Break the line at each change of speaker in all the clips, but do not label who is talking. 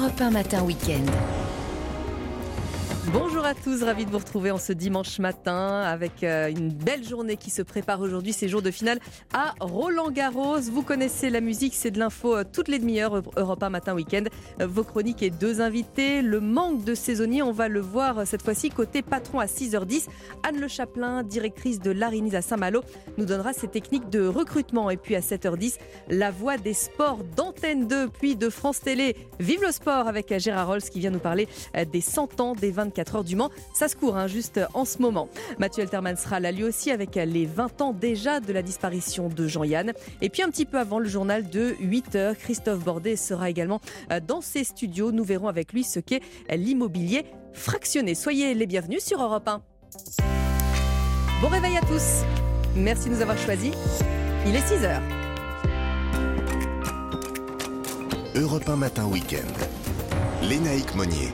Europe 1 Matin Week-end.
Bonjour à tous, ravi de vous retrouver en ce dimanche matin avec euh, une belle journée qui se prépare aujourd'hui, ces jours de finale à Roland Garros. Vous connaissez la musique, c'est de l'info euh, toutes les demi-heures, Europe 1 matin week-end. Euh, vos chroniques et deux invités. Le manque de saisonniers, on va le voir cette fois-ci côté patron à 6h10. Anne Le Chaplin, directrice de l'Arinis à Saint-Malo, nous donnera ses techniques de recrutement. Et puis à 7h10, la voix des sports d'Antenne 2, puis de France Télé. Vive le sport avec Gérard Rolls qui vient nous parler des 100 ans des 24 heures du Mans. Ça se court hein, juste en ce moment. Mathieu Alterman sera là lui aussi avec les 20 ans déjà de la disparition de Jean-Yann. Et puis un petit peu avant le journal de 8 heures, Christophe Bordet sera également euh, dans ses studios. Nous verrons avec lui ce qu'est l'immobilier fractionné. Soyez les bienvenus sur Europe 1. Bon réveil à tous. Merci de nous avoir choisis. Il est 6 heures.
Europe 1 Matin Week-end. Lénaïque Monnier.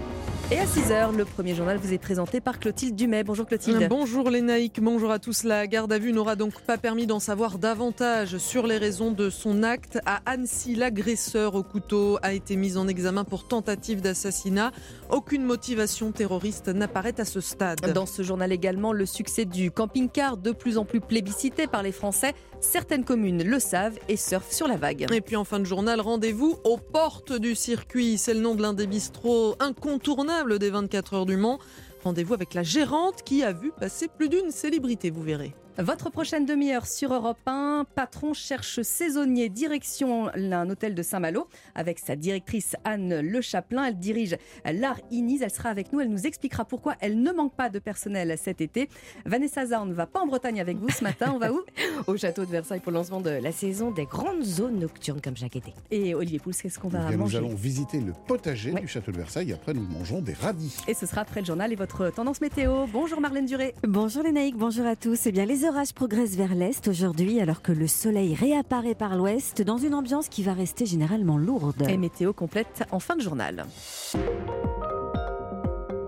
Et à 6h, le premier journal vous est présenté par Clotilde Dumais. Bonjour Clotilde.
Bonjour Lénaïque, bonjour à tous. La garde à vue n'aura donc pas permis d'en savoir davantage sur les raisons de son acte. À Annecy, l'agresseur au couteau a été mis en examen pour tentative d'assassinat. Aucune motivation terroriste n'apparaît à ce stade.
Dans ce journal également, le succès du camping-car de plus en plus plébiscité par les Français. Certaines communes le savent et surfent sur la vague.
Et puis en fin de journal, rendez-vous aux portes du circuit. C'est le nom de l'un des bistrots incontournables des 24 heures du Mans. Rendez-vous avec la gérante qui a vu passer plus d'une célébrité, vous verrez.
Votre prochaine demi-heure sur Europe 1, patron cherche saisonnier, direction un hôtel de Saint-Malo avec sa directrice Anne Le Chaplin. Elle dirige l'Art Inis. Elle sera avec nous. Elle nous expliquera pourquoi elle ne manque pas de personnel cet été. Vanessa Zahn ne va pas en Bretagne avec vous ce matin. On va où?
Au château de Versailles pour le lancement de la saison des grandes zones nocturnes comme chaque été.
Et Olivier Pouls, qu'est-ce qu'on va
eh
manger
Nous allons visiter le potager du château de Versailles. Après, nous mangeons des radis.
Et ce sera après le journal et votre tendance météo. Bonjour Marlène Duré.
Bonjour Lénaïque, bonjour à tous. Eh bien, les orages progressent vers l'est aujourd'hui alors que le soleil réapparaît par l'ouest dans une ambiance qui va rester généralement lourde.
Et météo complète en fin de journal.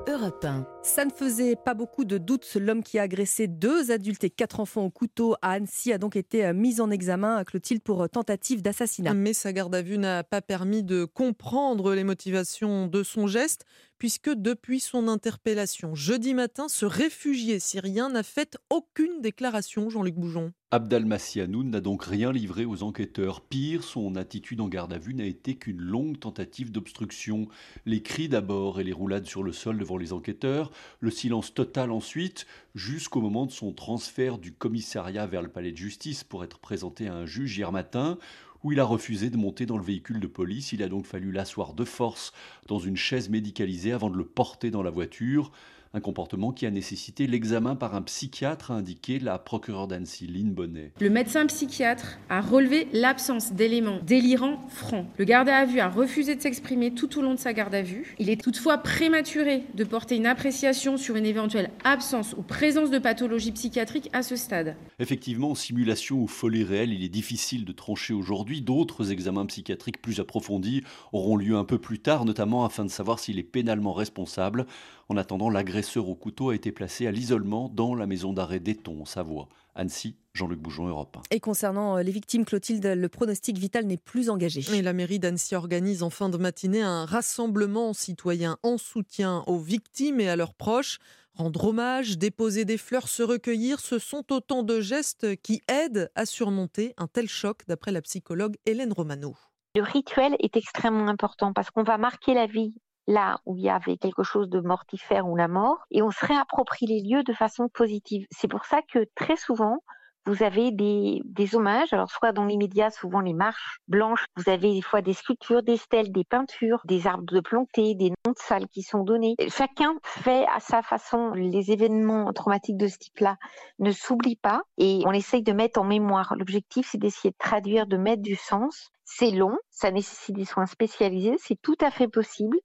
Europe 1.
Ça ne faisait pas beaucoup de doutes. L'homme qui a agressé deux adultes et quatre enfants au couteau à Annecy a donc été mis en examen, Clotilde, pour tentative d'assassinat.
Mais sa garde à vue n'a pas permis de comprendre les motivations de son geste puisque depuis son interpellation jeudi matin, ce réfugié syrien n'a fait aucune déclaration, Jean-Luc Boujon.
Abdal Massianoun n'a donc rien livré aux enquêteurs. Pire, son attitude en garde à vue n'a été qu'une longue tentative d'obstruction. Les cris d'abord et les roulades sur le sol devant les enquêteurs, le silence total ensuite, jusqu'au moment de son transfert du commissariat vers le palais de justice pour être présenté à un juge hier matin, où il a refusé de monter dans le véhicule de police. Il a donc fallu l'asseoir de force dans une chaise médicalisée avant de le porter dans la voiture. Un comportement qui a nécessité l'examen par un psychiatre, a indiqué la procureure d'Annecy, Lynn Bonnet.
Le médecin psychiatre a relevé l'absence d'éléments délirants francs. Le garde à vue a refusé de s'exprimer tout au long de sa garde à vue. Il est toutefois prématuré de porter une appréciation sur une éventuelle absence ou présence de pathologie psychiatrique à ce stade.
Effectivement, simulation ou folie réelle, il est difficile de trancher aujourd'hui. D'autres examens psychiatriques plus approfondis auront lieu un peu plus tard, notamment afin de savoir s'il est pénalement responsable. En attendant, l'agresseur au couteau a été placé à l'isolement dans la maison d'arrêt d'Eton, en Savoie. Annecy, Jean-Luc Boujon, Europe.
Et concernant euh, les victimes, Clotilde, le pronostic vital n'est plus engagé.
Et la mairie d'Annecy organise en fin de matinée un rassemblement citoyen en soutien aux victimes et à leurs proches. Rendre hommage, déposer des fleurs, se recueillir, ce sont autant de gestes qui aident à surmonter un tel choc, d'après la psychologue Hélène Romano.
Le rituel est extrêmement important parce qu'on va marquer la vie là où il y avait quelque chose de mortifère ou la mort, et on se réapproprie les lieux de façon positive. C'est pour ça que très souvent, vous avez des, hommages, alors soit dans l'immédiat, souvent les marches blanches, vous avez des fois des sculptures, des stèles, des peintures, des arbres de plantés, des noms de salles qui sont donnés. Chacun fait à sa façon les événements traumatiques de ce type-là ne s'oublient pas et on essaye de mettre en mémoire. L'objectif, c'est d'essayer de traduire, de mettre du sens. C'est long, ça nécessite des soins spécialisés, c'est tout à fait possible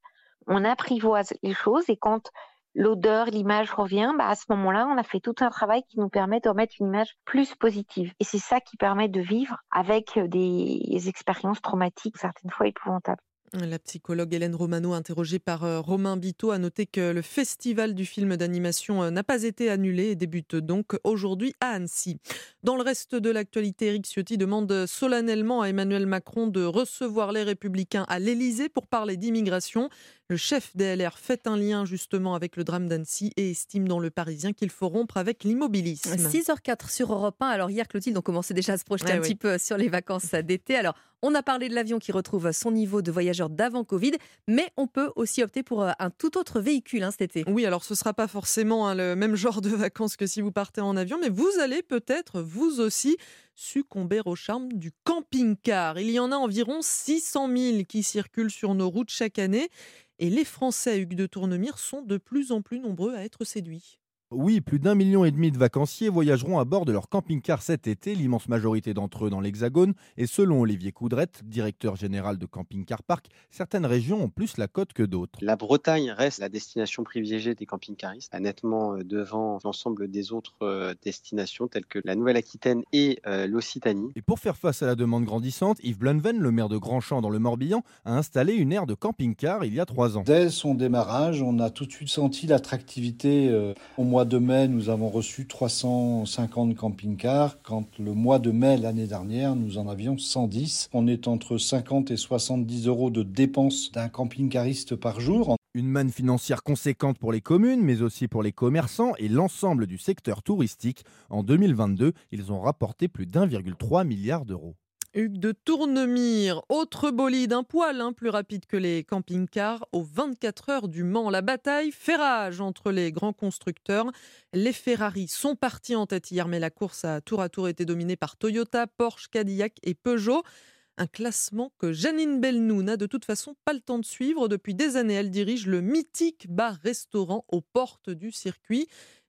on apprivoise les choses et quand l'odeur, l'image revient, bah à ce moment-là, on a fait tout un travail qui nous permet de remettre une image plus positive. Et c'est ça qui permet de vivre avec des expériences traumatiques, certaines fois épouvantables.
La psychologue Hélène Romano, interrogée par euh, Romain Biteau, a noté que le festival du film d'animation euh, n'a pas été annulé et débute donc aujourd'hui à Annecy. Dans le reste de l'actualité, Eric Ciotti demande solennellement à Emmanuel Macron de recevoir les Républicains à l'Élysée pour parler d'immigration. Le chef DLR fait un lien justement avec le drame d'Annecy et estime dans le Parisien qu'il faut rompre avec l'immobilisme.
6h04 sur Europe 1. Alors hier, Clotilde, on commençait déjà à se projeter
Eh
un
oui.
petit peu sur les vacances d'été. Alors, on a parlé de l'avion qui retrouve son niveau de voyageur d'avant Covid, mais on peut aussi opter pour euh, un tout autre véhicule hein, cet été.
Oui, alors ce sera pas forcément hein, le même genre de vacances que si vous partez en avion, mais vous allez peut-être vous aussi succomber au charme du camping-car. Il y en a environ 600 000 qui circulent sur nos routes chaque année. Et les Français, Hugues de Tournemire, sont de plus en plus nombreux à être séduits.
Oui, plus d'un million et demi de vacanciers voyageront à bord de leur camping-car cet été, l'immense majorité d'entre eux dans l'Hexagone. Et selon Olivier Coudrette, directeur général de Camping Car Park, certaines régions ont plus la cote que d'autres.
La Bretagne reste la destination privilégiée des camping-caristes, nettement euh, devant l'ensemble des autres euh, destinations telles que la Nouvelle-Aquitaine et euh, l'Occitanie.
Et pour faire face à la demande grandissante, Yves Blunven, le maire de Grandchamp dans le Morbihan, a installé une aire de camping-car il y a trois ans.
Dès son démarrage, on a tout de suite senti l'attractivité. euh, Au mois de mai, nous avons reçu 350 camping-cars. Quand le mois de mai l'année dernière, nous en avions 110. On est entre 50 et 70 euros de dépenses d'un camping-cariste par jour.
Une manne financière conséquente pour les communes, mais aussi pour les commerçants et l'ensemble du secteur touristique. En 2022, ils ont rapporté plus d'1,3 milliard d'euros.
Hugues de Tournemire, autre bolide, un poil hein, plus rapide que les camping-cars, aux 24 heures du Mans. La bataille fait rage entre les grands constructeurs. Les Ferrari sont partis en tête hier, mais la course a tour à tour été dominée par Toyota, Porsche, Cadillac et Peugeot. Un classement que Janine Belnou n'a de toute façon pas le temps de suivre. Depuis des années, elle dirige le mythique bar-restaurant aux portes du circuit.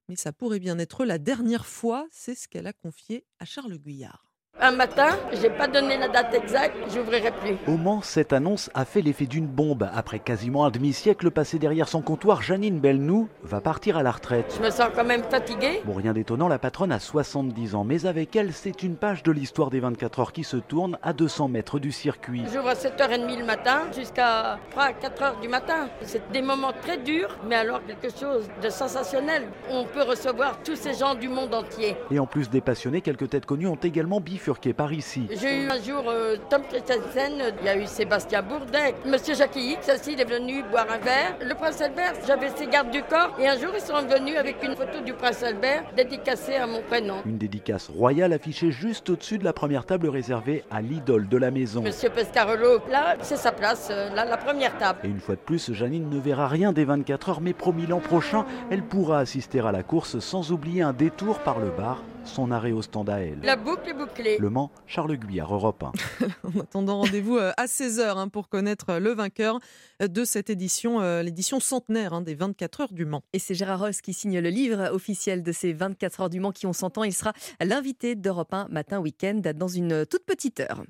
Mais ça pourrait bien être la dernière fois, c'est ce qu'elle a confié à Charles Guyard.
Un matin, j'ai pas donné la date exacte, j'ouvrirai plus.
Au Mans, cette annonce a fait l'effet d'une bombe. Après quasiment un demi-siècle passé derrière son comptoir, Janine Belnou va partir à la retraite.
Je me sens quand même fatiguée.
Bon, rien d'étonnant, la patronne a 70 ans, mais avec elle, c'est une page de l'histoire des 24 heures qui se tourne à 200 mètres du circuit.
J'ouvre à 7h30 le matin jusqu'à 3 4 heures du matin. C'est des moments très durs, mais alors quelque chose de sensationnel. On peut recevoir tous ces gens du monde entier.
Et en plus des passionnés, quelques têtes connues ont également bifurqué par ici.
J'ai eu un jour euh, Tom Christensen, il y a eu Sébastien Bourdet, Monsieur Jackie X aussi, il est venu boire un verre. Le prince Albert, j'avais ses gardes du corps et un jour ils sont venus avec une photo du prince Albert dédicacée à mon prénom.
Une dédicace royale affichée juste au-dessus de la première table réservée à l'idole de la maison.
Monsieur Pescarolo, là c'est sa place, euh, là la première table.
Et une fois de plus, Janine ne verra rien des 24 heures, mais promis l'an prochain, elle pourra assister à la course sans oublier un détour par le bar, son arrêt au stand à elle.
La boucle est bouclée.
Le Mans, Charles Guyard, Europe 1.
En attendant, rendez-vous euh, à 16h pour connaître le vainqueur de cette édition, euh, l'édition centenaire hein, des 24 heures du Mans.
Et c'est Gérard Ross qui signe le livre officiel de ces 24 heures du Mans qui ont 100 ans. Il sera l'invité d'Europe 1 matin week-end dans une toute petite heure.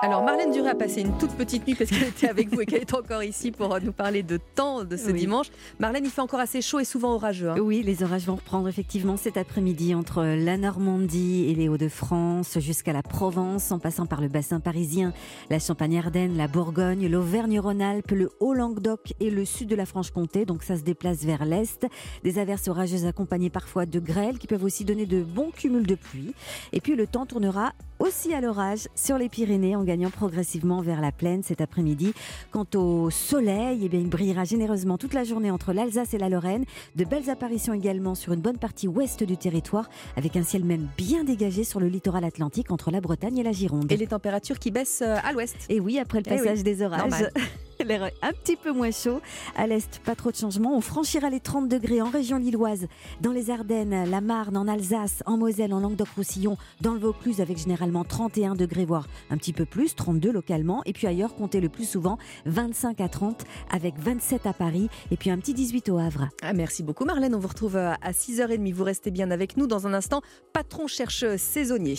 Alors Marlène Duré a passé une toute petite nuit parce qu'elle était avec vous et qu'elle est encore ici pour nous parler de temps de ce
Oui.
dimanche. Marlène, il fait encore assez chaud et souvent orageux. hein.
Oui, les orages vont reprendre effectivement cet après-midi entre la Normandie et les Hauts-de-France jusqu'à la Provence, en passant par le bassin parisien, la Champagne-Ardenne, la Bourgogne, l'Auvergne-Rhône-Alpes, le Haut-Languedoc et le sud de la Franche-Comté. Donc ça se déplace vers l'est. Des averses orageuses accompagnées parfois de grêles qui peuvent aussi donner de bons cumuls de pluie. Et puis le temps tournera aussi à l'orage sur les Pyrénées en gagnant progressivement vers la plaine cet après-midi. Quant au soleil, eh bien, il brillera généreusement toute la journée entre l'Alsace et la Lorraine. De belles apparitions également sur une bonne partie ouest du territoire, avec un ciel même bien dégagé sur le littoral atlantique entre la Bretagne et la Gironde.
Et les températures qui baissent euh, à l'ouest.
Et oui, après le
Eh oui,
passage des orages.
normal.
L'air un petit peu moins chaud. À l'est, pas trop de changements. On franchira les 30 degrés en région lilloise, dans les Ardennes, la Marne, en Alsace, en Moselle, en Languedoc-Roussillon, dans le Vaucluse, avec généralement 31 degrés, voire un petit peu plus, 32 localement. Et puis ailleurs, comptez le plus souvent 25 à 30, avec 27 à Paris, et puis un petit 18 au Havre.
Ah, merci beaucoup Marlène, on vous retrouve euh, à 6h30. Vous restez bien avec nous dans un instant. Patron cherche saisonnier.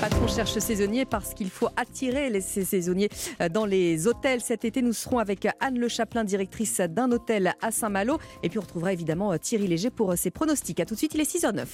Patron cherche saisonnier parce qu'il faut attirer les, saisonniers euh, dans les hôtels. Cet été, nous serons avec Anne Le Chaplin, directrice d'un hôtel à Saint-Malo. Et puis on retrouvera évidemment euh, Thierry Léger pour euh, ses pronostics. A tout de suite, il est 6h09.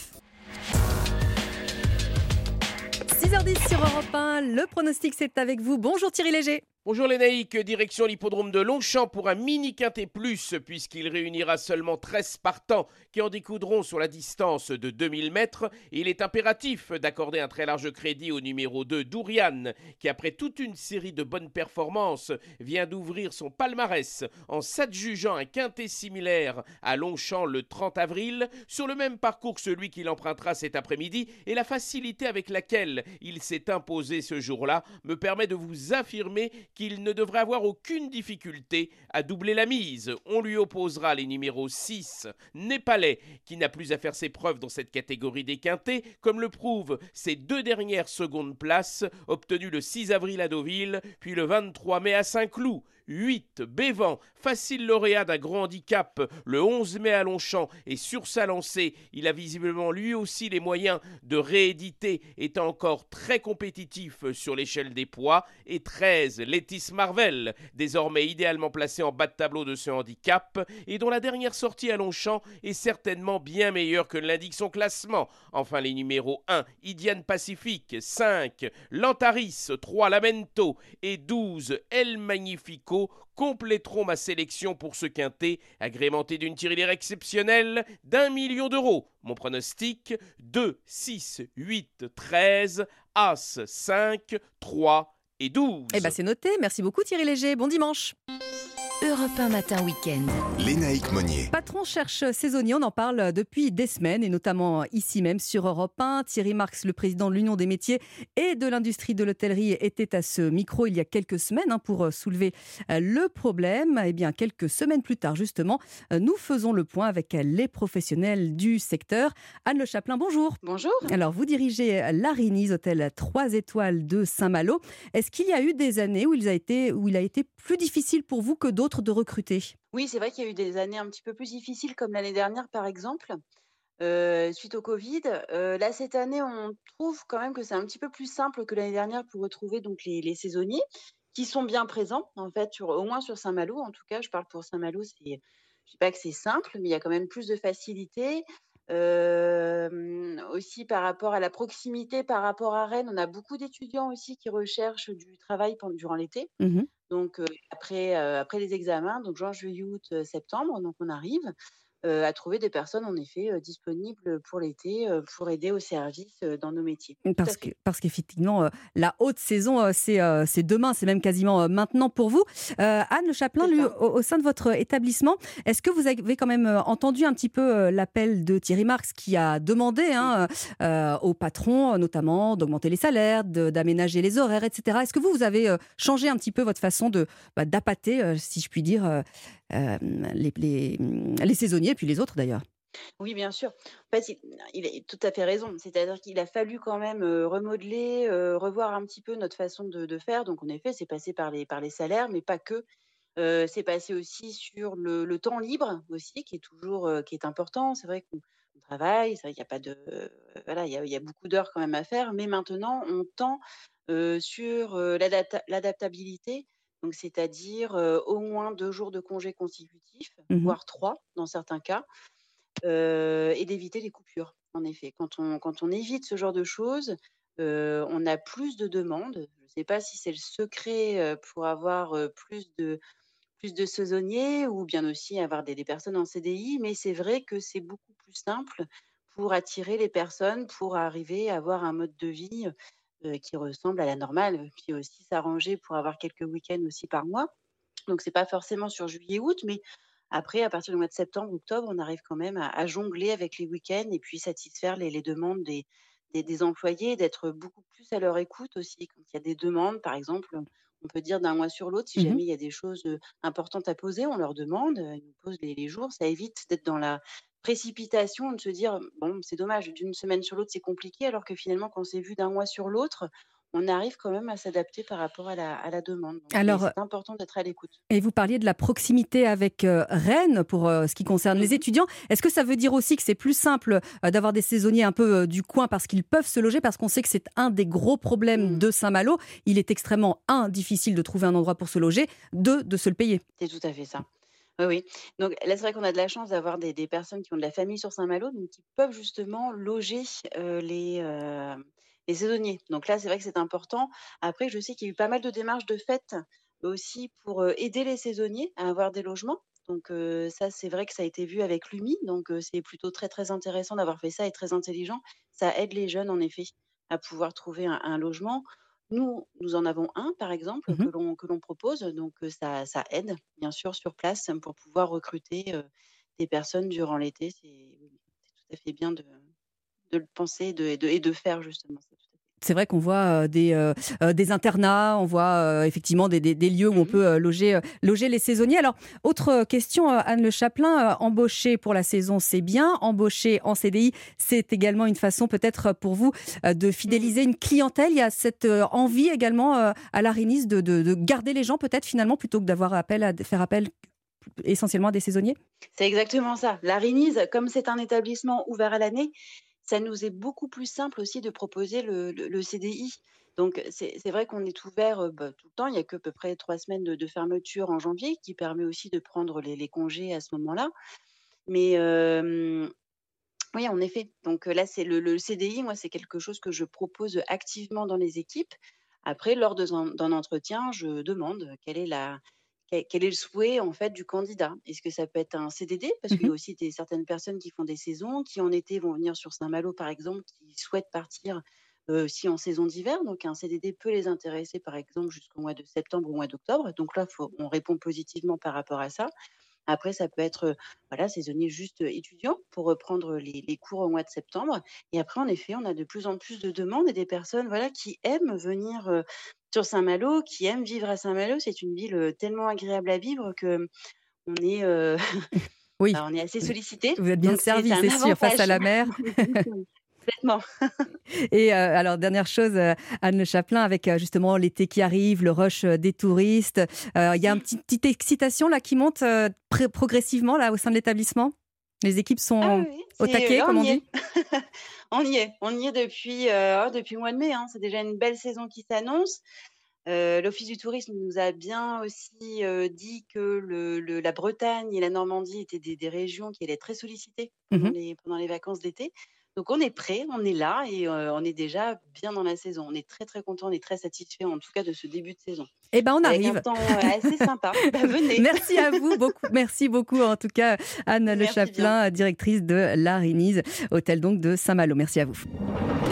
6h10 sur Europe 1, le pronostic c'est avec vous. Bonjour Thierry Léger.
Bonjour les naïcs, direction l'hippodrome de Longchamp pour un mini quintet plus, puisqu'il réunira seulement 13 partants qui en découdront sur la distance de 2000 mètres. Il est impératif d'accorder un très large crédit au numéro 2 Dourian, qui après toute une série de bonnes performances vient d'ouvrir son palmarès en s'adjugeant un quintet similaire à Longchamp le 30 avril, sur le même parcours que celui qu'il empruntera cet après-midi, et la facilité avec laquelle il s'est imposé ce jour-là me permet de vous affirmer qu'il ne devrait avoir aucune difficulté à doubler la mise. On lui opposera les numéros 6, Népalais, qui n'a plus à faire ses preuves dans cette catégorie des quintés, comme le prouvent ses deux dernières secondes places, obtenues le 6 avril à Deauville, puis le 23 mai à Saint-Cloud. 8. Bévan, facile lauréat d'un grand handicap le 11 mai à Longchamp et sur sa lancée, il a visiblement lui aussi les moyens de rééditer, étant encore très compétitif sur l'échelle des poids. Et 13. Létis Marvel, désormais idéalement placé en bas de tableau de ce handicap et dont la dernière sortie à Longchamp est certainement bien meilleure que l'indique son classement. Enfin, les numéros 1. Idiane Pacifique, 5. Lantaris, 3. Lamento et 12. El Magnifico compléteront ma sélection pour ce quintet, agrémenté d'une tirelire exceptionnelle d'un million d'euros. Mon pronostic 2, 6, 8, 13, As, 5, 3 et 12.
Eh bien, c'est noté. Merci beaucoup, Thierry Léger. Bon dimanche.
Europe 1 Matin Week-end.
Lénaïque Monnier.
Patron cherche saisonnier, on en parle depuis des semaines et notamment ici même sur Europe 1. Thierry Marx, le président de l'Union des métiers et de l'industrie de l'hôtellerie, était à ce micro il y a quelques semaines hein, pour soulever euh, le problème. Et eh bien, quelques semaines plus tard, justement, euh, nous faisons le point avec les professionnels du secteur. Anne Le Chaplin, bonjour.
Bonjour.
Alors, vous dirigez l'Arinis, hôtel 3 étoiles de Saint-Malo. Est-ce qu'il y a eu des années où il a été, où il a été plus difficile pour vous que d'autres de recruter
Oui, c'est vrai qu'il y a eu des années un petit peu plus difficiles, comme l'année dernière par exemple, euh, suite au Covid. Euh, là, cette année, on trouve quand même que c'est un petit peu plus simple que l'année dernière pour retrouver donc les, saisonniers qui sont bien présents, en fait, sur, au moins sur Saint-Malo. En tout cas, je parle pour Saint-Malo, c'est, je ne dis pas que c'est simple, mais il y a quand même plus de facilité. Euh, aussi par rapport à la proximité, par rapport à Rennes, on a beaucoup d'étudiants aussi qui recherchent du travail pendant, durant l'été.
Mmh
donc après, après les examens, donc juin, juillet, août, septembre, donc on arrive. Euh, à trouver des personnes en effet euh, disponibles pour l'été pour aider au service dans nos métiers.
Parce, que, parce qu'effectivement, la haute saison, c'est, c'est demain, c'est même quasiment maintenant pour vous. Anne Le Chaplin, lui, au, sein de votre établissement, est-ce que vous avez quand même entendu un petit peu l'appel de Thierry Marx qui a demandé hein, aux patrons, notamment, d'augmenter les salaires, d'aménager les horaires, etc. Est-ce que vous, vous avez changé un petit peu votre façon de, bah, d'appâter, si je puis dire, euh, les, saisonniers, puis les autres d'ailleurs.
Oui, bien sûr. En fait, il, a tout à fait raison. C'est-à-dire qu'il a fallu quand même remodeler, revoir un petit peu notre façon de, faire. Donc, en effet, c'est passé par les, salaires, mais pas que. c'est passé aussi sur le, temps libre aussi, qui est toujours qui est important. C'est vrai qu'on travaille, c'est vrai qu'il a pas de voilà, il y a, il y a beaucoup d'heures quand même à faire, mais maintenant on tend sur l'adaptabilité donc c'est-à-dire au moins deux jours de congés consécutifs,
mmh
voire trois dans certains cas, et d'éviter les coupures. En effet, quand on, quand on évite ce genre de choses, on a plus de demandes. Je ne sais pas si c'est le secret pour avoir plus de, plus de saisonniers ou bien aussi avoir des, des personnes en CDI, mais c'est vrai que c'est beaucoup plus simple pour attirer les personnes, pour arriver à avoir un mode de vie qui ressemble à la normale, puis aussi s'arranger pour avoir quelques week-ends aussi par mois. Donc c'est pas forcément sur juillet-août, mais après, à partir du mois de septembre, octobre, on arrive quand même à, jongler avec les week-ends et puis satisfaire les, demandes des, des, employés, d'être beaucoup plus à leur écoute aussi. Quand il y a des demandes, par exemple, on peut dire d'un mois sur l'autre, si mmh jamais il y a des choses importantes à poser, on leur demande, ils nous posent les, les jours. Ça évite d'être dans la précipitation de se dire bon c'est dommage d'une semaine sur l'autre c'est compliqué alors que finalement quand c'est vu d'un mois sur l'autre on arrive quand même à s'adapter par rapport à la, demande.
Alors,
c'est important d'être à l'écoute.
Et vous parliez de la proximité avec euh, Rennes pour euh, ce qui concerne les mmh étudiants. Est-ce que ça veut dire aussi que c'est plus simple euh, d'avoir des saisonniers un peu du coin parce qu'ils peuvent se loger? Parce qu'on sait que c'est un des gros problèmes mmh. de Saint-Malo. Il est extrêmement, un, difficile de trouver un endroit pour se loger, deux, de se le payer.
C'est tout à fait ça. Oui, oui. Donc là, c'est vrai qu'on a de la chance d'avoir des, personnes qui ont de la famille sur Saint-Malo, donc qui peuvent justement loger les, saisonniers. Donc là, c'est vrai que c'est important. Après, je sais qu'il y a eu pas mal de démarches de fêtes aussi pour aider les saisonniers à avoir des logements. Donc ça, c'est vrai que ça a été vu avec l'UMI, donc c'est plutôt très très intéressant d'avoir fait ça et très intelligent. Ça aide les jeunes en effet à pouvoir trouver un, logement. Nous, nous en avons un, par exemple,
Mmh
que l'on que l'on propose, donc ça, ça aide bien sûr sur place pour pouvoir recruter des personnes durant l'été. C'est oui, c'est tout à fait bien de, de le penser et de, et de, et de faire justement.
C'est vrai qu'on voit euh, des, euh, euh, des internats, on voit effectivement des, des- des lieux où on peut euh, loger, loger les saisonniers. Alors, autre question, Anne Le Chaplin, embaucher pour la saison, c'est bien. Embaucher en CDI, c'est également une façon peut-être pour vous de fidéliser une clientèle. Il y a cette envie également à la Rénis de, de- de garder les gens peut-être finalement plutôt que d'avoir appel à faire appel essentiellement à des saisonniers?
C'est exactement ça. La Rénise, comme c'est un établissement ouvert à l'année, ça nous est beaucoup plus simple aussi de proposer le, CDI. Donc, c'est vrai qu'on est ouvert bah, tout le temps. Il n'y a que à peu près trois semaines de, fermeture en janvier qui permet aussi de prendre les, congés à ce moment-là. Mais oui, en effet. Donc là, c'est le, CDI, moi, c'est quelque chose que je propose activement dans les équipes. Après, lors d'un entretien, je demande quelle est la, quel est le souhait en fait du candidat? Est-ce que ça peut être un CDD Parce qu'il y a aussi des, certaines personnes qui font des saisons, qui en été vont venir sur Saint-Malo par exemple, qui souhaitent partir euh, aussi en saison d'hiver. Donc un CDD peut les intéresser par exemple jusqu'au mois de septembre ou au mois d'octobre. Donc là, faut, on répond positivement par rapport à ça. Après, ça peut être voilà, saisonnier juste étudiant pour reprendre les, les cours au mois de septembre. Et après, en effet, on a de plus en plus de demandes et des personnes voilà, qui aiment venir euh, sur Saint-Malo, qui aiment vivre à Saint-Malo. C'est une ville tellement agréable à vivre que on est, euh,
Oui.
bah, on est assez sollicité.
Vous êtes bien servi, c'est sûr, face à la mer.
Complètement.
Et euh, alors, dernière chose, euh, Anne Le Chaplin, avec euh, justement l'été qui arrive, le rush des touristes, euh, il y a une petite, petite excitation là qui monte euh, progressivement là au sein de l'établissement? Les équipes sont
Ah oui,
au taquet, comme on
y est.
dit?
On y est, on y est depuis, oh, depuis le mois de mai. hein. C'est déjà une belle saison qui s'annonce. Euh, L'Office du tourisme nous a bien aussi euh, dit que le, le- la Bretagne et la Normandie étaient des, des régions qui allaient être très sollicitées pendant, les, pendant les vacances d'été. Donc on est prêt, on est là et euh, on est déjà bien dans la saison. On est très très content, on est très satisfait en tout cas de ce début de saison.
Eh ben, on
Avec
arrive.
un temps assez sympa. Bah, venez.
Merci à vous beaucoup. Merci beaucoup en tout cas Anne Le Chaplin, directrice de la Rénise, hôtel donc de Saint-Malo. Merci à vous.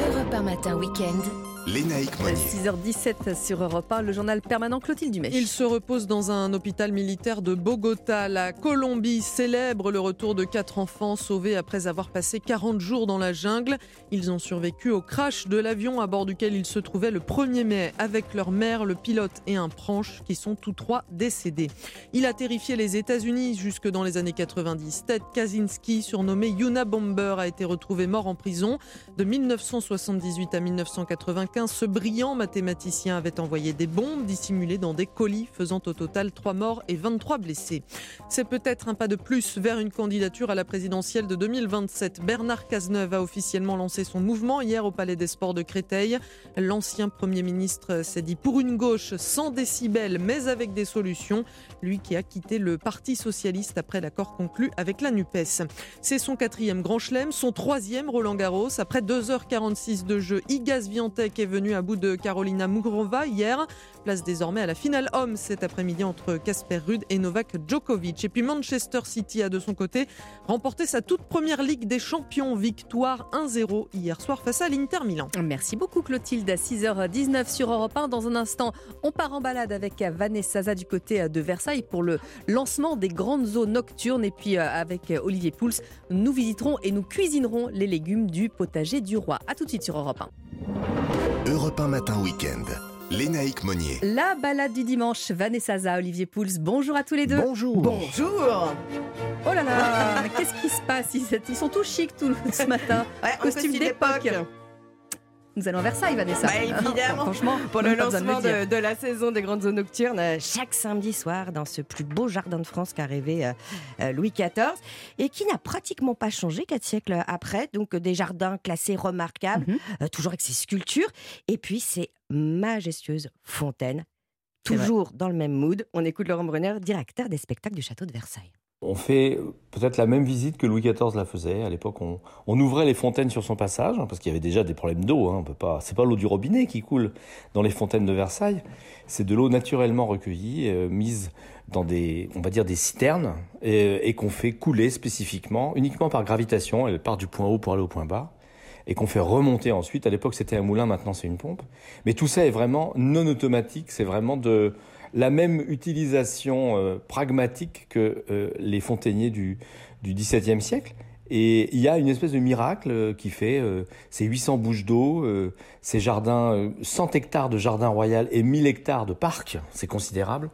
Europe 1 matin week-end.
Lénaïque Monnier.
6h17 sur Europe 1, le journal permanent Clotilde Dumais.
Il se repose dans un hôpital militaire de Bogota. La Colombie célèbre le retour de quatre enfants sauvés après avoir passé 40 jours dans la jungle. Ils ont survécu au crash de l'avion à bord duquel ils se trouvaient le 1er mai avec leur mère, le pilote et un pranche qui sont tous trois décédés. Il a terrifié les États-Unis jusque dans les années 90. Ted Kaczynski, surnommé Yuna Bomber, a été retrouvé mort en prison. De 1978 à 1995, ce brillant mathématicien avait envoyé des bombes dissimulées dans des colis, faisant au total 3 morts et 23 blessés. C'est peut-être un pas de plus vers une candidature à la présidentielle de 2027. Bernard Cazeneuve a officiellement lancé son mouvement hier au Palais des Sports de Créteil. L'ancien Premier ministre s'est dit pour une gauche sans décibels, mais avec des solutions. Lui qui a quitté le Parti socialiste après l'accord conclu avec la NUPES. C'est son quatrième grand chelem, son troisième Roland Garros. Après 2h46 de jeu, Igaz Viantec est venu à bout de Carolina Mugrova hier. Place désormais à la finale homme cet après-midi entre Casper Ruud et Novak Djokovic. Et puis Manchester City a de son côté remporté sa toute première Ligue des Champions. Victoire 1-0 hier soir face à l'Inter Milan.
Merci beaucoup Clotilde, à 6h19 sur Europe 1. Dans un instant, on part en balade avec Vanessa Zaza du côté de Versailles pour le lancement des grandes eaux nocturnes. Et puis euh, avec Olivier Pouls, nous visiterons et nous cuisinerons les légumes du potager du roi. A tout de suite sur Europe 1.
Europe 1 matin week-end. Lénaïque Monnier.
La balade du dimanche, Vanessa Zaza, Olivier Pouls, bonjour à tous les deux.
Bonjour.
Bonjour. Oh là là, qu'est-ce qui se passe Ils sont tous chics tout ce matin.
Ouais,
costume d'époque. Nous allons à Versailles, Vanessa.
Bah, évidemment.
Franchement,
Pour le lancement de, de la saison des grandes zones nocturnes, euh, chaque samedi soir, dans ce plus beau jardin de France qu'a rêvé euh, euh, Louis XIV, et qui n'a pratiquement pas changé quatre siècles après. Donc, des jardins classés remarquables,
Mhm.
euh, toujours avec ses sculptures, et puis ces majestueuses fontaines, toujours dans le même mood. On écoute Laurent Brunner, directeur des spectacles du château de Versailles.
On fait peut-être la même visite que Louis XIV la faisait. À l'époque, on, on ouvrait les fontaines sur son passage, hein, parce qu'il y avait déjà des problèmes d'eau. Hein, on peut pas, pas l'eau du robinet qui coule dans les fontaines de Versailles. C'est de l'eau naturellement recueillie, euh, mise dans des, on va dire des citernes, et, et qu'on fait couler spécifiquement, uniquement par gravitation. Elle part du point haut pour aller au point bas et qu'on fait remonter ensuite. À l'époque, c'était un moulin, maintenant c'est une pompe. Mais tout ça est vraiment non automatique, c'est vraiment de la même utilisation euh, pragmatique que euh, les fontainiers du, XVIIe siècle. Et il y a une espèce de miracle euh, qui fait ces 800 bouches d'eau, ces jardins, 100 hectares de jardin royal et 1000 hectares de parc, c'est considérable,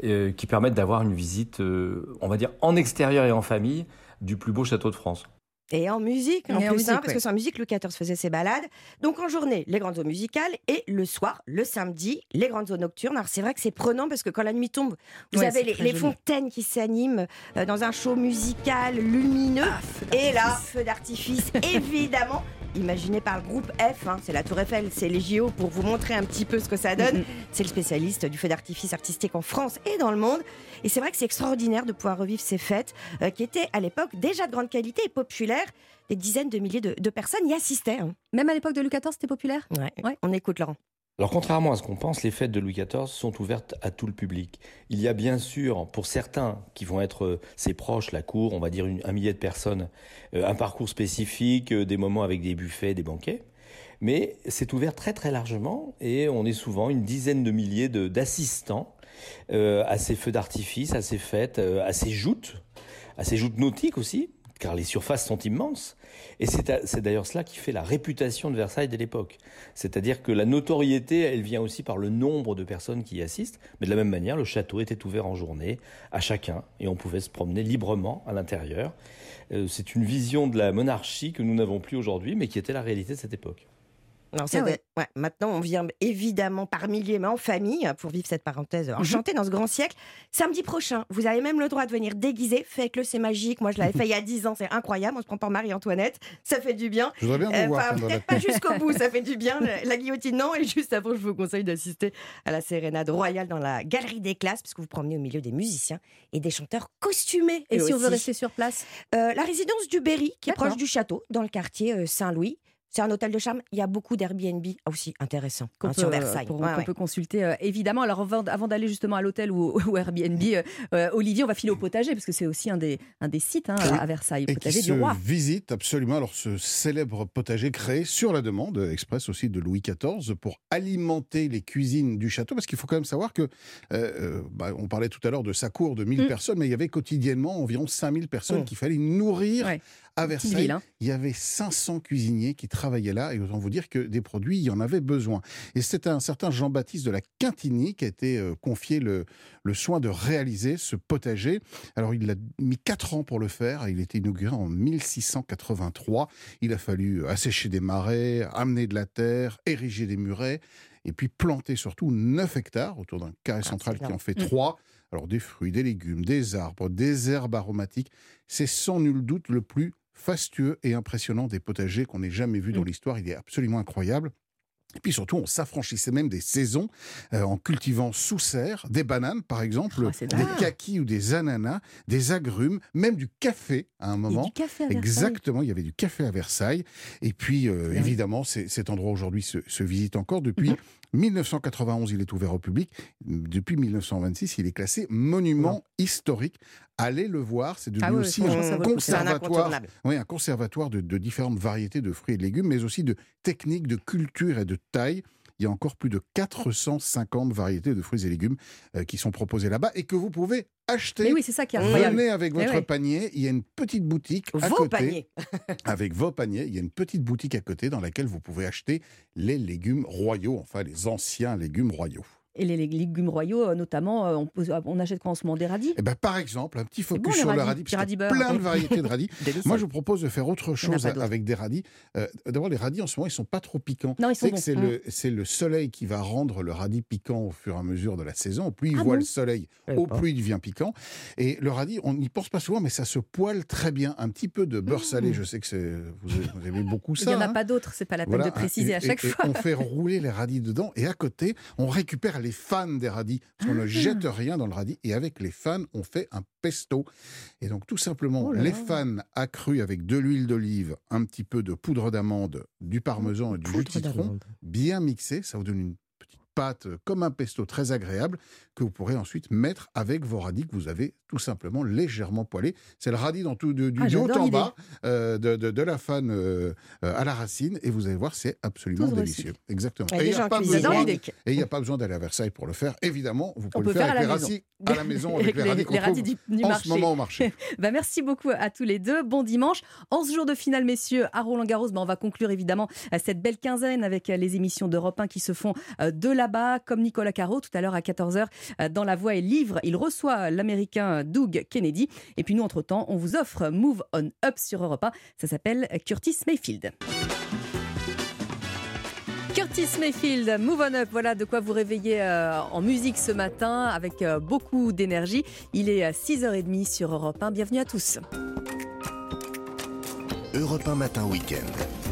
qui permettent d'avoir une visite, on va dire, en extérieur et en famille du plus beau château de France.
Et en musique, en
Et en
plus,
musique,
hein, parce
ouais.
que c'est en musique, Louis XIV faisait ses balades. Donc en journée, les grandes eaux musicales, et le soir, le samedi, les grandes eaux nocturnes. Alors c'est vrai que c'est prenant, parce que quand la nuit tombe, vous
Ouais,
avez les, fontaines qui s'animent euh, dans un show musical lumineux.
Ah,
et là, feu d'artifice, évidemment. Imaginé par le groupe F, hein, c'est la Tour Eiffel, c'est les JO pour vous montrer un petit peu ce que ça donne. C'est le spécialiste du feu d'artifice artistique en France et dans le monde. Et c'est vrai que c'est extraordinaire de pouvoir revivre ces fêtes euh, qui étaient à l'époque déjà de grande qualité et populaires. Des dizaines de milliers de, de personnes y assistaient. hein.
Même à l'époque de Louis XIV, c'était populaire?
Ouais. On écoute Laurent.
Alors contrairement à ce qu'on pense, les fêtes de Louis XIV sont ouvertes à tout le public. Il y a bien sûr, pour certains qui vont être euh, ses proches, la cour, on va dire un millier de personnes, euh, un parcours spécifique, euh, des moments avec des buffets, des banquets. Mais c'est ouvert très très largement et on est souvent une dizaine de milliers d'assistants à ces feux d'artifice, à ces fêtes, à ces joutes, à ces joutes nautiques aussi, car les surfaces sont immenses. Et c'est d'ailleurs cela qui fait la réputation de Versailles de l'époque. C'est-à-dire que la notoriété, elle vient aussi par le nombre de personnes qui y assistent. Mais de la même manière, le château était ouvert en journée à chacun et on pouvait se promener librement à l'intérieur. Euh, c'est une vision de la monarchie que nous n'avons plus aujourd'hui, mais qui était la réalité de cette époque.
Ah ouais.
vrai. Ouais, maintenant, on vient évidemment par milliers, mais en famille, pour vivre cette parenthèse
Mhm.
enchantée dans ce grand siècle. Samedi prochain, vous avez même le droit de venir déguisé. Faites-le, c'est magique. Moi, je l'avais fait il y a 10 ans, c'est incroyable. On se prend pour Marie-Antoinette. Ça fait du bien.
Je voudrais bien vous voir,
enfin, peut-être pas jusqu'au bout, ça fait du bien. La guillotine, non. Et juste avant, je vous conseille d'assister à la sérénade royale dans la galerie des classes, puisque vous promenez au milieu des musiciens et des chanteurs costumés.
Et si on veut
aussi.
rester sur place
Euh, la résidence du Berry, qui est proche du château, dans le quartier euh, Saint-Louis. C'est un hôtel de charme. Il y a beaucoup d'Airbnb aussi intéressants
qu'on
hein,
peut,
sur
euh,
Versailles.
pour-
Ouais,
qu'on
ouais.
peut consulter euh, évidemment. Alors avant, avant d'aller justement à l'hôtel ou, ou Airbnb, euh, Olivier, on va filer au potager parce que c'est aussi un des, un des sites hein, à Versailles,
Et qui
potager
se
du roi.
visite absolument alors ce célèbre potager créé sur la demande express aussi de Louis XIV pour alimenter les cuisines du château parce qu'il faut quand même savoir que euh, bah, on parlait tout à l'heure de sa cour de 1000
Mm.
personnes mais il y avait quotidiennement environ 5000 personnes
Mm.
qu'il fallait nourrir
Ouais.
À Versailles.
ville, hein.
Il y avait 500 cuisiniers qui travaillaient là et autant vous dire que des produits il y en avait besoin. Et c'est un certain Jean-Baptiste de la Quintigny qui a été euh, confié le, le soin de réaliser ce potager. Alors il a mis 4 ans pour le faire. Il a été inauguré en 1683. Il a fallu assécher des marais, amener de la terre, ériger des murets et puis planter surtout 9 hectares autour d'un carré central qui en fait
Mm.
3. Alors des fruits, des légumes, des arbres, des herbes aromatiques. C'est sans nul doute le plus fastueux et impressionnant des potagers qu'on ait jamais vu dans
Mm.
l'histoire. Il est absolument incroyable. Et puis surtout, on s'affranchissait même des saisons euh, en cultivant sous serre, des bananes par exemple,
Oh, c'est
des kakis ou des ananas, des agrumes, même du café à un moment.
du café à.
Exactement, il y avait du café à Versailles. Et puis, euh, évidemment, cet endroit aujourd'hui se, se visite encore. Depuis 1991, il est ouvert au public. Depuis 1926, il est classé monument historique. Allez le voir, c'est devenu
Ah oui,
aussi un conservatoire, oui, un conservatoire de, de différentes variétés de fruits et de légumes, mais aussi de techniques de culture et de taille. Il y a encore plus de 450 variétés de fruits et légumes euh, qui sont proposés là-bas et que vous pouvez acheter.
Mais oui, c'est ça qui est incroyable.
Venez avec votre panier. Il y a une petite boutique à
Vos
côté.
paniers.
avec vos paniers, il y a une petite boutique à côté dans laquelle vous pouvez acheter les légumes royaux, enfin les anciens légumes royaux.
Et les lég- légumes royaux, euh, notamment, euh, on, achète quoi en ce moment Des radis
Et ben, par exemple, un petit focus sur le
radis,
parce qu'il y a plein de variétés de radis. Moi, je vous propose de faire autre chose avec des radis. Euh, D'abord, les radis, en ce moment, ils sont pas trop piquants.
Non, ils sont bons.
c'est le, c'est le soleil qui va rendre le radis piquant au fur et à mesure de la saison. Au plus il
Ah
voit
bon
le soleil,
savais
au
pas.
plus il devient piquant. Et le radis, on n'y pense pas souvent, mais ça se poêle très bien. Un petit peu de beurre salé, je sais que c'est- vous, aimez beaucoup ça.
Il n'y en a
hein.
pas d'autres, c'est pas la peine
Voilà,
de préciser
et-
à chaque
et- et
fois.
on fait rouler les radis dedans et à côté, on récupère les fans des radis. Parce qu'on ne
Ah.
jette rien dans le radis. Et avec les fans, on fait un pesto. Et donc, tout simplement,
Oh
les fans accrus avec de l'huile d'olive, un petit peu de poudre d'amande, du parmesan et du jus de citron, bien mixé. Ça vous donne une pâte comme un pesto très agréable que vous pourrez ensuite mettre avec vos radis que vous avez tout simplement légèrement poêlés. C'est le radis dans tout, de- du,
Ah,
du haut en bas, euh, de, de- de la fan euh, euh, à la racine, et vous allez voir, c'est absolument
Tout
délicieux. Exactement. Et il n'y a pas besoin, a pas d'aller à Versailles pour le faire. Évidemment, vous pouvez le faire avec
la
les radis à la maison, avec, les radis
les radis du, du
en
marché.
ce moment au marché.
Bah, merci beaucoup à tous les deux. Bon dimanche. En ce jour de finale, messieurs, à Roland-Garros, bah, on va conclure évidemment cette belle quinzaine avec les émissions d'Europe 1 qui se font de comme Nicolas Caro tout à l'heure à 14h euh, dans La Voix et Livre. Il reçoit l'américain Doug Kennedy. Et puis nous, entre-temps, on vous offre Move On Up sur Europe 1. Ça s'appelle Curtis Mayfield. Curtis Mayfield, Move On Up, voilà de quoi vous réveiller euh, en musique ce matin avec euh, beaucoup d'énergie. Il est à 6h30 sur Europe 1. Bienvenue à tous.
Europe 1 Matin Week-end.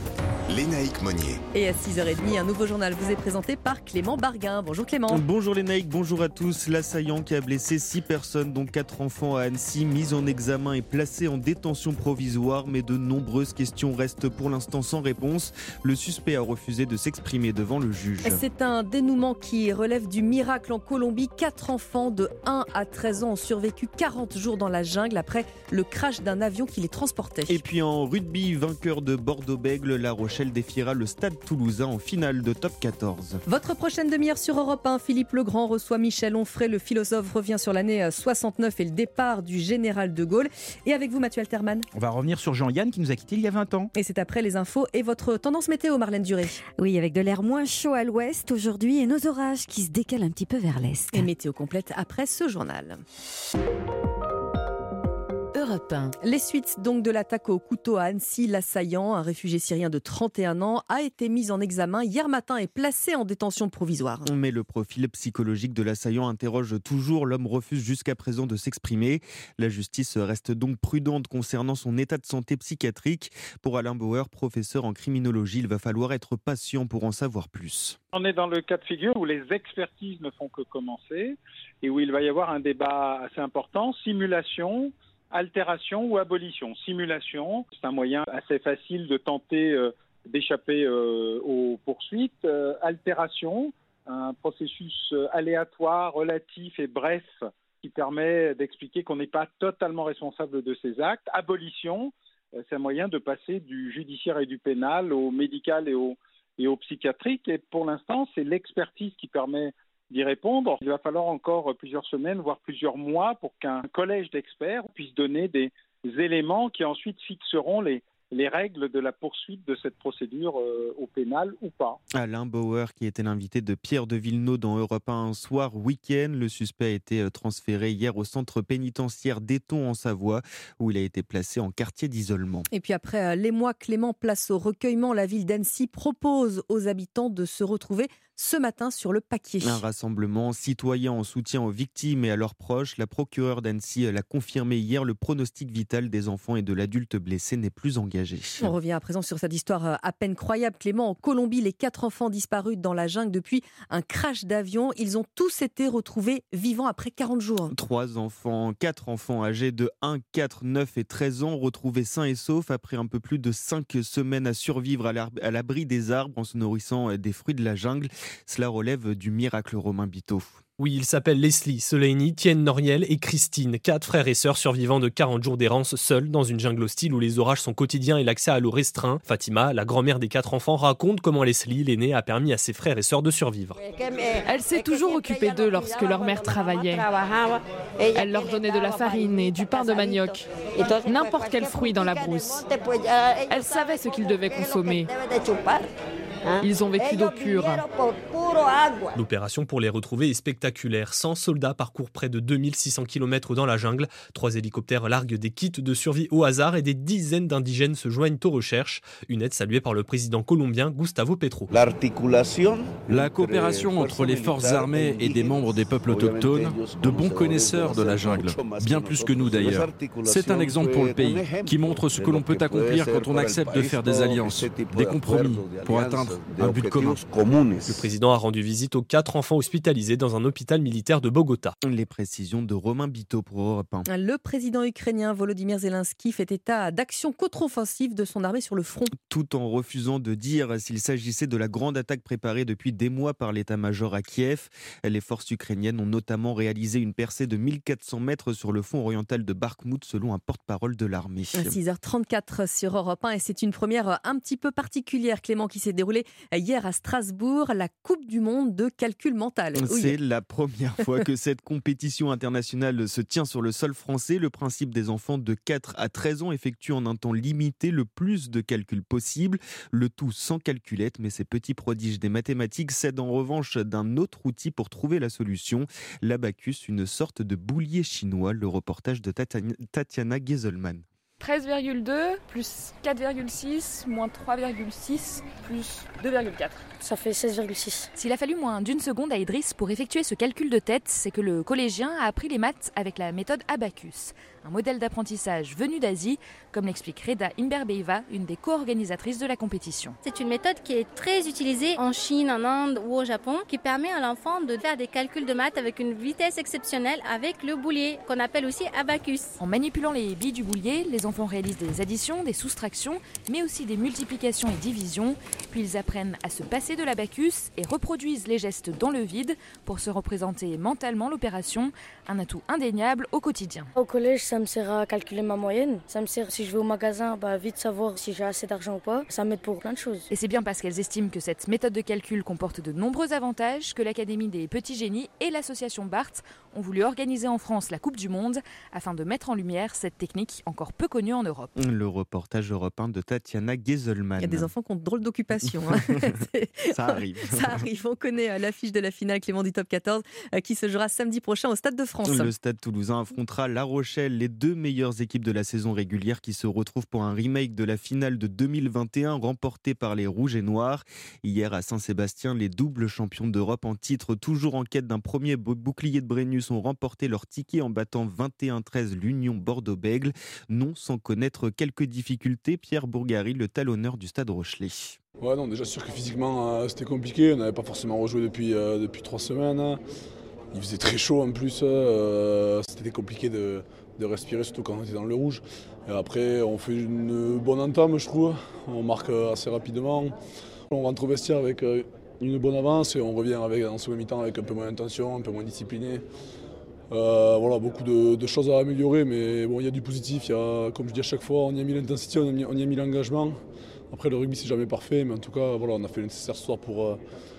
Lénaïque Monnier.
Et à 6h30, un nouveau journal vous est présenté par Clément Barguin. Bonjour Clément.
Bonjour Naïcs, bonjour à tous. L'assaillant qui a blessé 6 personnes, dont 4 enfants à Annecy, mis en examen et placé en détention provisoire, mais de nombreuses questions restent pour l'instant sans réponse. Le suspect a refusé de s'exprimer devant le juge.
C'est un dénouement qui relève du miracle en Colombie. Quatre enfants de 1 à 13 ans ont survécu 40 jours dans la jungle après le crash d'un avion qui les transportait.
Et puis en rugby, vainqueur de Bordeaux-Bègle, La Rochelle défiera le stade toulousain en finale de top 14.
Votre prochaine demi-heure sur Europe 1, Philippe Legrand reçoit Michel Onfray. Le philosophe revient sur l'année 69 et le départ du général de Gaulle. Et avec vous, Mathieu Alterman.
On va revenir sur Jean-Yann qui nous a quittés il y a 20 ans.
Et c'est après les infos et votre tendance météo, Marlène Duré.
Oui, avec de l'air moins chaud à l'ouest aujourd'hui et nos orages qui se décalent un petit peu vers l'est.
Et météo complète après ce journal.
Europe 1.
Les suites donc de l'attaque au couteau à Annecy, l'assaillant, un réfugié syrien de 31 ans, a été mis en examen hier matin et placé en détention provisoire.
Mais le profil psychologique de l'assaillant interroge toujours. L'homme refuse jusqu'à présent de s'exprimer. La justice reste donc prudente concernant son état de santé psychiatrique. Pour Alain Bauer, professeur en criminologie, il va falloir être patient pour en savoir plus.
On est dans le cas de figure où les expertises ne font que commencer et où il va y avoir un débat assez important, simulation, altération ou abolition. Simulation, c'est un moyen assez facile de tenter euh, d'échapper euh, aux poursuites. Euh, altération, un processus aléatoire, relatif et bref qui permet d'expliquer qu'on n'est pas totalement responsable de ses actes. Abolition, c'est un moyen de passer du judiciaire et du pénal au médical et au, et au psychiatrique. Et pour l'instant, c'est l'expertise qui permet d'y répondre. Il va falloir encore plusieurs semaines, voire plusieurs mois pour qu'un collège d'experts puisse donner des éléments qui ensuite fixeront les, les règles de la poursuite de cette procédure euh, au pénal ou pas.
Alain Bauer, qui était l'invité de Pierre de Villeneuve dans Europe 1 un soir week-end. Le suspect a été euh, transféré hier au centre pénitentiaire d'Eton en Savoie, où il a été placé en quartier d'isolement.
Et puis après euh, les mois, Clément place au recueillement. La ville d'Annecy propose aux habitants de se retrouver ce matin sur le paquier.
Un rassemblement citoyen en soutien aux victimes et à leurs proches. La procureure d'Annecy l'a confirmé hier. Le pronostic vital des enfants et de l'adulte blessé n'est plus engagé.
On revient à présent sur cette histoire euh, à peine croyable. Clément, en Colombie, les quatre enfants disparus dans la jungle depuis un crash d'avion. Ils ont tous été retrouvés vivants après 40 jours.
Trois enfants, quatre enfants âgés de 1, 4, 9 et 13 ans retrouvés sains et saufs après un peu plus de cinq semaines à survivre à l'abri des arbres en se nourrissant des fruits de la jungle. Cela relève du miracle Romain Biteau.
Oui, ils s'appellent Leslie, Soleini, Tienne Noriel et Christine, quatre frères et sœurs survivants de 40 jours d'errance seuls dans une jungle hostile où les orages sont quotidiens et l'accès à l'eau restreint. Fatima, la grand-mère des quatre enfants, raconte comment Leslie, l'aînée, a permis à ses frères et sœurs de survivre.
Elle s'est toujours occupée d'eux lorsque leur mère travaillait. Elle leur donnait de la farine et du pain de manioc, n'importe quel fruit dans la brousse. Elle savait ce qu'ils devaient consommer. Ils ont vécu d'eau pure.
L'opération pour les retrouver est spectaculaire. 100 soldats parcourent près de 2600 km dans la jungle. Trois hélicoptères larguent des kits de survie au hasard et des dizaines d'indigènes se joignent aux recherches. Une aide saluée par le président colombien Gustavo Petro.
La coopération entre les forces armées et des membres des peuples autochtones, de bons connaisseurs de la jungle, bien plus que nous d'ailleurs. C'est un exemple pour le pays qui montre ce que l'on peut accomplir quand on accepte de faire des alliances, des compromis pour atteindre
Un but commun. Le président a rendu visite aux quatre enfants hospitalisés dans un hôpital militaire de Bogota.
Les précisions de Romain Bito pour Europe 1.
Le président ukrainien Volodymyr Zelensky fait état d'actions contre-offensives de son armée sur le front.
Tout en refusant de dire s'il s'agissait de la grande attaque préparée depuis des mois par l'état-major à Kiev. Les forces ukrainiennes ont notamment réalisé une percée de 1400 mètres sur le fond oriental de Bakhmut selon un porte-parole de l'armée.
6h34 sur Europe 1 et c'est une première un petit peu particulière, Clément, qui s'est déroulée hier à Strasbourg, la Coupe du Monde de calcul mental.
C'est la première fois que cette compétition internationale se tient sur le sol français. Le principe des enfants de 4 à 13 ans effectuent en un temps limité le plus de calculs possible, le tout sans calculette, mais ces petits prodiges des mathématiques cèdent en revanche d'un autre outil pour trouver la solution, l'abacus, une sorte de boulier chinois, le reportage de Tatiana Gieselman.
13,2 plus 4,6 moins 3,6 plus 2,4.
Ça fait 16,6.
S'il a fallu moins d'une seconde à Idriss pour effectuer ce calcul de tête, c'est que le collégien a appris les maths avec la méthode Abacus, un modèle d'apprentissage venu d'Asie, comme l'explique Reda Imberbeiva, une des co-organisatrices de la compétition.
C'est une méthode qui est très utilisée en Chine, en Inde ou au Japon, qui permet à l'enfant de faire des calculs de maths avec une vitesse exceptionnelle avec le boulier, qu'on appelle aussi Abacus.
En manipulant les billes du boulier, les enfants réalisent des additions, des soustractions, mais aussi des multiplications et divisions, puis ils apprennent à se passer de l'abacus et reproduisent les gestes dans le vide pour se représenter mentalement l'opération, un atout indéniable au quotidien.
Au collège, ça me sert à calculer ma moyenne. Ça me sert si je vais au magasin, bah, vite savoir si j'ai assez d'argent ou pas. Ça m'aide pour plein de choses.
Et c'est bien parce qu'elles estiment que cette méthode de calcul comporte de nombreux avantages que l'Académie des petits génies et l'association BART ont voulu organiser en France la Coupe du Monde afin de mettre en lumière cette technique encore peu connue en Europe.
Le reportage européen de Tatiana Gieselman.
Il y a des enfants qui ont de drôles d'occupations. Hein.
Ça arrive.
Ça arrive. On connaît euh, l'affiche de la finale Clément du Top 14 euh, qui se jouera samedi prochain au Stade de France.
Le Stade toulousain affrontera La Rochelle, les deux meilleures équipes de la saison régulière qui se retrouvent pour un remake de la finale de 2021 remportée par les Rouges et Noirs. Hier à Saint-Sébastien, les doubles champions d'Europe en titre, toujours en quête d'un premier bouclier de Brennus, ont remporté leur ticket en battant 21-13 l'Union Bordeaux-Bègle, non sans connaître quelques difficultés. Pierre Bourgari, le talonneur du Stade Rochelet.
Ouais, non, déjà sûr que physiquement euh, c'était compliqué. On n'avait pas forcément rejoué depuis, euh, depuis trois semaines. Il faisait très chaud en plus. Euh, c'était compliqué de, de, respirer, surtout quand on était dans le rouge. Et après, on fait une bonne entame, je trouve. On marque assez rapidement. On rentre au vestiaire avec une bonne avance et on revient avec, en second mi-temps avec un peu moins d'intention, un peu moins discipliné. voilà, beaucoup de, choses à améliorer, mais bon, il y a du positif. Y a, comme je dis à chaque fois, on y a mis l'intensité, on, y a mis l'engagement. Après, le rugby, c'est jamais parfait, mais en tout cas, voilà, on a fait le nécessaire ce soir pour, euh,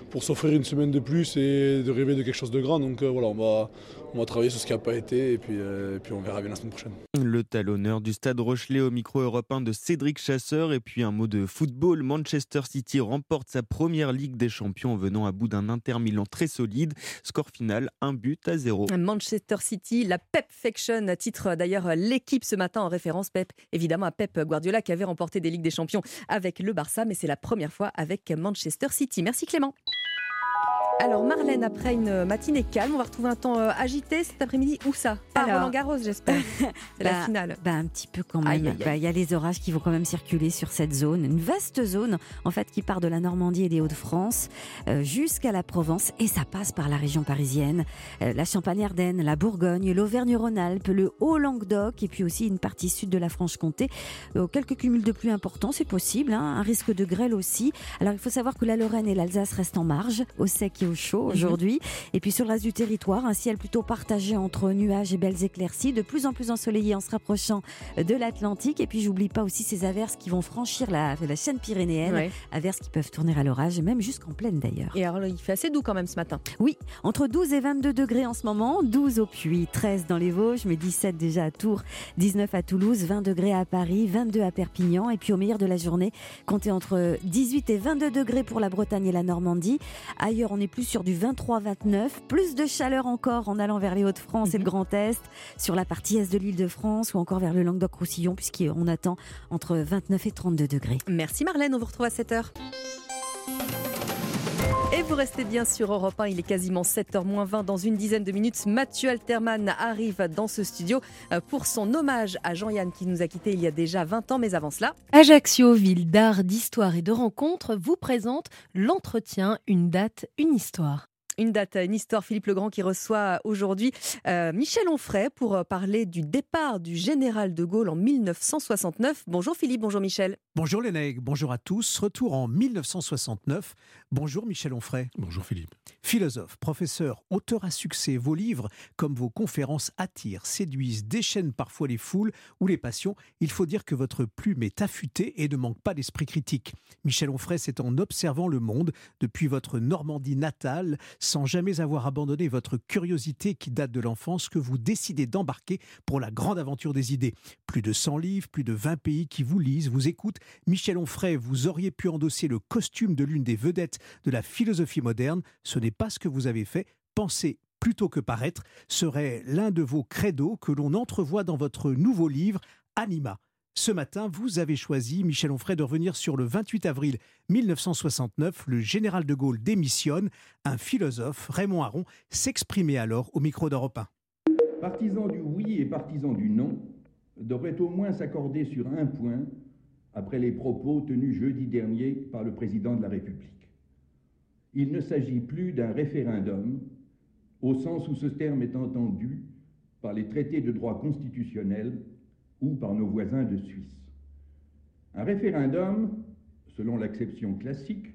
pour s'offrir une semaine de plus et de rêver de quelque chose de grand. Donc euh, voilà, on va, on va travailler sur ce qui n'a pas été et puis, euh, et puis on verra bien la semaine prochaine.
Le talonneur du stade Rochelet au micro européen de Cédric Chasseur. Et puis un mot de football. Manchester City remporte sa première Ligue des Champions en venant à bout d'un Inter Milan très solide. Score final, un but à zéro.
Manchester City, la Pep Faction, titre d'ailleurs l'équipe ce matin en référence Pep, évidemment à Pep Guardiola qui avait remporté des Ligues des Champions avec le Barça, mais c'est la première fois avec Manchester City. Merci Clément. Alors Marlène, après une matinée calme, on va retrouver un temps euh, agité cet après-midi. Où ça? Pas Roland Garros, j'espère. C'est la
Bah,
finale.
bah, un petit peu quand même. Bah, Il y a les orages qui vont quand même circuler sur cette zone, une vaste zone en fait qui part de la Normandie et des Hauts-de-France euh, jusqu'à la Provence et ça passe par la région parisienne, euh, la Champagne-Ardenne, la Bourgogne, l'Auvergne-Rhône-Alpes, le Haut-Languedoc et puis aussi une partie sud de la Franche-Comté. Euh, quelques cumuls de pluie importants, c'est possible, hein, un risque de grêle aussi. Alors il faut savoir que la Lorraine et l'Alsace restent en marge, au sec au chaud aujourd'hui. Et puis sur le reste du territoire, un ciel plutôt partagé entre nuages et belles éclaircies, de plus en plus ensoleillé en se rapprochant de l'Atlantique. Et puis j'oublie pas aussi ces averses qui vont franchir la, la chaîne pyrénéenne,
Ouais.
averses qui peuvent tourner à l'orage, même jusqu'en plaine d'ailleurs.
Et alors, il fait assez doux quand même ce matin.
Oui, entre 12 et 22 degrés en ce moment, 12 au Puy, 13 dans les Vosges, mais 17 déjà à Tours, 19 à Toulouse, 20 degrés à Paris, 22 à Perpignan. Et puis au meilleur de la journée, comptez entre 18 et 22 degrés pour la Bretagne et la Normandie. Ailleurs, on est plus sur du 23-29, plus de chaleur encore en allant vers les Hauts-de-France et le Grand Est, sur la partie est de l'île de France ou encore vers le Languedoc-Roussillon, puisqu'on attend entre 29 et 32 degrés.
Merci Marlène, on vous retrouve à 7h. Et vous restez bien sur Europe 1, il est quasiment 7h20. Dans une dizaine de minutes, Mathieu Alterman arrive dans ce studio euh, pour son hommage à Jean-Yann qui nous a quittés il y a déjà 20 ans. Mais avant cela,
Ajaccio, ville d'art, d'histoire et de rencontres, vous présente l'entretien Une date, une histoire.
Une date, une histoire. Philippe Legrand qui reçoit aujourd'hui euh, Michel Onfray pour euh, parler du départ du général de Gaulle en 1969. Bonjour Philippe, bonjour Michel.
Bonjour Lénègue, bonjour à tous. Retour en 1969. Bonjour Michel Onfray.
Bonjour Philippe.
Philosophe, professeur, auteur à succès, vos livres comme vos conférences attirent, séduisent, déchaînent parfois les foules ou les passions. Il faut dire que votre plume est affûtée et ne manque pas d'esprit critique. Michel Onfray, c'est en observant le monde depuis votre Normandie natale sans jamais avoir abandonné votre curiosité qui date de l'enfance, que vous décidez d'embarquer pour la grande aventure des idées. Plus de 100 livres, plus de 20 pays qui vous lisent, vous écoutent. Michel Onfray, vous auriez pu endosser le costume de l'une des vedettes de la philosophie moderne. Ce n'est pas ce que vous avez fait. Pensez plutôt que paraître serait l'un de vos credos que l'on entrevoit dans votre nouveau livre, Anima. Ce matin, vous avez choisi, Michel Onfray, de revenir sur le 28 avril 1969. Le général de Gaulle démissionne. Un philosophe, Raymond Aron, s'exprimait alors au micro d'Europe 1.
Partisans du oui et partisans du non devraient au moins s'accorder sur un point après les propos tenus jeudi dernier par le président de la République. Il ne s'agit plus d'un référendum au sens où ce terme est entendu par les traités de droit constitutionnel ou par nos voisins de Suisse. Un référendum, selon l'acception classique,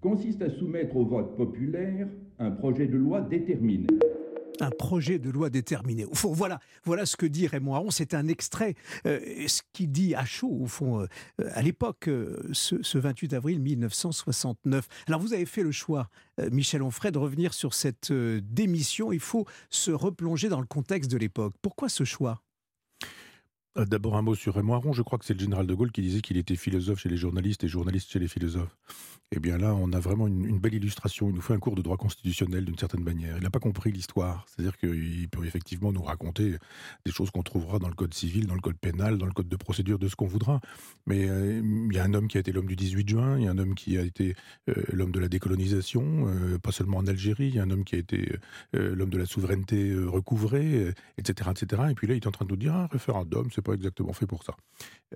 consiste à soumettre au vote populaire un projet de loi déterminé.
Un projet de loi déterminé. Au fond, voilà, voilà ce que dit Raymond Aron. C'est un extrait, euh, ce qu'il dit à chaud, au fond, euh, à l'époque, euh, ce, ce, 28 avril 1969. Alors, vous avez fait le choix, Michel Onfray, de revenir sur cette démission. Il faut se replonger dans le contexte de l'époque. Pourquoi ce choix?
D'abord un mot sur Raymond Aron. Je crois que c'est le général de Gaulle qui disait qu'il était philosophe chez les journalistes et journaliste chez les philosophes. Eh bien là, on a vraiment une, belle illustration. Il nous fait un cours de droit constitutionnel d'une certaine manière. Il n'a pas compris l'histoire. C'est-à-dire qu'il peut effectivement nous raconter des choses qu'on trouvera dans le code civil, dans le code pénal, dans le code de procédure de ce qu'on voudra. Mais euh, il y a un homme qui a été l'homme du 18 juin, il y a un homme qui a été euh, l'homme de la décolonisation, euh, pas seulement en Algérie, il y a un homme qui a été euh, l'homme de la souveraineté euh, recouvrée, euh, etc., etc. Et puis là, il est en train de nous dire un référendum, c'est pas exactement fait pour ça.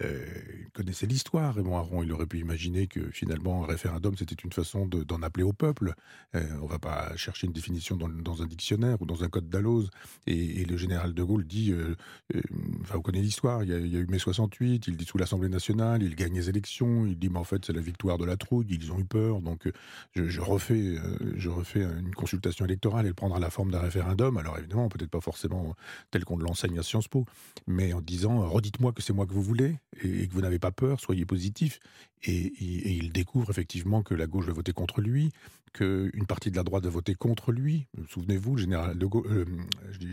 Euh, il connaissait l'histoire, Raymond Aron. Il aurait pu imaginer que finalement, un référendum, c'était une façon de- d'en appeler au peuple. Euh, on va pas chercher une définition dans, un dictionnaire ou dans un code d'Alloz. Et, le général de Gaulle dit, euh, euh, enfin, vous connaissez l'histoire, il, y a- eu mai 68, il dit sous l'Assemblée nationale, il gagne les élections, il dit, mais en fait, c'est la victoire de la trouille, ils ont eu peur, donc euh, je, je refais, je refais une consultation électorale, elle prendra la forme d'un référendum. Alors évidemment, peut-être pas forcément tel qu'on l'enseigne à Sciences Po, mais en disant, redites-moi que c'est moi que vous voulez et, et que vous n'avez pas peur, soyez positif. Et, et- et il découvre effectivement que la gauche va voter contre lui, qu'une partie de la droite va voter contre lui. Souvenez-vous, le général de Gaulle, euh,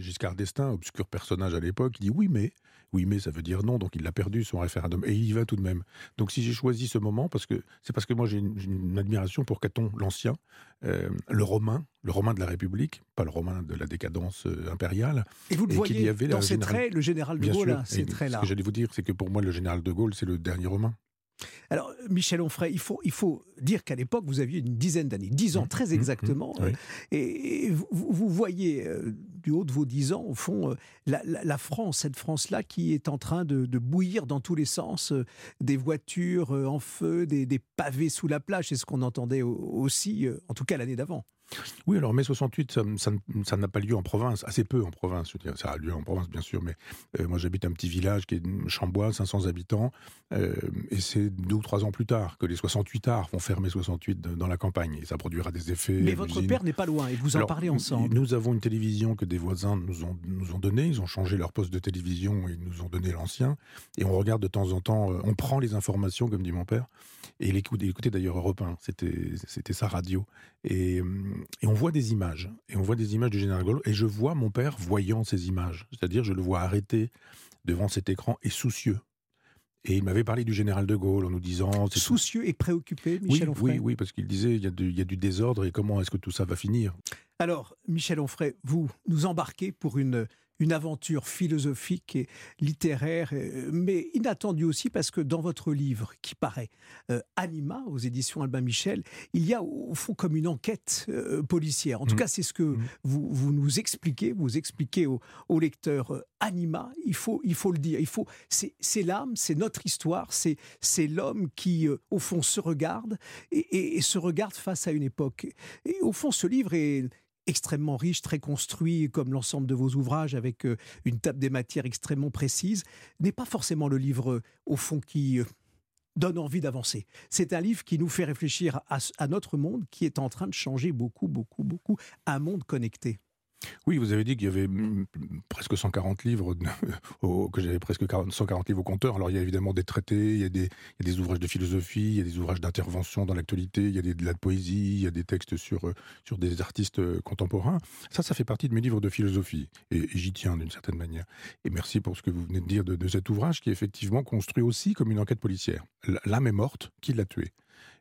Giscard d'Estaing, obscur personnage à l'époque, il dit oui mais, oui mais ça veut dire non, donc il a perdu son référendum et il y va tout de même. Donc si j'ai choisi ce moment, parce que c'est parce que moi j'ai une, admiration pour Caton l'Ancien, euh, le Romain, le Romain de la République, pas le Romain de la décadence euh, impériale.
Et vous le
qu'il
voyez
y avait
dans ces
général-
traits, le général de Gaulle, ces
Et
traits-là.
Ce que j'allais vous dire, c'est que pour moi, le général de Gaulle, c'est le dernier Romain.
Alors, Michel Onfray, il faut, il faut dire qu'à l'époque, vous aviez une dizaine d'années, dix ans très exactement,
oui.
euh, et, et vous, vous voyez euh, du haut de vos dix ans, au fond, euh, la, la- la France, cette France-là qui est en train de, de bouillir dans tous les sens, euh, des voitures euh, en feu, des, des pavés sous la plage, c'est ce qu'on entendait au- aussi, euh, en tout cas l'année d'avant.
Oui, alors mai 68, ça ça n'a pas lieu en province, assez peu en province. Je veux dire, ça a lieu en province, bien sûr, mais euh, moi j'habite un petit village qui est Chambois, 500 habitants, euh, et c'est deux ou trois ans plus tard que les 68 arts vont fermer 68 de- dans la campagne, et ça produira des effets.
Mais votre père n'est pas loin, et vous en
Alors,
parlez ensemble.
Nous avons une télévision que des voisins nous ont, nous ont donnée. Ils ont changé leur poste de télévision et ils nous ont donné l'ancien. Et on regarde de temps en temps, euh, on prend les informations, comme dit mon père. Et il écoutait d'ailleurs Europe 1, c'était c'était sa radio. Et, hum, et on voit des images. Et on voit des images du général de Gaulle. Et je vois mon père voyant ces images. C'est-à-dire, je le vois arrêté devant cet écran et soucieux. Et il m'avait parlé du général de Gaulle en nous disant...
Soucieux et préoccupé,
Oui,
Michel Onfray
oui, oui, parce qu'il disait il y, a du, il y a du désordre et comment est-ce que tout ça va finir?
Alors, Michel Onfray, vous nous embarquez pour une, une aventure philosophique et littéraire, euh, mais inattendue aussi parce que dans votre livre qui paraît euh, Anima aux éditions Albin Michel, il y a au fond comme une enquête euh, policière. En tout
Mmh.
cas, c'est ce que
Mmh.
vous, vous nous expliquez, vous expliquez au, au lecteur euh, Anima, il faut, il faut le dire, il faut, c'est, l'âme, c'est notre histoire, c'est, c'est l'homme qui, au fond, se regarde et, et- et se regarde face à une époque. Et au fond, ce livre est extrêmement riche, très construit, comme l'ensemble de vos ouvrages, avec euh, une table des matières extrêmement précise, n'est pas forcément le livre, euh, au fond, qui... euh, donne envie d'avancer. C'est un livre qui nous fait réfléchir à, à notre monde qui est en train de changer beaucoup, beaucoup, beaucoup. Un monde connecté.
Oui, vous avez dit qu'il y avait presque 140 livres, au- que j'avais presque 40 140 livres au compteur. Alors il y a évidemment des traités, il y a des, ouvrages de philosophie, il y a des ouvrages d'intervention dans l'actualité, il y a des- de la poésie, il y a des textes sur, euh, sur des artistes euh, contemporains. Ça, ça fait partie de mes livres de philosophie. Et, j'y tiens d'une certaine manière. Et merci pour ce que vous venez de dire de, de cet ouvrage qui est effectivement construit aussi comme une enquête policière. L'âme est morte, qui l'a tuée?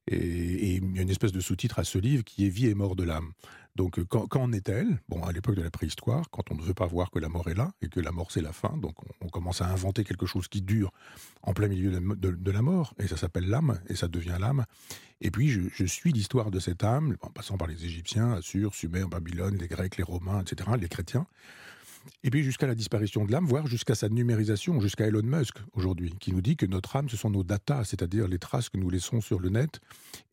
Et il y a une espèce de sous-titre à ce livre qui est Vie et mort de l'âme. Donc, euh, quand, en est-elle Bon, à l'époque de la préhistoire, quand on ne veut pas voir que la mort est là et que la mort c'est la fin, donc on, commence à inventer quelque chose qui dure en plein milieu de, la- de- de la mort, et ça s'appelle l'âme, et ça devient l'âme. Et puis, je, je suis l'histoire de cette âme, en passant par les Égyptiens, Assur, Sumer, Babylone, les Grecs, les Romains, etc., les chrétiens. Et puis jusqu'à la disparition de l'âme, voire jusqu'à sa numérisation, jusqu'à Elon Musk aujourd'hui, qui nous dit que notre âme, ce sont nos datas, c'est-à-dire les traces que nous laissons sur le net.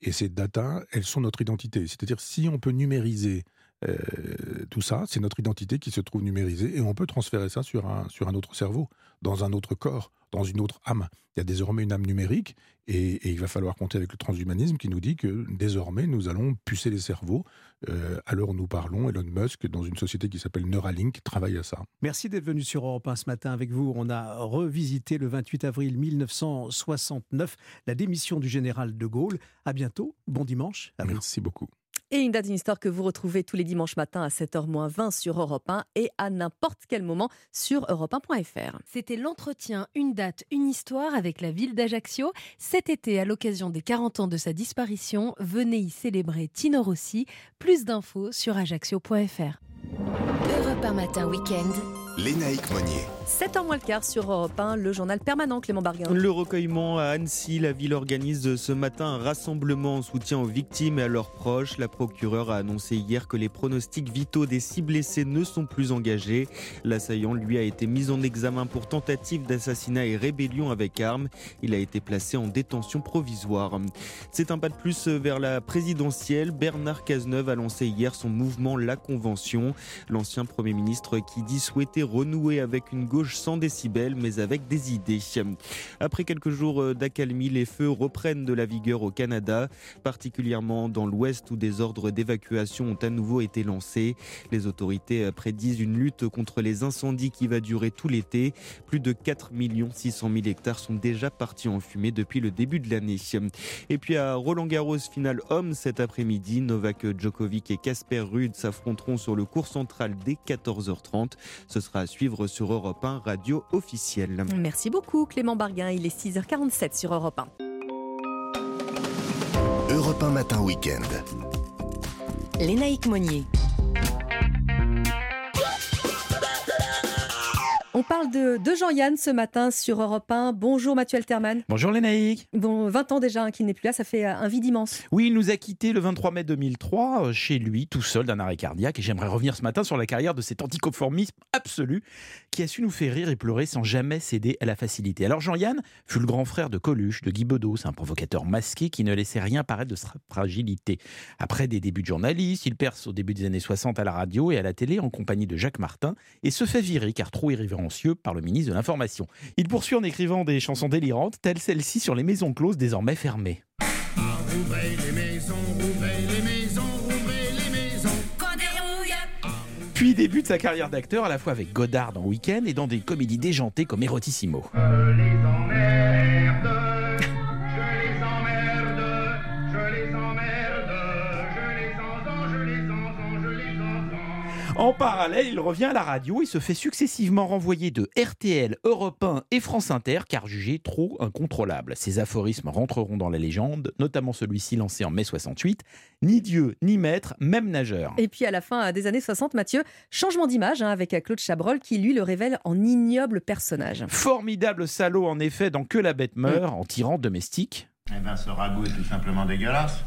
Et ces datas, elles sont notre identité. C'est-à-dire si on peut numériser euh, tout ça, c'est notre identité qui se trouve numérisée et on peut transférer ça sur un, sur un autre cerveau, dans un autre corps, dans une autre âme. Il y a désormais une âme numérique et, et il va falloir compter avec le transhumanisme qui nous dit que désormais nous allons pucer les cerveaux. Euh, à l'heure où nous parlons, Elon Musk, dans une société qui s'appelle Neuralink, travaille à ça.
Merci d'être venu sur Europe 1 ce matin avec vous. On a revisité le 28 avril 1969 la démission du général de Gaulle. À bientôt. Bon dimanche. À vous.
Merci beaucoup.
Et une date, une histoire que vous retrouvez tous les dimanches matins à 7h20 sur Europe 1 et à n'importe quel moment sur europe1.fr.
C'était l'entretien Une date, une histoire avec la ville d'Ajaccio. Cet été, à l'occasion des 40 ans de sa disparition, venez y célébrer Tino Rossi. Plus d'infos sur ajaccio.fr.
Europe 1 matin week-end.
Lénaïque Monnier.
7h moins le quart sur Europe 1, le journal permanent Clément Barguin.
Le recueillement à Annecy, la ville organise ce matin un rassemblement en soutien aux victimes et à leurs proches. La procureure a annoncé hier que les pronostics vitaux des six blessés ne sont plus engagés. L'assaillant, lui, a été mis en examen pour tentative d'assassinat et rébellion avec arme. Il a été placé en détention provisoire. C'est un pas de plus vers la présidentielle. Bernard Cazeneuve a lancé hier son mouvement La Convention. L'ancien Premier ministre qui dit souhaiter renouer avec une gauche sans décibels mais avec des idées. Après quelques jours d'accalmie, les feux reprennent de la vigueur au Canada, particulièrement dans l'ouest où des ordres d'évacuation ont à nouveau été lancés. Les autorités prédisent une lutte contre les incendies qui va durer tout l'été. Plus de 4 600 000 hectares sont déjà partis en fumée depuis le début de l'année. Et puis à Roland Garros finale homme cet après-midi, Novak Djokovic et Casper Ruud s'affronteront sur le cours central dès 14h30. Ce sera à suivre sur Europe 1 Radio officielle.
Merci beaucoup Clément Barguin, il est 6h47 sur Europe 1.
Europe 1 matin week-end.
Lénaïque Monnier.
On parle de, de Jean-Yann ce matin sur Europe 1. Bonjour Mathieu Alterman.
Bonjour Lénaïque.
Bon, 20 ans déjà hein, qu'il n'est plus là, ça fait un vide immense.
Oui, il nous a quittés le 23 mai 2003 euh, chez lui, tout seul d'un arrêt cardiaque. Et j'aimerais revenir ce matin sur la carrière de cet anticonformisme absolu qui a su nous faire rire et pleurer sans jamais céder à la facilité. Alors Jean-Yann fut le grand frère de Coluche, de Guy Bedos, un provocateur masqué qui ne laissait rien paraître de sa fragilité. Après des débuts de journaliste, il perce au début des années 60 à la radio et à la télé en compagnie de Jacques Martin et se fait virer car trop irrévérencieux par le ministre de l'Information. Il poursuit en écrivant des chansons délirantes, telles celle-ci sur les maisons closes désormais fermées. Puis débute sa carrière d'acteur à la fois avec Godard dans Week-end et dans des comédies déjantées comme Erotissimo.
Emmerde,
En parallèle, il revient à la radio et se fait successivement renvoyer de RTL, Europe 1 et France Inter car jugé trop incontrôlable. Ses aphorismes rentreront dans la légende, notamment celui-ci lancé en mai 68. Ni Dieu, ni maître, même nageur.
Et puis à la fin des années 60, Mathieu, changement d'image hein, avec Claude Chabrol qui lui le révèle en ignoble personnage.
Formidable salaud en effet dans Que la bête meurt, en tyran domestique.
Eh ben, ce ragoût est tout simplement dégueulasse.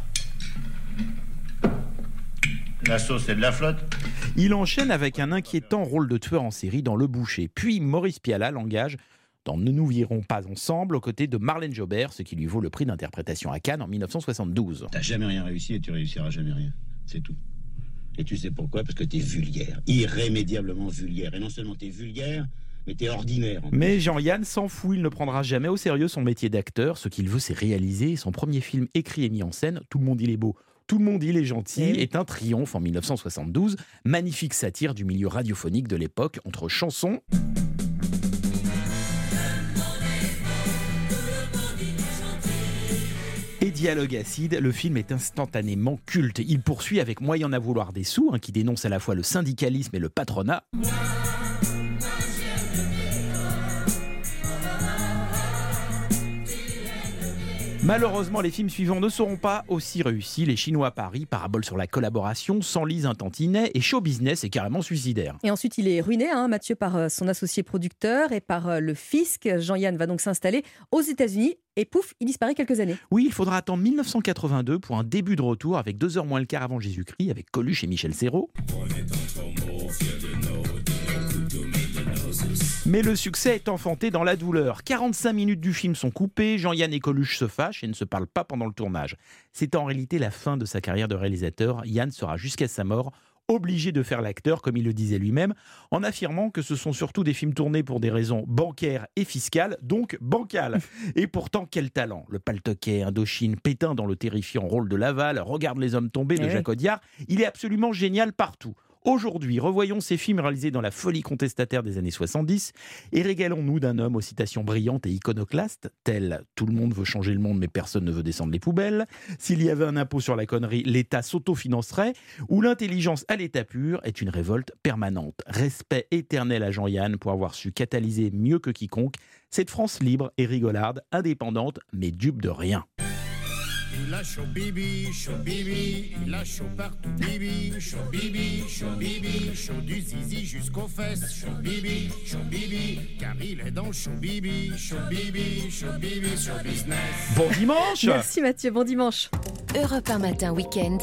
La sauce, c'est de la flotte.
Il enchaîne avec un inquiétant rôle de tueur en série dans Le Boucher. Puis Maurice Pialat l'engage dans Ne nous virons pas ensemble aux côtés de Marlène Jobert, ce qui lui vaut le prix d'interprétation à Cannes en 1972.
T'as jamais rien réussi et tu réussiras jamais rien. C'est tout. Et tu sais pourquoi? Parce que t'es vulgaire. Irrémédiablement vulgaire. Et non seulement t'es vulgaire, mais t'es ordinaire.
Mais Jean-Yann s'en fout, il ne prendra jamais au sérieux son métier d'acteur. Ce qu'il veut, c'est réaliser son premier film écrit et mis en scène. Tout le monde, il est beau. Tout le monde, il est gentil,
Eh oui.
est un triomphe en 1972. Magnifique satire du milieu radiophonique de l'époque entre chansons et dialogue acide, le film est instantanément culte. Il poursuit avec Moyen à vouloir des sous, hein, qui dénonce à la fois le syndicalisme et le patronat. Malheureusement, les films suivants ne seront pas aussi réussis. Les Chinois à Paris, Parabole sur la collaboration, s'enlisent un tantinet et Show Business est carrément suicidaire.
Et ensuite, il est ruiné, hein, Mathieu, par euh, son associé producteur et par euh, le fisc. Jean-Yann va donc s'installer aux États-Unis et pouf, il disparaît quelques années.
Oui, il faudra attendre 1982 pour un début de retour avec deux heures moins le quart avant Jésus-Christ avec Coluche et Michel Serrault. Mais le succès est enfanté dans la douleur. 45 minutes du film sont coupées, Jean-Yann et Coluche se fâchent et ne se parlent pas pendant le tournage. C'est en réalité la fin de sa carrière de réalisateur. Yann sera jusqu'à sa mort obligé de faire l'acteur, comme il le disait lui-même, en affirmant que ce sont surtout des films tournés pour des raisons bancaires et fiscales, donc bancales. Et pourtant, quel talent Le Paltoquet, Indochine, Pétain dans le terrifiant rôle de Laval, Regarde les hommes tombés de
Eh.
Jacques Audiard, il est absolument génial partout. Aujourd'hui, revoyons ces films réalisés dans la folie contestataire des années 70 et régalons-nous d'un homme aux citations brillantes et iconoclastes, tel Tout le monde veut changer le monde mais personne ne veut descendre les poubelles, S'il y avait un impôt sur la connerie, l'État s'autofinancerait, ou l'intelligence à l'état pur est une révolte permanente. Respect éternel à Jean-Yann pour avoir su catalyser mieux que quiconque cette France libre et rigolarde, indépendante mais dupe de rien.
Il a chaud bibi, chaud bibi, il a chaud partout bibi, chaud bibi, chaud bibi, chaud du zizi jusqu'aux fesses, chaud bibi, chaud bibi, car il est dans le chaud bibi, chaud bibi, chaud bibi sur business.
Bon dimanche
Merci Mathieu, bon dimanche.
Europe 1 matin week-end.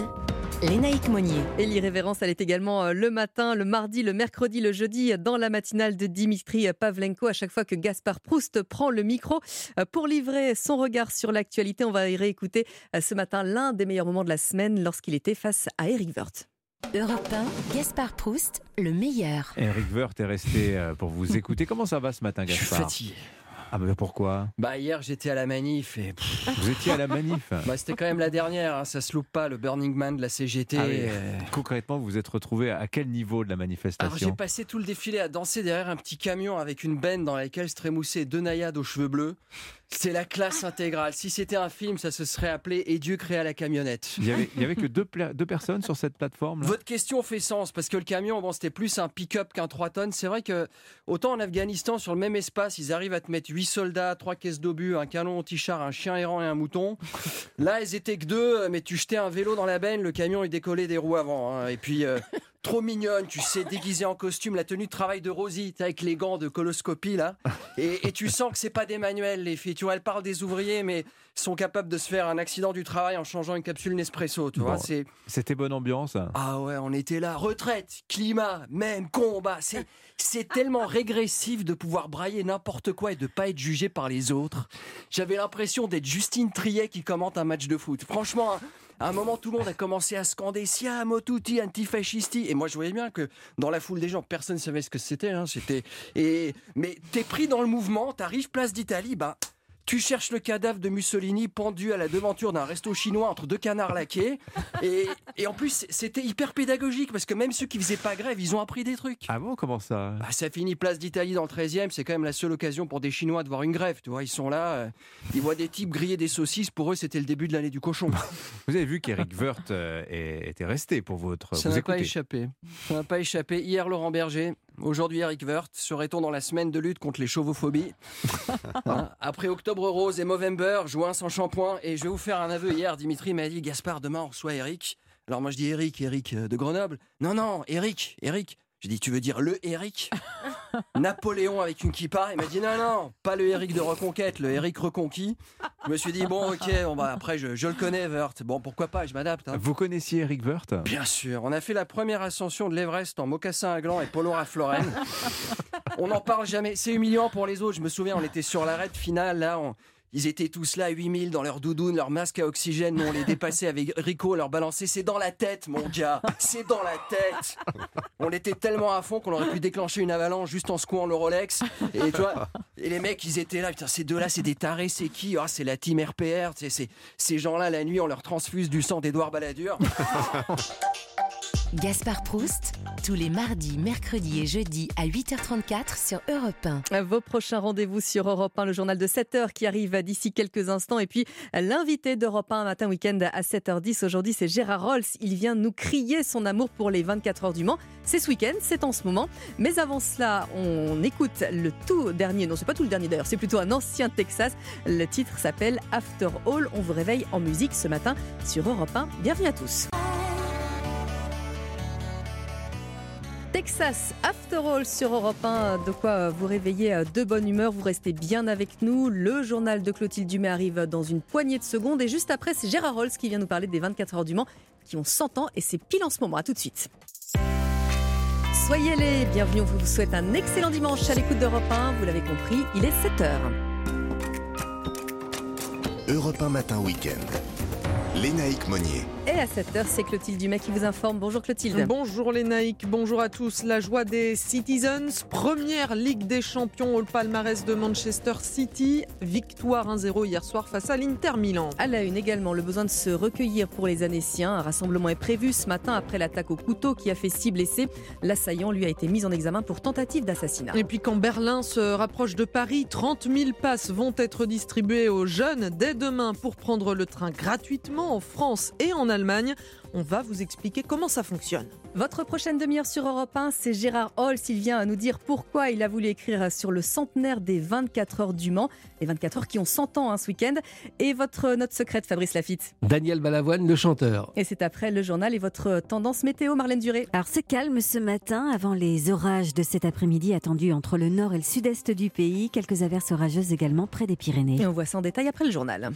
Lénaïque Monnier.
Et l'irrévérence, elle est également euh, le matin, le mardi, le mercredi, le jeudi, euh, dans la matinale de Dimitri Pavlenko. À chaque fois que Gaspard Proust prend le micro euh, pour livrer son regard sur l'actualité, on va y réécouter ce matin l'un des meilleurs moments de la semaine lorsqu'il était face à Eric Wirth.
Europe 1, Gaspard Proust, le meilleur.
Eric Woerth est resté pour vous écouter. Comment ça va ce matin,
Je suis
Gaspard?
fatigué.
Ah, mais pourquoi?
Bah hier j'étais à la manif et
Vous étiez à la manif
bah, c'était quand même la dernière, hein, ça se loupe pas, le Burning Man de la CGT.
Ah oui.
euh.
Concrètement, vous vous êtes retrouvé à quel niveau de la
Alors j'ai
manifestation
passé tout le défilé à danser derrière un petit camion avec une benne dans laquelle se trémoussaient deux naïades aux cheveux bleus. C'est la classe intégrale. Si c'était un film, ça se serait appelé Et Dieu créa la camionnette.
Il y avait, que deux personnes sur cette plateforme
Votre question fait sens parce que le camion, bon, c'était plus un pick-up qu'un 3 tonnes. C'est vrai que autant en Afghanistan, sur le même espace, ils arrivent à te mettre 8 soldats, 3 caisses d'obus, un canon anti-char, un chien errant et un mouton. Là, ils étaient que deux, mais tu jetais un vélo dans la benne, le camion il décollait des roues avant. hein. Et puis. euh, Trop mignonne, tu sais, déguisée en costume, la tenue de travail de Rosie, avec les gants de coloscopie là. Et, et tu sens que c'est pas des manuels, les filles. Tu vois, elles parlent des ouvriers, mais sont capables de se faire un accident du travail en changeant une capsule Nespresso. Tu vois,
Bon,
c'est.
C'était bonne ambiance.
Ah ouais, on était là. Retraite, climat, même combat. C'est, c'est tellement régressif de pouvoir brailler n'importe quoi et de pas être jugé par les autres. J'avais l'impression d'être Justine Triet qui commente un match de foot. Franchement, à un moment, tout le monde a commencé à scander Siamo tutti antifascisti. Et moi, je voyais bien que dans la foule des gens, personne savait ce que c'était. hein. Mais t'es pris dans le mouvement. T'arrives place d'Italie, bah Tu cherches le cadavre de Mussolini pendu à la devanture d'un resto chinois entre deux canards laqués. Et, et en plus, c'était hyper pédagogique parce que même ceux qui faisaient pas grève, ils ont appris des trucs.
Ah bon, comment ça?
Bah, ça finit place d'Italie dans le 13e, c'est quand même la seule occasion pour des Chinois de voir une grève. Tu vois, ils sont là, euh, ils voient des types griller des saucisses. Pour eux, c'était le début de l'année du cochon.
Vous avez vu qu'Eric Woerth euh, était resté pour votre.
Ça n'a pas échappé. Ça n'a pas échappé. Hier, Laurent Berger. Aujourd'hui, Eric Woerth. Serait-on dans la semaine de lutte contre les chauvophobies Hein, Après Octobre Rose et Movember, juin sans shampoing. Et je vais vous faire un aveu. Hier, Dimitri m'a dit Gaspard, demain, on reçoit Eric. Alors moi, je dis Eric, Eric euh, de Grenoble. Non, non, Eric, Eric. J'ai dit, tu veux dire le Eric Napoléon avec une kippa? Il m'a dit, non, non, pas le Eric de Reconquête, le Eric reconquis. Je me suis dit, bon, ok, on va, après, je, je le connais, Woerth. Bon, pourquoi pas, je m'adapte. hein.
Vous connaissiez Eric Woerth
Bien sûr, on a fait la première ascension de l'Everest en mocassin à gland et polo à Florenne. on n'en parle jamais, c'est humiliant pour les autres. Je me souviens, on était sur l'arête finale, là, on- ils étaient tous là, 8000, dans leur doudoune, leur masque à oxygène. Nous, on les dépassait avec Rico, leur balançait. C'est dans la tête, mon gars, c'est dans la tête. On était tellement à fond qu'on aurait pu déclencher une avalanche juste en secouant le Rolex. Et toi, et les mecs, ils étaient là, putain, ces deux-là, c'est des tarés, c'est qui? Ah, c'est la team RPR. c'est- Ces gens-là, la nuit, on leur transfuse du sang d'Edouard Balladur.
Gaspard Proust, tous les mardis, mercredis et jeudis à 8h34 sur Europe 1.
Vos prochains rendez-vous sur Europe 1, le journal de 7h qui arrive d'ici quelques instants. Et puis l'invité d'Europe 1 matin week-end à 7h10. Aujourd'hui, c'est Gérard Rolls. Il vient nous crier son amour pour les 24 heures du Mans. C'est ce week-end, c'est en ce moment. Mais avant cela, on écoute le tout dernier. Non, c'est pas tout le dernier d'ailleurs, c'est plutôt un ancien Texas. Le titre s'appelle After All. On vous réveille en musique ce matin sur Europe 1. Bienvenue à tous. Texas After All sur Europe 1, de quoi vous réveiller de bonne humeur, vous restez bien avec nous. Le journal de Clotilde Dumais arrive dans une poignée de secondes et juste après c'est Gérard Rolls qui vient nous parler des 24 heures du Mans qui ont 100 ans et c'est pile en ce moment. À tout de suite. Soyez les bienvenue, on vous souhaite un excellent dimanche à l'écoute d'Europe 1, vous l'avez compris, il est 7h.
Europe 1 Matin Week-end. Lénaïque Monnier.
Et à 7h, c'est Clotilde Dumais qui vous informe. Bonjour Clotilde.
Bonjour Naïcs, bonjour à tous. La joie des Citizens, première Ligue des Champions au palmarès de Manchester City. Victoire 1-0 hier soir face à l'Inter Milan.
À la une également, le besoin de se recueillir pour les Annéciens. Un rassemblement est prévu ce matin après l'attaque au couteau qui a fait six blessés. L'assaillant lui a été mis en examen pour tentative d'assassinat.
Et puis quand Berlin se rapproche de Paris, 30 000 passes vont être distribuées aux jeunes dès demain pour prendre le train gratuitement en France et en Allemagne. On va vous expliquer comment ça fonctionne.
Votre prochaine demi-heure sur Europe 1, c'est Gérard Hall. Il vient à nous dire pourquoi il a voulu écrire sur le centenaire des 24 heures du Mans. Les 24 heures qui ont 100 ans hein, ce week-end. Et votre note secrète, Fabrice Lafitte.
Daniel Balavoine, le chanteur.
Et c'est après le journal et votre tendance météo, Marlène Duré.
Alors c'est calme ce matin avant les orages de cet après-midi attendus entre le nord et le sud-est du pays. Quelques averses orageuses également près des Pyrénées.
Et on voit ça en détail après le journal.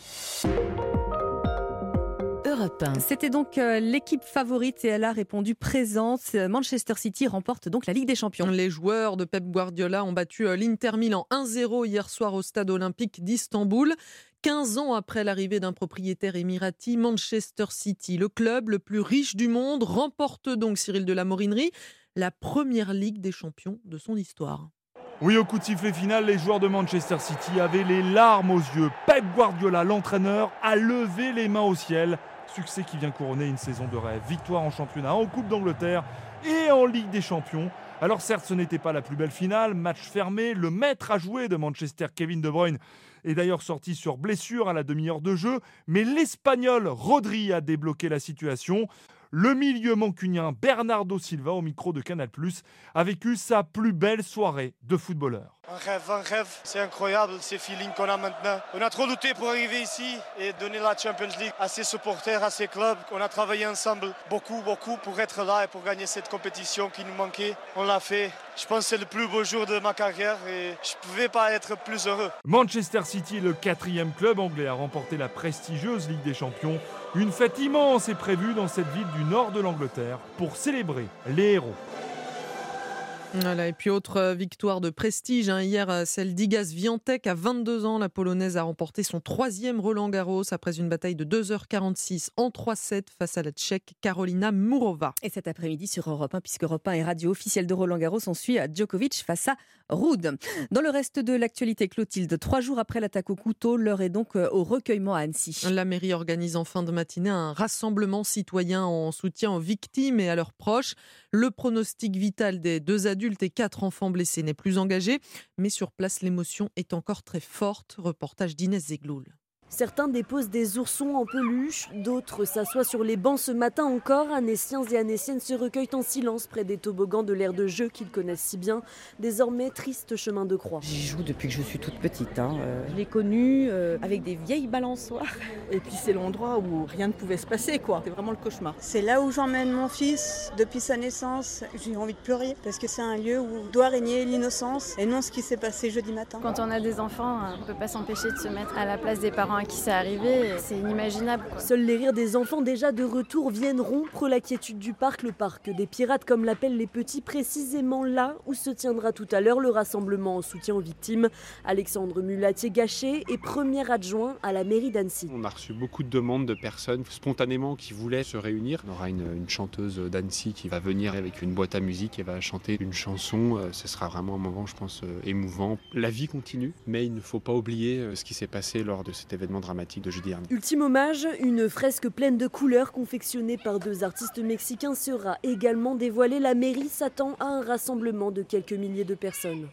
Europe 1.
C'était donc euh, l'équipe favorite et elle a répondu présente. Manchester City remporte donc la Ligue des Champions.
Les joueurs de Pep Guardiola ont battu euh, l'Inter Milan 1-0 hier soir au stade olympique d'Istanbul. 15 ans après l'arrivée d'un propriétaire émirati, Manchester City, le club le plus riche du monde, remporte donc Cyril de la Morinerie la première Ligue des Champions de son histoire.
Oui, au coup de sifflet final, les joueurs de Manchester City avaient les larmes aux yeux. Pep Guardiola, l'entraîneur, a levé les mains au ciel. Succès qui vient couronner une saison de rêve. Victoire en championnat, en Coupe d'Angleterre et en Ligue des Champions. Alors certes, ce n'était pas la plus belle finale, match fermé, le maître à jouer de Manchester, Kevin De Bruyne, est d'ailleurs sorti sur blessure à la demi-heure de jeu, mais l'Espagnol Rodri a débloqué la situation. Le milieu mancunien Bernardo Silva, au micro de Canal+, a vécu sa plus belle soirée de footballeur.
Un rêve, un rêve, c'est incroyable ces feelings qu'on a maintenant. On a trop lutté pour arriver ici et donner la Champions League à ses supporters, à ses clubs. On a travaillé ensemble beaucoup, beaucoup pour être là et pour gagner cette compétition qui nous manquait. On l'a fait. Je pense que c'est le plus beau jour de ma carrière et je ne pouvais pas être plus heureux.
Manchester City, le quatrième club anglais, a remporté la prestigieuse Ligue des Champions. Une fête immense est prévue dans cette ville du nord de l'Angleterre pour célébrer les héros.
Voilà, et puis autre euh, victoire de prestige, hein, hier euh, celle d'Igas Viantec à 22 ans. La polonaise a remporté son troisième Roland Garros après une bataille de 2h46 en 3-7 face à la tchèque Carolina Mourova.
Et cet après-midi sur Europe 1, puisque Europe 1 est radio officielle de Roland Garros, on suit à Djokovic face à Rude. Dans le reste de l'actualité, Clotilde, trois jours après l'attaque au couteau, l'heure est donc euh, au recueillement à Annecy.
La mairie organise en fin de matinée un rassemblement citoyen en soutien aux victimes et à leurs proches. Le pronostic vital des deux adultes et quatre enfants blessés n'est plus engagé, mais sur place, l'émotion est encore très forte. Reportage d'Inès Zegloul.
Certains déposent des oursons en peluche, d'autres s'assoient sur les bancs ce matin encore. Annéciens et Annéciennes se recueillent en silence près des toboggans de l'air de jeu qu'ils connaissent si bien. Désormais, triste chemin de croix.
J'y joue depuis que je suis toute petite. Hein. Euh, je l'ai connu euh, avec des vieilles balançoires.
Et puis c'est l'endroit où rien ne pouvait se passer, quoi. C'est vraiment le cauchemar.
C'est là où j'emmène mon fils depuis sa naissance. J'ai envie de pleurer parce que c'est un lieu où doit régner l'innocence et non ce qui s'est passé jeudi matin.
Quand on a des enfants, on ne peut pas s'empêcher de se mettre à la place des parents à qui c'est arrivé, c'est inimaginable.
Seuls les rires des enfants déjà de retour viennent rompre la quiétude du parc, le parc des pirates comme l'appellent les petits, précisément là où se tiendra tout à l'heure le rassemblement en soutien aux victimes. Alexandre Mulatier-Gachet est premier adjoint à la mairie d'Annecy.
On a reçu beaucoup de demandes de personnes spontanément qui voulaient se réunir. On aura une, une chanteuse d'Annecy qui va venir avec une boîte à musique et va chanter une chanson. Euh, ce sera vraiment un moment, je pense, euh, émouvant. La vie continue, mais il ne faut pas oublier euh, ce qui s'est passé lors de cet événement dramatique de jeudi dernier.
Ultime hommage, une fresque pleine de couleurs confectionnée par deux artistes mexicains sera également dévoilée. La mairie s'attend à un rassemblement de quelques milliers de personnes.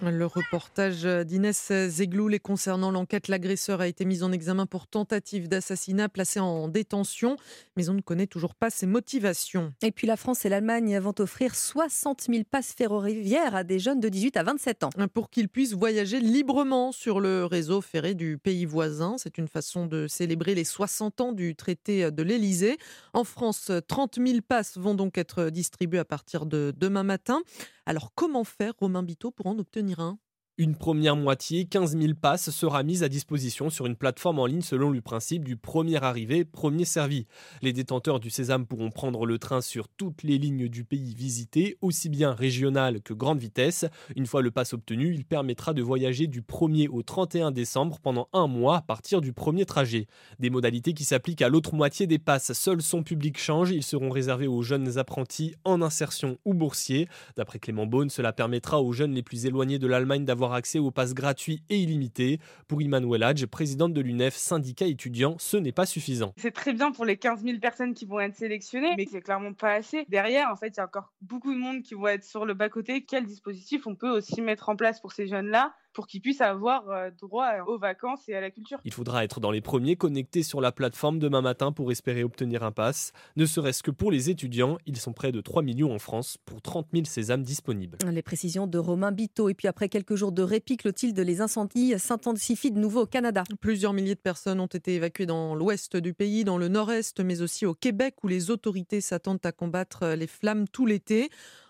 Le reportage d'Inès Zegloul et concernant l'enquête, l'agresseur a été mis en examen pour tentative d'assassinat, placé en détention, mais on ne connaît toujours pas ses motivations.
Et puis la France et l'Allemagne vont offrir 60 000 passes ferroviaires à des jeunes de 18 à 27 ans.
Pour qu'ils puissent voyager librement sur le réseau ferré du pays voisin. C'est une façon de célébrer les 60 ans du traité de l'Elysée. En France, 30 000 passes vont donc être distribuées à partir de demain matin. Alors comment faire, Romain Biteau, pour en obtenir un?
Une première moitié, 15 000 passes, sera mise à disposition sur une plateforme en ligne selon le principe du premier arrivé, premier servi. Les détenteurs du Sésame pourront prendre le train sur toutes les lignes du pays visité, aussi bien régionales que grande vitesse. Une fois le pass obtenu, il permettra de voyager du 1er au 31 décembre pendant un mois à partir du premier trajet. Des modalités qui s'appliquent à l'autre moitié des passes. Seul son public change, ils seront réservés aux jeunes apprentis en insertion ou boursiers. D'après Clément Beaune, cela permettra aux jeunes les plus éloignés de l'Allemagne d'avoir accès aux passes gratuits et illimités. Pour Immanuel Hadj, présidente de l'UNEF, syndicat étudiant, ce n'est pas suffisant.
C'est très bien pour les 15 000 personnes qui vont être sélectionnées, mais c'est clairement pas assez. Derrière, en fait, il y a encore beaucoup de monde qui vont être sur le bas-côté. Quel dispositif on peut aussi mettre en place pour ces jeunes-là? Pour qu'ils puissent avoir euh, droit aux vacances et à la culture.
Il faudra être dans les premiers connectés sur la plateforme demain matin pour espérer obtenir un pass. Ne serait-ce que pour les étudiants, ils sont près de 3 millions en France pour 30 000 sésames disponibles.
Les précisions de Romain Biteau. Et puis après quelques jours de répit, Clotilde, les incendies s'intensifient de nouveau au Canada?
Plusieurs milliers de personnes ont été évacuées dans l'ouest du pays, dans le nord-est, mais aussi au Québec où les autorités s'attendent à combattre les flammes tout l'été.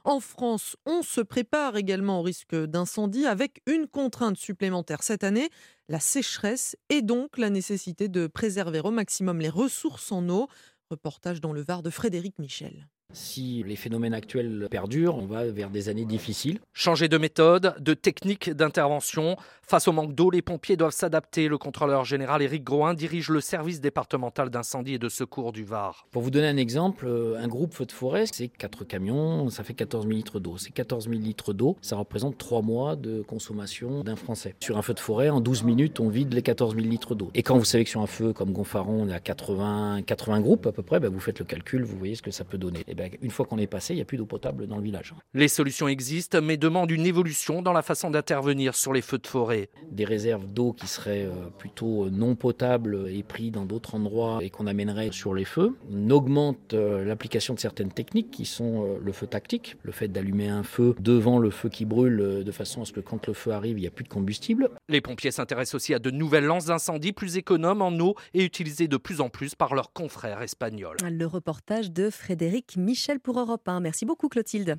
En France, on se prépare également au risque d'incendie avec une contrainte supplémentaire cette année, la sécheresse et donc la nécessité de préserver au maximum les ressources en eau. Reportage dans le Var de Frédéric Michel.
Si les phénomènes actuels perdurent, on va vers des années difficiles.
Changer de méthode, de technique d'intervention. Face au manque d'eau, les pompiers doivent s'adapter. Le contrôleur général Éric Groin dirige le service départemental d'incendie et de secours du Var.
Pour vous donner un exemple, euh, un groupe feu de forêt, c'est 4 camions, ça fait 14 000 litres d'eau. Ces 14 000 litres d'eau, ça représente 3 mois de consommation d'un Français. Sur un feu de forêt, en 12 minutes, on vide les 14 000 litres d'eau. Et quand vous savez que sur un feu comme Gonfaron, on est à 80, 80 groupes à peu près, ben vous faites le calcul, vous voyez ce que ça peut donner. Et ben, une fois qu'on est passé, il n'y a plus d'eau potable dans le village.
Les solutions existent, mais demandent une évolution dans la façon d'intervenir sur les feux de forêt.
Des réserves d'eau qui seraient euh, plutôt non potables et pris dans d'autres endroits et qu'on amènerait sur les feux. On augmente euh, l'application de certaines techniques qui sont euh, le feu tactique, le fait d'allumer un feu devant le feu qui brûle de façon à ce que quand le feu arrive, il n'y a plus de combustible.
Les pompiers s'intéressent aussi à de nouvelles lances d'incendie plus économes en eau et utilisées de plus en plus par leurs confrères espagnols.
Le reportage de Frédéric Michel pour Europe 1. Merci beaucoup Clotilde.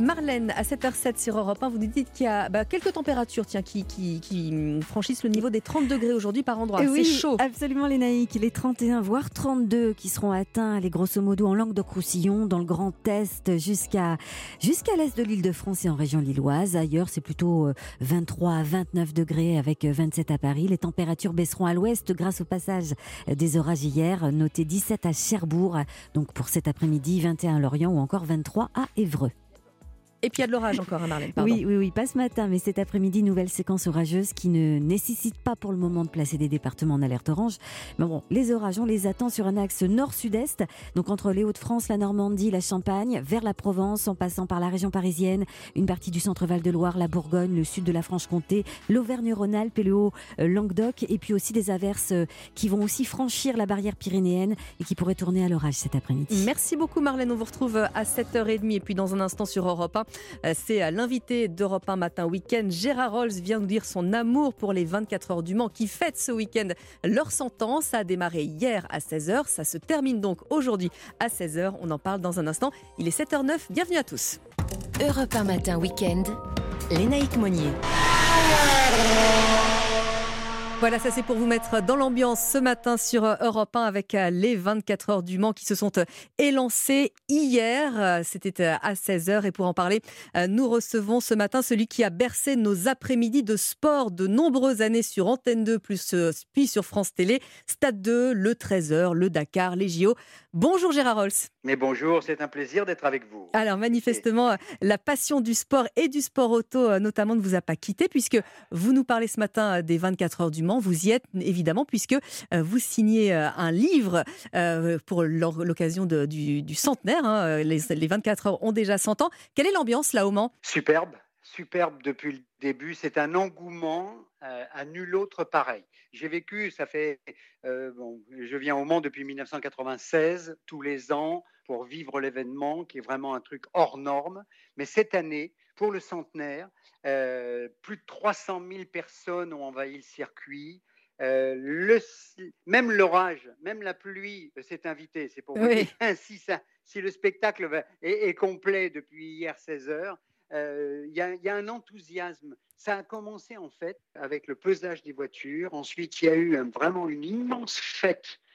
Marlène, à 7h07 sur Europe 1, vous nous dites qu'il y a bah, quelques températures tiens, qui, qui, qui, franchissent le niveau des 30 degrés aujourd'hui par endroit.
Oui,
c'est chaud.
Absolument, les naïcs. Les 31, voire 32 qui seront atteints, les grosso modo, en Languedoc-Roussillon, dans le Grand Est, jusqu'à jusqu'à l'Est de l'île de France et en région lilloise. Ailleurs, c'est plutôt 23 à 29 degrés avec 27 à Paris. Les températures baisseront à l'ouest grâce au passage des orages hier. Notez 17 à Cherbourg, donc pour cet après-midi, 21 à Lorient ou encore 23 à Évreux.
Et puis il y a de l'orage encore, à Marlène.
Oui, oui, oui, pas ce matin, mais cet après-midi, nouvelle séquence orageuse qui ne nécessite pas pour le moment de placer des départements en alerte orange. Mais bon, les orages, on les attend sur un axe nord-sud-est, donc entre les Hauts-de-France, la Normandie, la Champagne, vers la Provence, en passant par la région parisienne, une partie du centre-val de Loire, la Bourgogne, le sud de la Franche-Comté, l'Auvergne-Rhône-Alpes et le Haut-Languedoc, et puis aussi des averses euh, qui vont aussi franchir la barrière pyrénéenne et qui pourraient tourner à l'orage cet après-midi.
Merci beaucoup Marlène, on vous retrouve à 7h30 et puis dans un instant sur Europe 1. Euh, c'est l'invité d'Europe 1 Matin Week-end. Gérard Rolls vient nous dire son amour pour les 24 heures du Mans qui fêtent ce week-end leur sentence. Ça a démarré hier à 16h. Ça se termine donc aujourd'hui à 16h. On en parle dans un instant. Il est 7h09. Bienvenue à tous.
Europe 1 Matin Week-end. Lénaïque Monnier.
Voilà, ça c'est pour vous mettre dans l'ambiance ce matin sur Europe 1 avec euh, les 24 heures du Mans qui se sont euh, élancées hier. Euh, c'était à 16h et pour en parler, nous recevons ce matin celui qui a bercé nos après-midi de sport de nombreuses années sur Antenne 2 plus puis sur France Télé, Stade 2, le 13h, le Dakar, les JO. Bonjour Gérard Rolls.
Mais bonjour, c'est un plaisir d'être avec vous.
Alors manifestement, la passion du sport et du sport auto notamment ne vous a pas quitté puisque vous nous parlez ce matin des 24 heures du Mans. Vous y êtes évidemment puisque euh, vous signez euh, un livre euh, pour l'occasion du, du, centenaire. Hein. Les, les 24 heures ont déjà 100 ans. Quelle est l'ambiance là au Mans?
Superbe, superbe depuis le début. C'est un engouement à nul autre pareil. J'ai vécu, ça fait, bon, je viens au Mans depuis 1996, tous les ans, pour vivre l'événement, qui est vraiment un truc hors norme. Mais cette année, pour le centenaire, plus de 300 000 personnes ont envahi le circuit. le, même l'orage, même la pluie s'est invitée. C'est pour vous dire si, ça, si le spectacle est, est complet depuis hier 16 heures, il y, a un enthousiasme. Ça a commencé en fait avec le pesage des voitures. Ensuite, il y a eu vraiment une immense fête euh,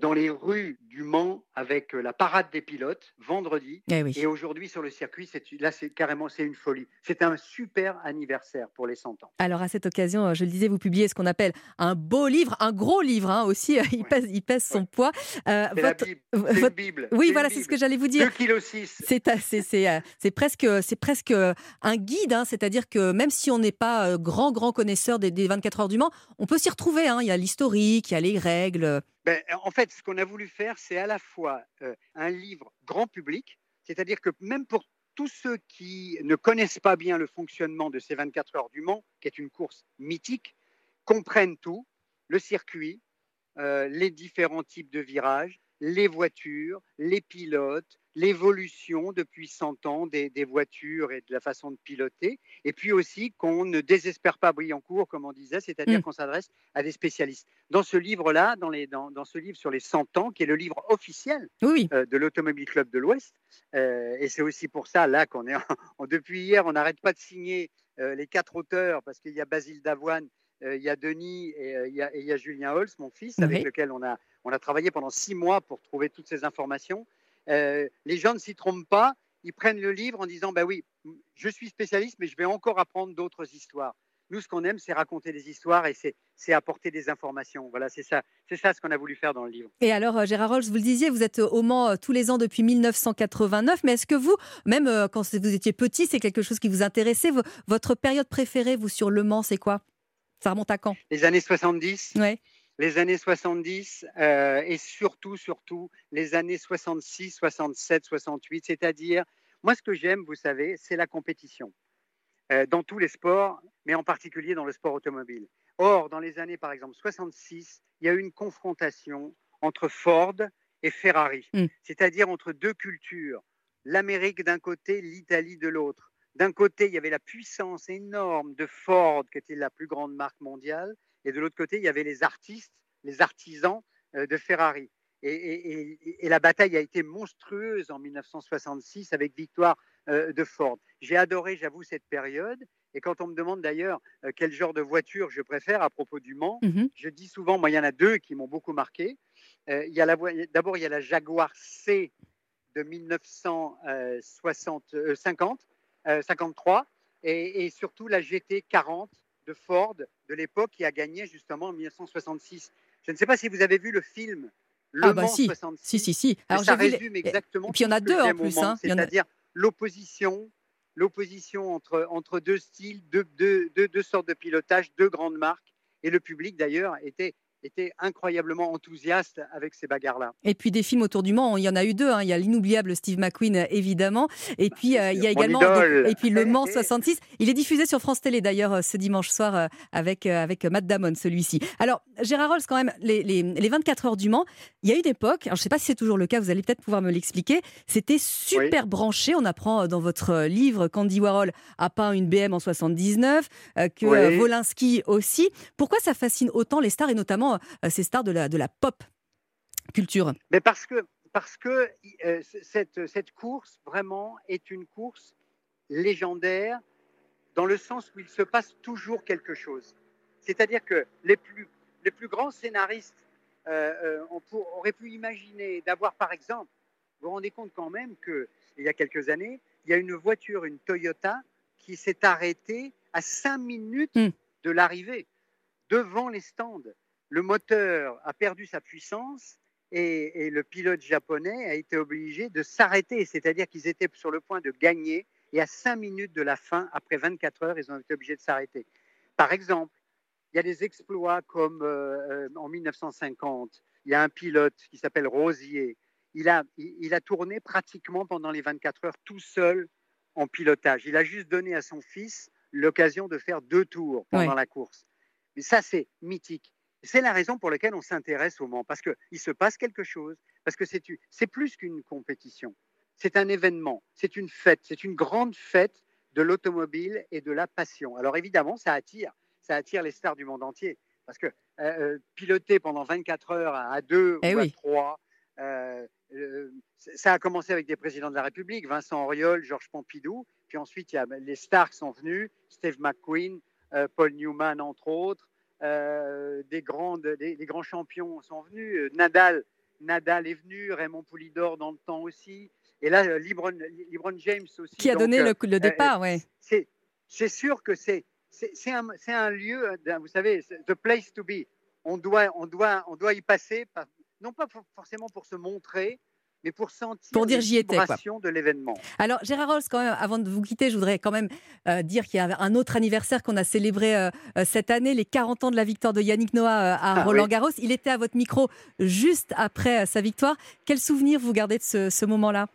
dans les rues du Mans avec euh, la parade des pilotes vendredi.
Eh
Et aujourd'hui sur le circuit, là c'est carrément c'est une folie. C'est un super anniversaire pour les 100 ans.
Alors à cette occasion, euh, je le disais, vous publiez ce qu'on appelle un beau livre, un gros livre hein, aussi. Il, pèse, il pèse son poids.
Euh, votre, Bible.
Oui, voilà, c'est ce que j'allais vous dire.
2,6
kg. C'est presque, c'est presque un guide, hein, c'est-à-dire que même si on n'est pas grand, grand connaisseur des, des 24 heures du Mans, on peut s'y retrouver. Hein. Il y a l'historique, il y a les règles.
Ben, en fait, ce qu'on a voulu faire, c'est à la fois euh, un livre grand public, c'est-à-dire que même pour tous ceux qui ne connaissent pas bien le fonctionnement de ces 24 heures du Mans, qui est une course mythique, comprennent tout, le circuit, euh, les différents types de virages, les voitures, les pilotes, l'évolution depuis 100 ans des, voitures et de la façon de piloter, et puis aussi qu'on ne désespère pas Briancourt, comme on disait, c'est-à-dire mm. qu'on s'adresse à des spécialistes. Dans ce livre-là, dans, dans, ce livre sur les 100 ans, qui est le livre officiel euh, de l'Automobile Club de l'Ouest, euh, et c'est aussi pour ça, là, qu'on est, depuis hier, on n'arrête pas de signer euh, les quatre auteurs, parce qu'il y a Basile Davoine, il y a Denis et il y, a, Julien Holz, mon fils, avec lequel on a, on a travaillé pendant six mois pour trouver toutes ces informations. Euh, les gens ne s'y trompent pas, ils prennent le livre en disant, bah oui, je suis spécialiste, mais je vais encore apprendre d'autres histoires. Nous, ce qu'on aime, c'est raconter des histoires et c'est apporter des informations. Voilà, c'est ça, c'est ça ce qu'on a voulu faire dans le livre.
Et alors, euh, Gérard Rolls, vous le disiez, vous êtes au Mans euh, tous les ans depuis 1989, mais est-ce que vous, même quand vous étiez petit, c'est quelque chose qui vous intéressait? Votre période préférée, vous, sur Le Mans, c'est quoi? Ça remonte à quand?
Les années 70.
Ouais
les années 70 euh, et surtout, surtout les années 66, 67, 68. C'est-à-dire, moi, ce que j'aime, vous savez, c'est la compétition euh, dans tous les sports, mais en particulier dans le sport automobile. Or, dans les années, par exemple, 66, il y a eu une confrontation entre Ford et Ferrari, mm. c'est-à-dire entre deux cultures, l'Amérique d'un côté, l'Italie de l'autre. D'un côté, il y avait la puissance énorme de Ford, qui était la plus grande marque mondiale, et de l'autre côté, il y avait les artistes, les artisans euh, de Ferrari. Et, la bataille a été monstrueuse en 1966 avec victoire euh, de Ford. J'ai adoré, j'avoue, cette période. Et quand on me demande d'ailleurs euh, quel genre de voiture je préfère à propos du Mans,
Mhm.
je dis souvent, moi, il y en a deux qui m'ont beaucoup marqué. Euh, D'abord, il y a la Jaguar C de 1950, euh, 50, euh, 53, et, et surtout la GT 40 de Ford de l'époque qui a gagné justement en 1966. Je ne sais pas si vous avez vu le film Le
Ah bah
Mans
si,
66.
si, si, si. Alors,
ça
les-
résume exactement.
et puis il y en a deux en plus, hein. A-
C'est-à-dire l'opposition, l'opposition entre, entre deux styles, deux, deux, deux, deux sortes de pilotage, deux grandes marques. Et le public d'ailleurs était, était incroyablement enthousiaste avec ces bagarres-là.
Et puis des films autour du Mans, il y en a eu deux. hein. Il y a l'inoubliable Steve McQueen, évidemment. Et puis euh, il y a également donc, et puis le Mans 66. Il est diffusé sur France Télé d'ailleurs ce dimanche soir euh, avec euh, avec Matt Damon celui-ci. Alors Gérard Rolls quand même les, les, les 24 heures du Mans. Il y a une époque. Alors je sais pas si c'est toujours le cas. Vous allez peut-être pouvoir me l'expliquer. C'était super branché. On apprend dans votre livre qu'Andy Warhol a peint une BM en 79, euh, que
Oui.
Volinsky aussi. Pourquoi ça fascine autant les stars et notamment euh, ces stars de la de la pop culture
Mais parce que, parce que euh, cette, cette course, vraiment, est une course légendaire dans le sens où il se passe toujours quelque chose. C'est-à-dire que les plus, les plus grands scénaristes euh, on pour- auraient pu imaginer d'avoir, par exemple, vous vous rendez compte quand même qu'il y a quelques années, il y a une voiture, une Toyota, qui s'est arrêtée à cinq minutes de l'arrivée, devant les stands. Le moteur a perdu sa puissance et, et le pilote japonais a été obligé de s'arrêter, c'est-à-dire qu'ils étaient sur le point de gagner et à 5 minutes de la fin, après 24 heures, ils ont été obligés de s'arrêter. Par exemple, il y a des exploits comme euh, euh, en 1950, il y a un pilote qui s'appelle Rosier. Il a, il, il a tourné pratiquement pendant les 24 heures tout seul en pilotage. Il a juste donné à son fils l'occasion de faire deux tours pendant la course. Mais ça, c'est mythique. C'est la raison pour laquelle on s'intéresse au Mans, parce qu'il se passe quelque chose, parce que c'est plus qu'une compétition. C'est un événement, c'est une fête, c'est une grande fête de l'automobile et de la passion. Alors évidemment, ça attire, ça attire les stars du monde entier, parce que euh, euh, piloter pendant 24 heures à, à deux
Eh
ou à
oui.
trois, euh, euh, ça a commencé avec des présidents de la République, Vincent Auriol, Georges Pompidou, puis ensuite il y a les stars qui sont venus, Steve McQueen, Paul Newman entre autres, euh, des, grandes, des, des grands champions sont venus, euh, Nadal, Nadal est venu, Raymond Poulidor dans le temps aussi, et là euh, LeBron, LeBron James aussi.
Qui a donné le, départ, ouais.
c'est, sûr que c'est, un, un lieu, vous savez, the place to be. On doit, on doit, on doit y passer, pas- non pas for- forcément pour se montrer, mais pour sentir
Pour dire j'y étais, quoi.
de l'événement.
Alors, Gérard Rolls, quand même, avant de vous quitter, je voudrais quand même euh, dire qu'il y a un autre anniversaire qu'on a célébré euh, euh, cette année, les 40 ans de la victoire de Yannick Noah euh, à
Ah,
Roland
oui.
Garros. Il était à votre micro juste après sa victoire. Quel souvenir vous gardez de ce, ce moment-là?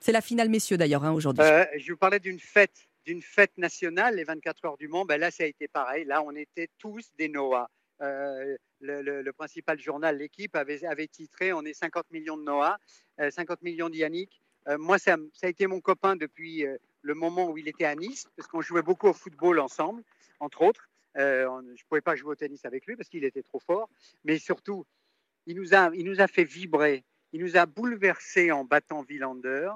C'est la finale, messieurs, d'ailleurs, hein, aujourd'hui.
Je vous parlais d'une fête, d'une fête nationale, les 24 heures du Mans. Ben là, ça a été pareil. Là, on était tous des Noah. Euh, le, le- le principal journal, l'équipe, avait, avait titré On est 50 millions de Noah, euh, 50 millions d'Yannick. Euh, moi, ça, ça a été mon copain depuis euh, le moment où il était à Nice, parce qu'on jouait beaucoup au football ensemble, entre autres. Euh, on- je ne pouvais pas jouer au tennis avec lui parce qu'il était trop fort. Mais surtout, il nous a, il nous a fait vibrer. Il nous a bouleversés en battant Villander.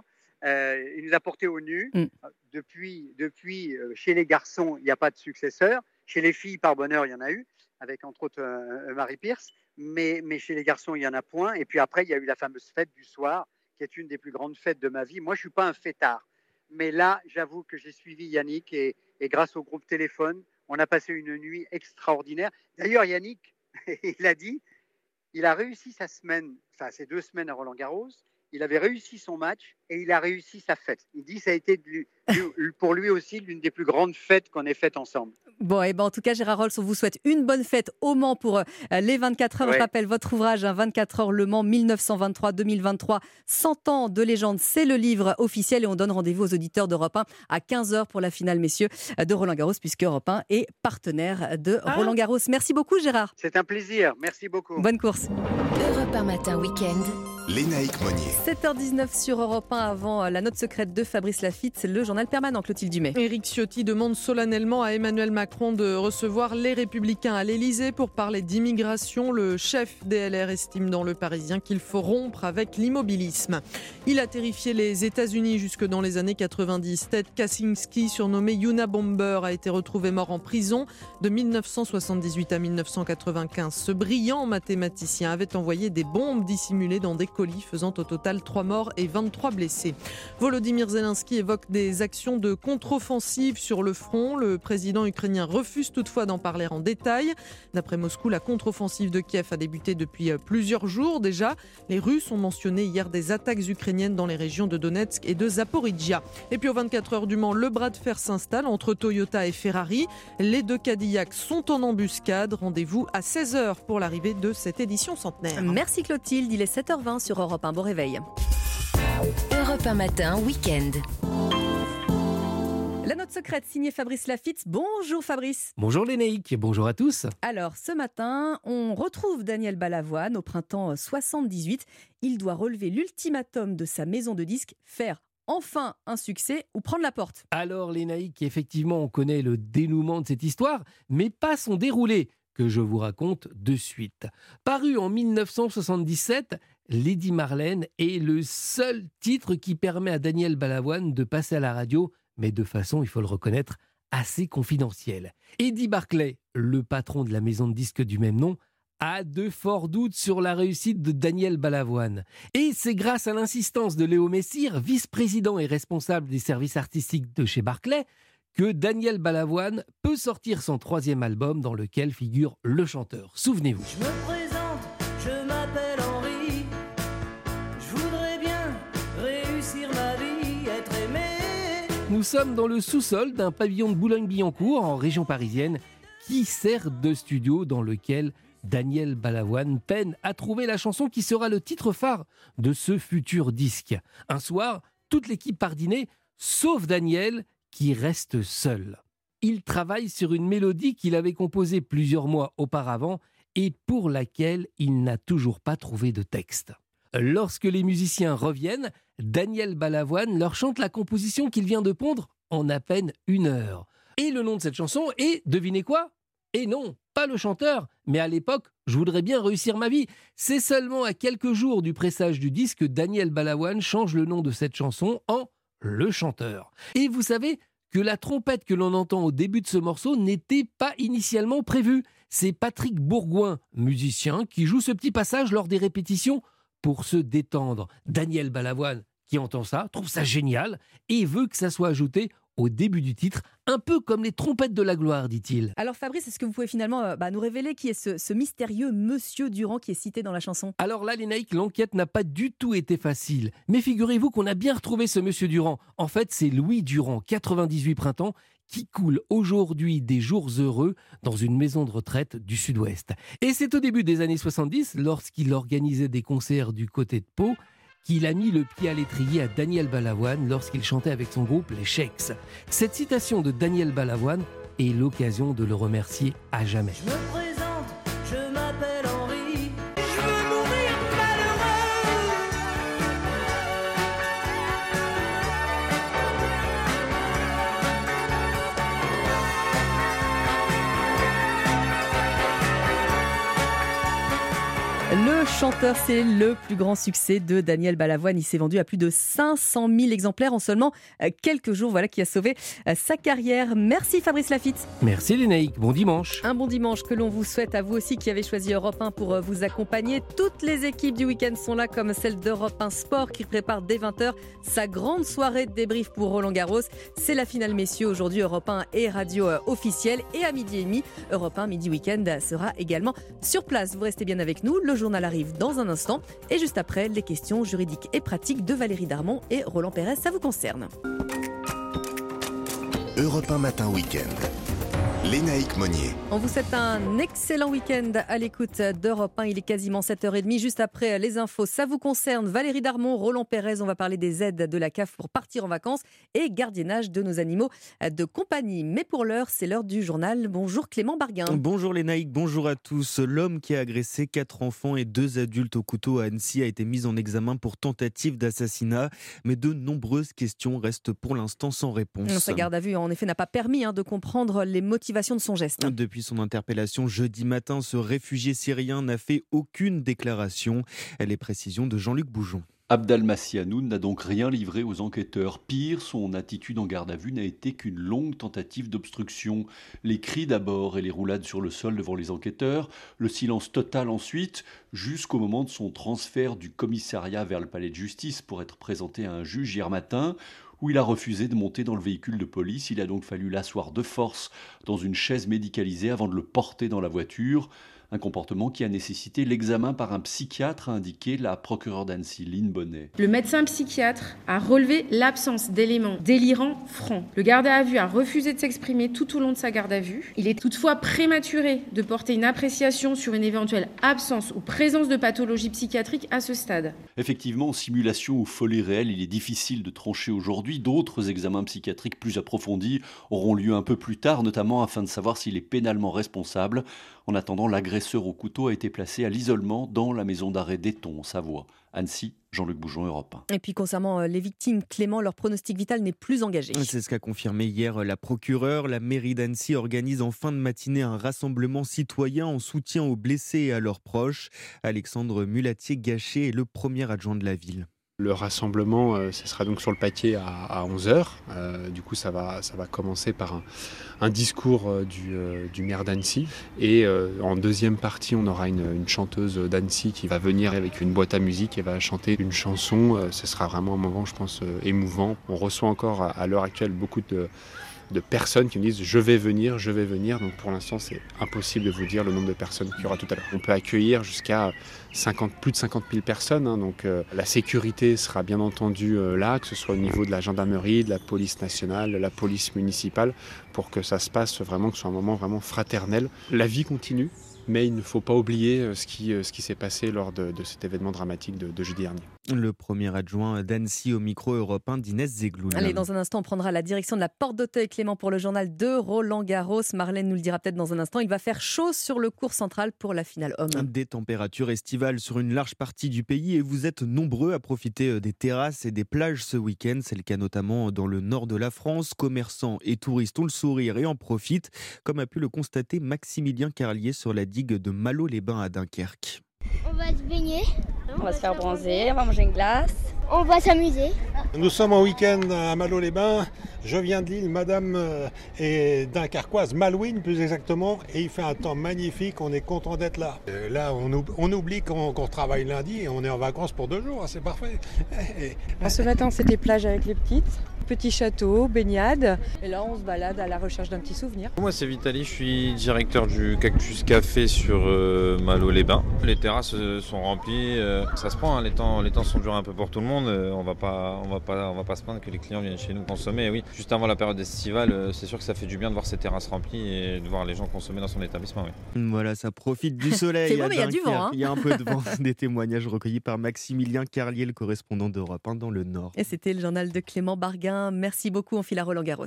Euh, il nous a portés au nu.
Mm.
Depuis, depuis euh, chez les garçons, il n'y a pas de successeur. Chez les filles, par bonheur, il y en a eu, avec entre autres euh, euh, Marie Pierce. Mais, mais chez les garçons, il n'y en a point. Et puis après, il y a eu la fameuse fête du soir, qui est une des plus grandes fêtes de ma vie. Moi, je suis pas un fêtard. Mais là, j'avoue que j'ai suivi Yannick et, et grâce au groupe téléphone, on a passé une nuit extraordinaire. D'ailleurs, Yannick, il a dit, il a réussi sa semaine, enfin ses deux semaines à Roland Garros. Il avait réussi son match et il a réussi sa fête. Il dit ça a été pour lui aussi l'une des plus grandes fêtes qu'on ait faites ensemble.
Bon, et ben en tout cas, Gérard Rolls, on vous souhaite une bonne fête au Mans pour euh, les 24 heures. Je
Ouais.
rappelle votre ouvrage, hein, 24 heures Le Mans 1923-2023, 100 ans de légende. C'est le livre officiel et on donne rendez-vous aux auditeurs d'Europe 1 à 15h pour la finale, messieurs, euh, de Roland Garros, puisque Europe 1 est partenaire de Roland Garros. Merci beaucoup, Gérard.
C'est un plaisir. Merci beaucoup.
Bonne course.
Europe 1 matin week-end.
Lénaïque Monnier.
7h19 sur Europe 1 avant euh, la note secrète de Fabrice Lafitte, le journal. permanent, Clotilde Dumais.
Éric Ciotti demande solennellement à Emmanuel Macron de recevoir les Républicains à l'Élysée pour parler d'immigration. Le chef DLR estime dans Le Parisien qu'il faut rompre avec l'immobilisme. Il a terrifié les États-Unis jusque dans les années 90. Ted Kaczynski, surnommé Yuna Bomber, a été retrouvé mort en prison de 1978 à 1995. Ce brillant mathématicien avait envoyé des bombes dissimulées dans des colis, faisant au total 3 morts et 23 blessés. Volodymyr Zelensky évoque des actions de contre-offensive sur le front. Le président ukrainien refuse toutefois d'en parler en détail. D'après Moscou, la contre-offensive de Kiev a débuté depuis plusieurs jours déjà. Les Russes ont mentionné hier des attaques ukrainiennes dans les régions de Donetsk et de Zaporizhia. Et puis aux 24 heures du Mans, le bras de fer s'installe entre Toyota et Ferrari. Les deux Cadillacs sont en embuscade. Rendez-vous à 16h pour l'arrivée de cette édition centenaire.
Merci Clotilde, il est 7h20 sur Europe 1. Bon réveil.
Europe 1 matin, week-end.
La note secrète signée Fabrice Lafitte. Bonjour Fabrice.
Bonjour Lénaïque, bonjour à tous.
Alors ce matin, on retrouve Daniel Balavoine au printemps 78. Il doit relever l'ultimatum de sa maison de disques, faire enfin un succès ou prendre la porte.
Alors Lénaïque, effectivement, on connaît le dénouement de cette histoire, mais pas son déroulé que je vous raconte de suite. Paru en 1977, Lady Marlène est le seul titre qui permet à Daniel Balavoine de passer à la radio, mais de façon, il faut le reconnaître, assez confidentielle. Eddie Barclay, le patron de la maison de disques du même nom, a de forts doutes sur la réussite de Daniel Balavoine. Et c'est grâce à l'insistance de Léo Messire, vice-président et responsable des services artistiques de chez Barclay, que Daniel Balavoine peut sortir son troisième album dans lequel figure le chanteur. Souvenez-vous. Nous sommes dans le sous-sol d'un pavillon de Boulogne-Billancourt en région parisienne qui sert de studio dans lequel Daniel Balavoine peine à trouver la chanson qui sera le titre phare de ce futur disque? Un soir, toute l'équipe part dîner, sauf Daniel qui reste seul. Il travaille sur une mélodie qu'il avait composée plusieurs mois auparavant et pour laquelle il n'a toujours pas trouvé de texte. Lorsque les musiciens reviennent, Daniel Balavoine leur chante la composition qu'il vient de pondre en à peine une heure. Et le nom de cette chanson est, devinez quoi? Et non, pas le chanteur, mais à l'époque, je voudrais bien réussir ma vie. C'est seulement à quelques jours du pressage du disque que Daniel Balavoine change le nom de cette chanson en le chanteur. Et vous savez que la trompette que l'on entend au début de ce morceau n'était pas initialement prévue. C'est Patrick Bourgoin, musicien, qui joue ce petit passage lors des répétitions pour se détendre. Daniel Balavoine, qui entend ça, trouve ça génial et veut que ça soit ajouté au début du titre, un peu comme les trompettes de la gloire, dit-il.
Alors Fabrice, est-ce que vous pouvez finalement euh, bah, nous révéler qui est ce, ce, mystérieux Monsieur Durand qui est cité dans la chanson?
Alors là, Lénaïque, l'enquête n'a pas du tout été facile. Mais figurez-vous qu'on a bien retrouvé ce Monsieur Durand. En fait, c'est Louis Durand, 98 printemps, qui coule aujourd'hui des jours heureux dans une maison de retraite du sud-ouest. Et c'est au début des années 70, lorsqu'il organisait des concerts du côté de Pau, qu'il a mis le pied à l'étrier à Daniel Balavoine lorsqu'il chantait avec son groupe Les Sheiks. Cette citation de Daniel Balavoine est l'occasion de le remercier à jamais.
Le chanteur, c'est le plus grand succès de Daniel Balavoine. Il s'est vendu à plus de 500 000 exemplaires en seulement euh, quelques jours. Voilà qui a sauvé euh, sa carrière. Merci Fabrice Lafitte.
Merci Lénaïque, bon dimanche.
Un bon dimanche que l'on vous souhaite à vous aussi qui avez choisi Europe 1 pour euh, vous accompagner. Toutes les équipes du week-end sont là, comme celle d'Europe 1 Sport qui prépare dès 20h sa grande soirée de débrief pour Roland Garros. C'est la finale, messieurs. Aujourd'hui, Europe 1 et radio officielle. Et à midi et demi, Europe 1 Midi Week-end sera également sur place. Vous restez bien avec nous. Le journal arrive dans un instant. Et juste après, les questions juridiques et pratiques de Valérie Darmon et Roland Pérez. Ça vous concerne.
Europe 1 Matin Week-end. Lénaïque Monnier.
On vous souhaite un excellent week-end à l'écoute d'Europe 1. Il est quasiment 7h30. Juste après les infos, ça vous concerne. Valérie Darmon, Roland Pérez, on va parler des aides de la CAF pour partir en vacances et gardiennage de nos animaux de compagnie. Mais pour l'heure, c'est l'heure du journal. Bonjour Clément Barguin.
Bonjour Lénaïque, bonjour à tous. L'homme qui a agressé quatre enfants et deux adultes au couteau à Annecy a été mis en examen pour tentative d'assassinat. Mais de nombreuses questions restent pour l'instant sans réponse.
Sa garde à vue, en effet, n'a pas permis hein, de comprendre les motivations de son geste.
Depuis son interpellation jeudi matin, ce réfugié syrien n'a fait aucune déclaration. Les précisions de Jean-Luc Boujon.
Abdal Massianoun n'a donc rien livré aux enquêteurs. Pire, son attitude en garde à vue n'a été qu'une longue tentative d'obstruction. Les cris d'abord et les roulades sur le sol devant les enquêteurs, le silence total ensuite, jusqu'au moment de son transfert du commissariat vers le palais de justice pour être présenté à un juge hier matin, où il a refusé de monter dans le véhicule de police. Il a donc fallu l'asseoir de force dans une chaise médicalisée avant de le porter dans la voiture. Un comportement qui a nécessité l'examen par un psychiatre, a indiqué la procureure d'Annecy, Lynn Bonnet.
Le médecin psychiatre a relevé l'absence d'éléments délirants francs. Le garde à vue a refusé de s'exprimer tout au long de sa garde à vue. Il est toutefois prématuré de porter une appréciation sur une éventuelle absence ou présence de pathologie psychiatrique à ce stade.
Effectivement, simulation ou folie réelle, il est difficile de trancher aujourd'hui. D'autres examens psychiatriques plus approfondis auront lieu un peu plus tard, notamment afin de savoir s'il est pénalement responsable. En attendant, l'agresseur au couteau a été placé à l'isolement dans la maison d'arrêt d'Eton, en Savoie. Annecy, Jean-Luc Boujon, Europe
1. Et puis concernant euh, les victimes, Clément, leur pronostic vital n'est plus engagé.
C'est ce qu'a confirmé hier euh, la procureure. La mairie d'Annecy organise en fin de matinée un rassemblement citoyen en soutien aux blessés et à leurs proches. Alexandre Mulatier-Gachet est le premier adjoint de la ville.
Le rassemblement, euh, ce sera donc sur le paquet à, 11h. Euh, du coup, ça va, ça va commencer par un, discours euh, du, maire d'Annecy. Et en deuxième partie, on aura une, chanteuse d'Annecy qui va venir avec une boîte à musique et va chanter une chanson. ce sera vraiment un moment, je pense, émouvant. On reçoit encore à l'heure actuelle beaucoup de de personnes qui me disent je vais venir, je vais venir. Donc pour l'instant, c'est impossible de vous dire le nombre de personnes qu'il y aura tout à l'heure. On peut accueillir jusqu'à 50, plus de 50 000 personnes. Hein. donc euh, la sécurité sera bien entendu euh, là, que ce soit au niveau de la gendarmerie, de la police nationale, de la police municipale, pour que ça se passe vraiment, que ce soit un moment vraiment fraternel. La vie continue. Mais il ne faut pas oublier euh, ce qui, ce qui s'est passé lors de, cet événement dramatique de, de jeudi dernier.
Le premier adjoint d'Annecy au micro européen d'Inès Zegloun.
Allez, dans un instant, on prendra la direction de la porte d'Auteuil Clément pour le journal de Roland Garros. Marlène nous le dira peut-être dans un instant. Il va faire chaud sur le cours central pour la finale homme.
Des températures estivales sur une large partie du pays et vous êtes nombreux à profiter euh, des terrasses et des plages ce week-end. C'est le cas notamment dans le nord de la France. Commerçants et touristes ont le sourire et en profitent, comme a pu le constater Maximilien Carlier sur la digue de Malo-les-Bains à Dunkerque.
On va se baigner.
On va se faire bronzer, on va manger une glace.
On va s'amuser.
Nous sommes en week-end à Malo-les-Bains. Je viens de Lille, madame euh, est dunkerquoise, Malouine plus exactement, et il fait un temps magnifique, on est content d'être là. Euh, là, on, oublie qu'on travaille lundi et on est en vacances pour deux jours, c'est parfait.
ce matin, c'était plage avec les petites petit château, baignade. Et là, on se balade à la recherche d'un petit souvenir.
Moi, c'est Vitali, je suis directeur du Cactus Café sur euh, Malo-les-Bains. Les terrasses euh, sont remplies, euh, ça se prend, hein. les, temps, les temps sont durs un peu pour tout le monde. on va pas, on va pas, on va pas se plaindre que les clients viennent chez nous consommer. oui, juste avant la période estivale, c'est sûr que ça fait du bien de voir ces terrasses remplies et de voir les gens consommer dans son établissement.
Voilà, ça profite du soleil.
il y a du vent. Hein.
Il y a un peu de vent. Des témoignages recueillis par Maximilien Carlier, le correspondant d'Europe 1 dans le Nord.
Et c'était le journal de Clément Barguin. Merci beaucoup, on file à Roland Garros.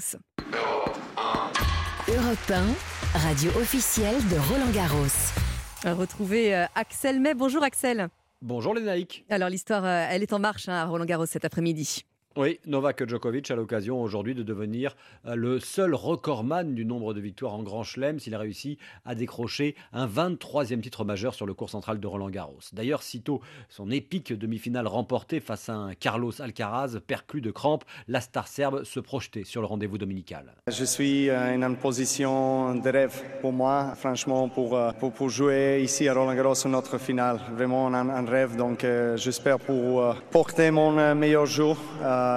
Europe 1, radio officielle de Roland Garros.
Retrouver euh, Axel May. Bonjour Axel.
Bonjour les Naïcs.
Alors l'histoire, euh, elle est en marche hein, à Roland Garros cet après-midi.
Oui, Novak Djokovic a l'occasion aujourd'hui de devenir euh, le seul recordman du nombre de victoires en Grand Chelem s'il a réussi à décrocher un 23e titre majeur sur le cours central de Roland Garros. D'ailleurs, sitôt son épique demi-finale remportée face à Carlos Alcaraz, perclus de crampes, la star serbe se projetait sur le rendez-vous dominical.
Je suis euh, en une position de rêve pour moi, franchement, pour, euh, pour, jouer ici à Roland Garros notre finale. Vraiment un, rêve, donc j'espère pour porter mon meilleur jour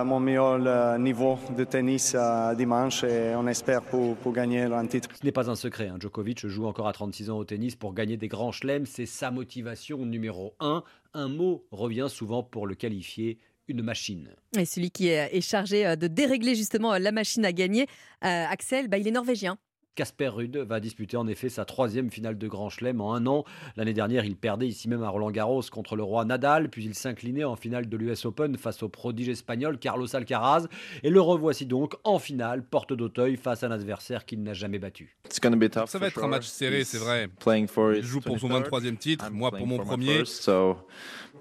mon meilleur euh, niveau de tennis euh, dimanche et on espère pour, pour gagner un titre.
Ce n'est pas un secret, hein. Djokovic joue encore à 36 ans au tennis pour gagner des grands chelems, c'est sa motivation numéro un. Un mot revient souvent pour le qualifier, une machine.
Et celui qui est chargé euh, de dérégler justement la machine à gagner, Axel, bah, il est norvégien.
Casper Ruud va disputer en effet sa troisième finale de Grand Chelem en un an. L'année dernière, il perdait ici même à Roland Garros contre le roi Nadal, puis il s'inclinait en finale de l'US Open face au prodige espagnol Carlos Alcaraz. Et le revoici donc en finale, porte d'Auteuil, face à un adversaire qu'il n'a jamais battu.
Ça va être un match serré, c'est vrai. Il joue pour son 23e titre, moi pour mon premier.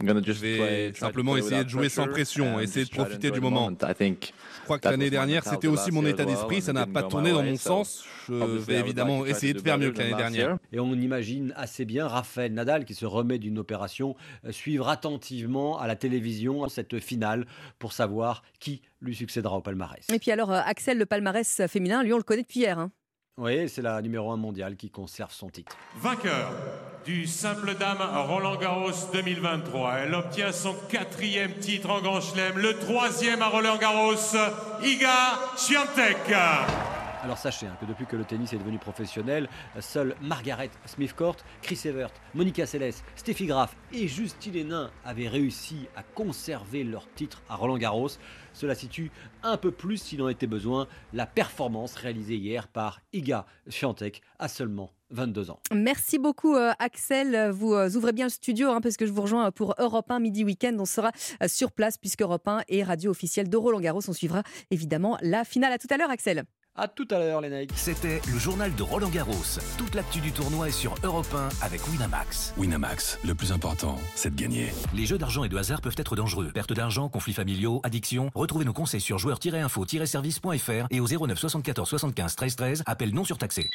Je vais simplement essayer de jouer sans pression, essayer de profiter du moment. Je crois que l'année dernière, c'était aussi mon état d'esprit, ça n'a pas tourné dans mon sens. Je vais évidemment essayer de faire mieux que l'année dernière.
Et on imagine assez bien Raphaël Nadal qui se remet d'une opération, euh, suivre attentivement à la télévision cette finale pour savoir qui lui succédera au palmarès.
Et puis alors, euh, Axel, le palmarès féminin, lui, on le connaît depuis hier. hein.
Oui, c'est la numéro 1 mondiale qui conserve son titre.
Vainqueur du simple dame Roland Garros 2023. Elle obtient son quatrième titre en Grand Chelem, le troisième à Roland Garros, Iga Swiatek.
Alors sachez hein, que depuis que le tennis est devenu professionnel, seuls Margaret Smith-Court, Chris Evert, Monica Seles, Steffi Graf et Justine Hénin avaient réussi à conserver leur titre à Roland Garros. Cela situe un peu plus s'il en était besoin la performance réalisée hier par Iga Swiatek à seulement 22 ans.
Merci beaucoup euh, Axel. Vous euh, ouvrez bien le studio hein, parce que je vous rejoins pour Europe 1 Midi Week-end. On sera euh, sur place puisque Europe 1 est radio officielle de Roland Garros. On suivra évidemment la finale. À tout à l'heure Axel.
À tout à l'heure les Nike.
C'était le journal de Roland Garros. Toute l'actu du tournoi est sur Europe 1 avec Winamax.
Winamax, le plus important, c'est de gagner.
Les jeux d'argent et de hasard peuvent être dangereux. Perte d'argent, conflits familiaux, addiction. Retrouvez nos conseils sur joueurs-info-service.fr et au 09 74 75 13 13. Appel non surtaxé.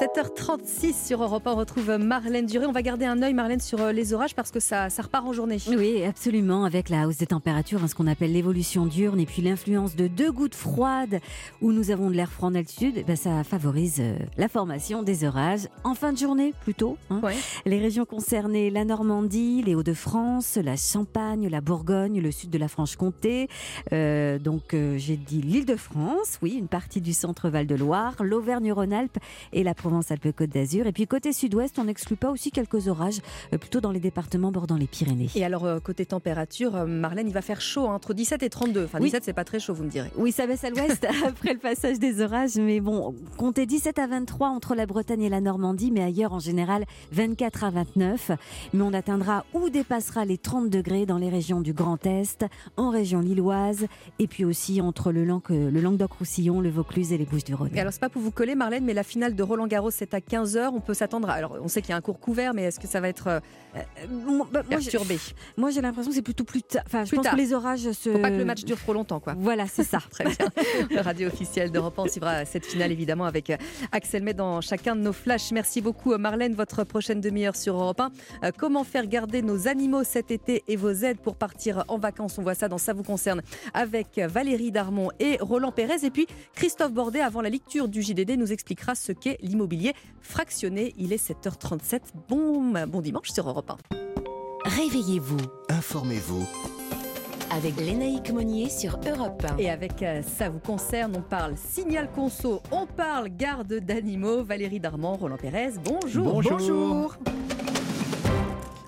7h36 sur Europe 1, on retrouve Marlène Duré. On va garder un œil, Marlène, sur euh, les orages parce que ça, ça repart en journée.
Oui, absolument, avec la hausse des températures, hein, ce qu'on appelle l'évolution diurne et puis l'influence de deux gouttes froides où nous avons de l'air froid en altitude, eh ben, ça favorise euh, la formation des orages en fin de journée plutôt. hein. Les régions concernées, la Normandie, les Hauts-de-France, la Champagne, la Bourgogne, le sud de la Franche-Comté, euh, donc euh, j'ai dit l'Île-de-France, oui, une partie du centre Val-de-Loire, l'Auvergne-Rhône-Alpes et la Provence-Alpes-Côte d'Azur. Et puis côté sud-ouest, on n'exclut pas aussi quelques orages, euh, plutôt dans les départements bordant les Pyrénées.
Et alors, euh, côté température, euh, Marlène, il va faire chaud, hein, entre 17 et 32. Enfin,
Oui.
17, c'est pas très chaud, vous me direz.
Oui, ça baisse à l'ouest après le passage des orages, mais bon, comptez 17 à 23 entre la Bretagne et la Normandie, mais ailleurs en général 24 à 29. Mais on atteindra ou dépassera les 30 degrés dans les régions du Grand Est, en région lilloise, et puis aussi entre le, Langue- le Languedoc-Roussillon, le Vaucluse et les Bouches-du-Rhône.
Alors, c'est pas pour vous coller, Marlène, mais la finale de Roland Garros, c'est à 15h. On peut s'attendre. Alors, on sait qu'il y a un cours couvert, mais est-ce que ça va être euh,
Moi, bah,
perturbé
Moi, j'ai l'impression que c'est plutôt plus tard. Enfin, je
Plus
pense
tard.
que les orages se.
Faut pas que le match dure trop longtemps, quoi.
Voilà, c'est ça.
Très bien. Le radio officiel d'Europe 1, on suivra cette finale évidemment avec euh, Axel May dans chacun de nos flashs. Merci beaucoup euh, Marlène, votre prochaine demi-heure sur Europe 1. Euh, Comment faire garder nos animaux cet été et vos aides pour partir en vacances? On voit ça dans Ça vous concerne avec euh, Valérie Darmon et Roland Pérez. Et puis Christophe Bordet, avant la lecture du JDD, nous expliquera ce qu'est l'immobilier fractionné. Il est 7h37. Bon, bon dimanche sur Europe 1.
Réveillez-vous
Informez-vous
avec Lénaïque Monnier sur Europe 1.
Et avec euh, ça vous concerne, on parle signal conso, on parle garde d'animaux. Valérie Darmon, Roland Pérez, bonjour.
Bonjour.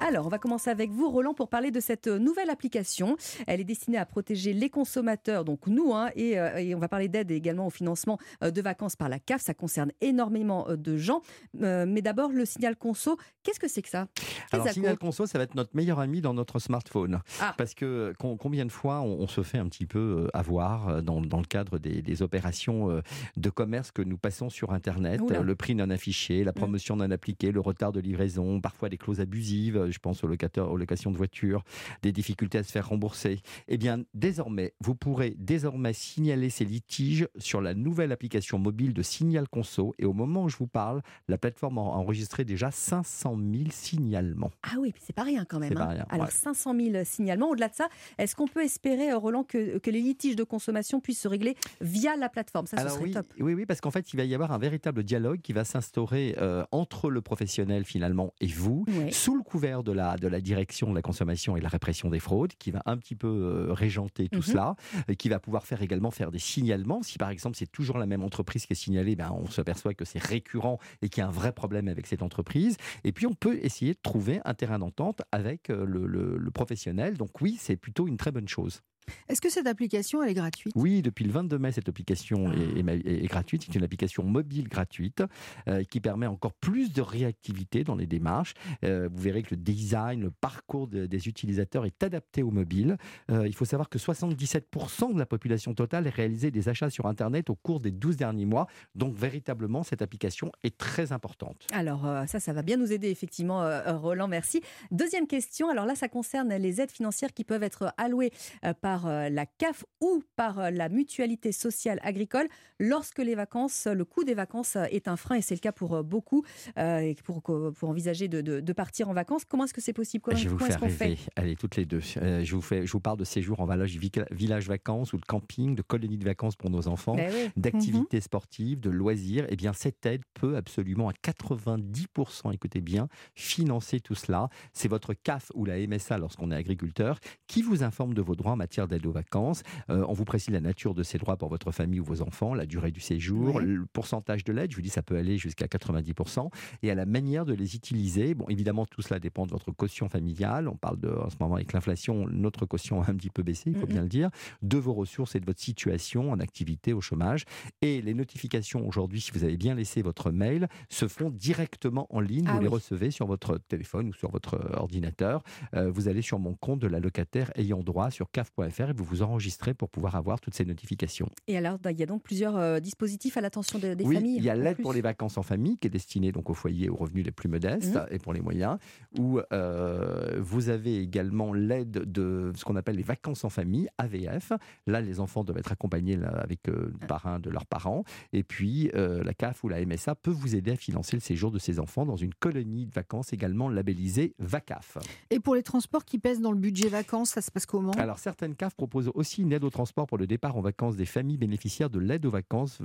Alors, on va commencer avec vous, Roland, pour parler de cette euh, nouvelle application. Elle est destinée à protéger les consommateurs, donc nous, hein, et, euh, et on va parler d'aide également au financement euh, de vacances par la CAF. Ça concerne énormément de gens. Mais d'abord, le signal conso, qu'est-ce que c'est que ça?
Alors, Signal Conso, ça va être notre meilleur ami dans notre smartphone.
Ah.
Parce que com- combien de fois on, on se fait un petit peu avoir dans, dans le cadre des, des opérations de commerce que nous passons sur Internet,
Oula.
le prix non affiché, la promotion non appliquée, le retard de livraison, parfois des clauses abusives, je pense aux, locateurs, aux locations de voitures, des difficultés à se faire rembourser. Eh bien, désormais, vous pourrez désormais signaler ces litiges sur la nouvelle application mobile de Signal Conso. Et au moment où je vous parle, la plateforme a enregistré déjà 500 000 signalements.
Ah oui, c'est pas rien quand même. Hein.
rien,
Alors
ouais.
500 000 signalements. Au-delà de ça, est-ce qu'on peut espérer, euh, Roland, que, que les litiges de consommation puissent se régler via la plateforme? Ça, ce serait
oui,
top.
oui, oui, parce qu'en fait, il va y avoir un véritable dialogue qui va s'instaurer euh, entre le professionnel finalement et vous, sous le couvert de la, de la direction de la consommation et de la répression des fraudes, qui va un petit peu euh, régenter tout
Mhm.
cela, et qui va pouvoir faire également faire des signalements. Si par exemple c'est toujours la même entreprise qui est signalée, ben, on s'aperçoit que c'est récurrent et qu'il y a un vrai problème avec cette entreprise. Et puis on peut essayer de trouver un terrain d'entente avec euh, le, le- le professionnel. Donc oui, c'est plutôt une très bonne chose.
Est-ce que cette application, elle est gratuite?
Oui, depuis le 22 mai, cette application est, est, gratuite. C'est une application mobile gratuite euh, qui permet encore plus de réactivité dans les démarches. Euh, vous verrez que le design, le parcours des utilisateurs est adapté au mobile. Euh, il faut savoir que 77% de la population totale a réalisé des achats sur Internet au cours des 12 derniers mois. Donc véritablement, cette application est très importante.
Alors ça, ça va bien nous aider effectivement, Roland, merci. Deuxième question, alors là, ça concerne les aides financières qui peuvent être allouées par la CAF ou par la mutualité sociale agricole lorsque les vacances, le coût des vacances est un frein et c'est le cas pour beaucoup et pour, pour envisager de, de, partir en vacances. Comment est-ce que c'est possible?
Comment, Je vais vous faire rêver. Allez, toutes les deux. je, vous fais, je vous parle de séjours en village, village vacances ou de camping, de colonies de vacances pour nos enfants, ben d'activités mhm. sportives, de loisirs. Eh bien, cette aide peut absolument à 90%, écoutez bien, financer tout cela. C'est votre CAF ou la MSA lorsqu'on est agriculteur qui vous informe de vos droits en matière d'aide aux vacances. Euh, on vous précise la nature de ces droits pour votre famille ou vos enfants, la durée du séjour, le pourcentage de l'aide. Je vous dis, ça peut aller jusqu'à 90%. Et à la manière de les utiliser. Bon, évidemment, tout cela dépend de votre caution familiale. On parle de, en ce moment, avec l'inflation, notre caution a un petit peu baissé, il faut bien le dire. De vos ressources et de votre situation en activité, au chômage. Et les notifications aujourd'hui, si vous avez bien laissé votre mail, se font directement en ligne. Ah vous les recevez sur votre téléphone ou sur votre ordinateur. Euh, vous allez sur mon compte de l'allocataire ayant droit sur caf.fr et vous vous enregistrez pour pouvoir avoir toutes ces notifications.
Et alors, il y a donc plusieurs euh, dispositifs à l'attention des,
oui,
familles.
Il y a l'aide pour les vacances en famille qui est destinée donc aux foyers aux revenus les plus modestes mmh. et pour les moyens. Où euh, vous avez également l'aide de ce qu'on appelle les vacances en famille, AVF. Là, les enfants doivent être accompagnés avec euh, le parrain de leurs parents. Et puis, la CAF ou la MSA peut vous aider à financer le séjour de ces enfants dans une colonie de vacances également labellisée VACAF.
Et pour les transports qui pèsent dans le budget vacances, ça se passe comment?
Alors, certaines CAF proposent aussi une aide au transport pour le départ en vacances des familles bénéficiaires de l'aide aux vacances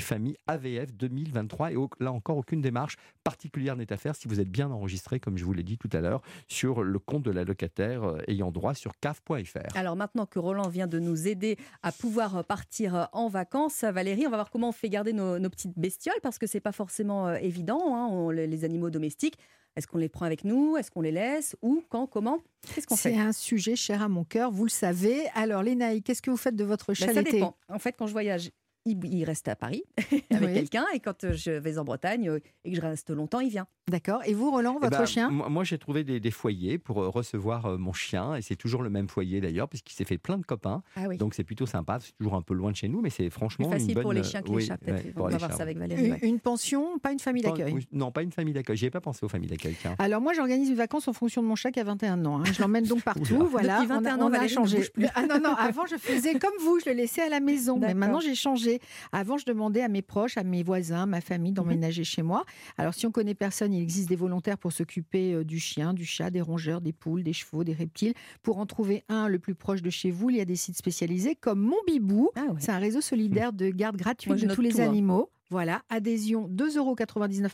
famille, AVF 2023. Et là encore, aucune démarche particulière n'est à faire si vous êtes bien enregistré, comme je vous l'ai dit tout à l'heure, sur le compte de la locataire euh, ayant droit sur caf.fr.
Alors maintenant que Roland vient de nous aider à pouvoir partir en vacances, Valérie, on va voir comment on fait garder nos, petites bestioles parce que c'est pas forcément euh, évident, hein, les animaux domestiques. Est-ce qu'on les prend avec nous? Est-ce qu'on les laisse? Où? Quand? Comment? Qu'est-ce qu'on fait?
C'est un sujet cher à mon cœur, vous le savez. Alors, Lénaï, qu'est-ce que vous faites de votre chat ben, Ça
dépend. En fait, quand je voyage, il, reste à Paris avec quelqu'un et quand je vais en Bretagne euh, et que je reste longtemps, il vient.
D'accord. Et vous, Roland, votre eh ben, chien?
Moi, j'ai trouvé des, foyers pour euh, recevoir euh, mon chien et c'est toujours le même foyer d'ailleurs puisqu'il s'est fait plein de copains. Ah Donc c'est plutôt sympa. C'est toujours un peu loin de chez nous, mais c'est franchement
facile
une bonne...
pour les chiens qui échappent. on va voir ça avec Valérie.
Une, pension, pas une famille d'accueil?
Non, pas une famille d'accueil. J'y ai pas pensé aux familles d'accueil.
Alors moi, j'organise mes vacances en fonction de mon chat qui a 21 ans. Hein. Je l'emmène donc partout. voilà.
Depuis 21 ans, on a changé.
Ah non non, avant je faisais comme vous, je le laissais à la maison. Mais maintenant j'ai changé. Avant je demandais à mes proches, à mes voisins, ma famille mhm. d'emménager chez moi. Alors si on connaît personne, il existe des volontaires pour s'occuper euh, du chien, du chat, des rongeurs, des poules, des chevaux, des reptiles. Pour en trouver un le plus proche de chez vous, il y a des sites spécialisés comme Mon Bibou. Ah c'est un réseau solidaire de garde gratuite de tous les hein. animaux. Voilà, adhésion 2,99 euros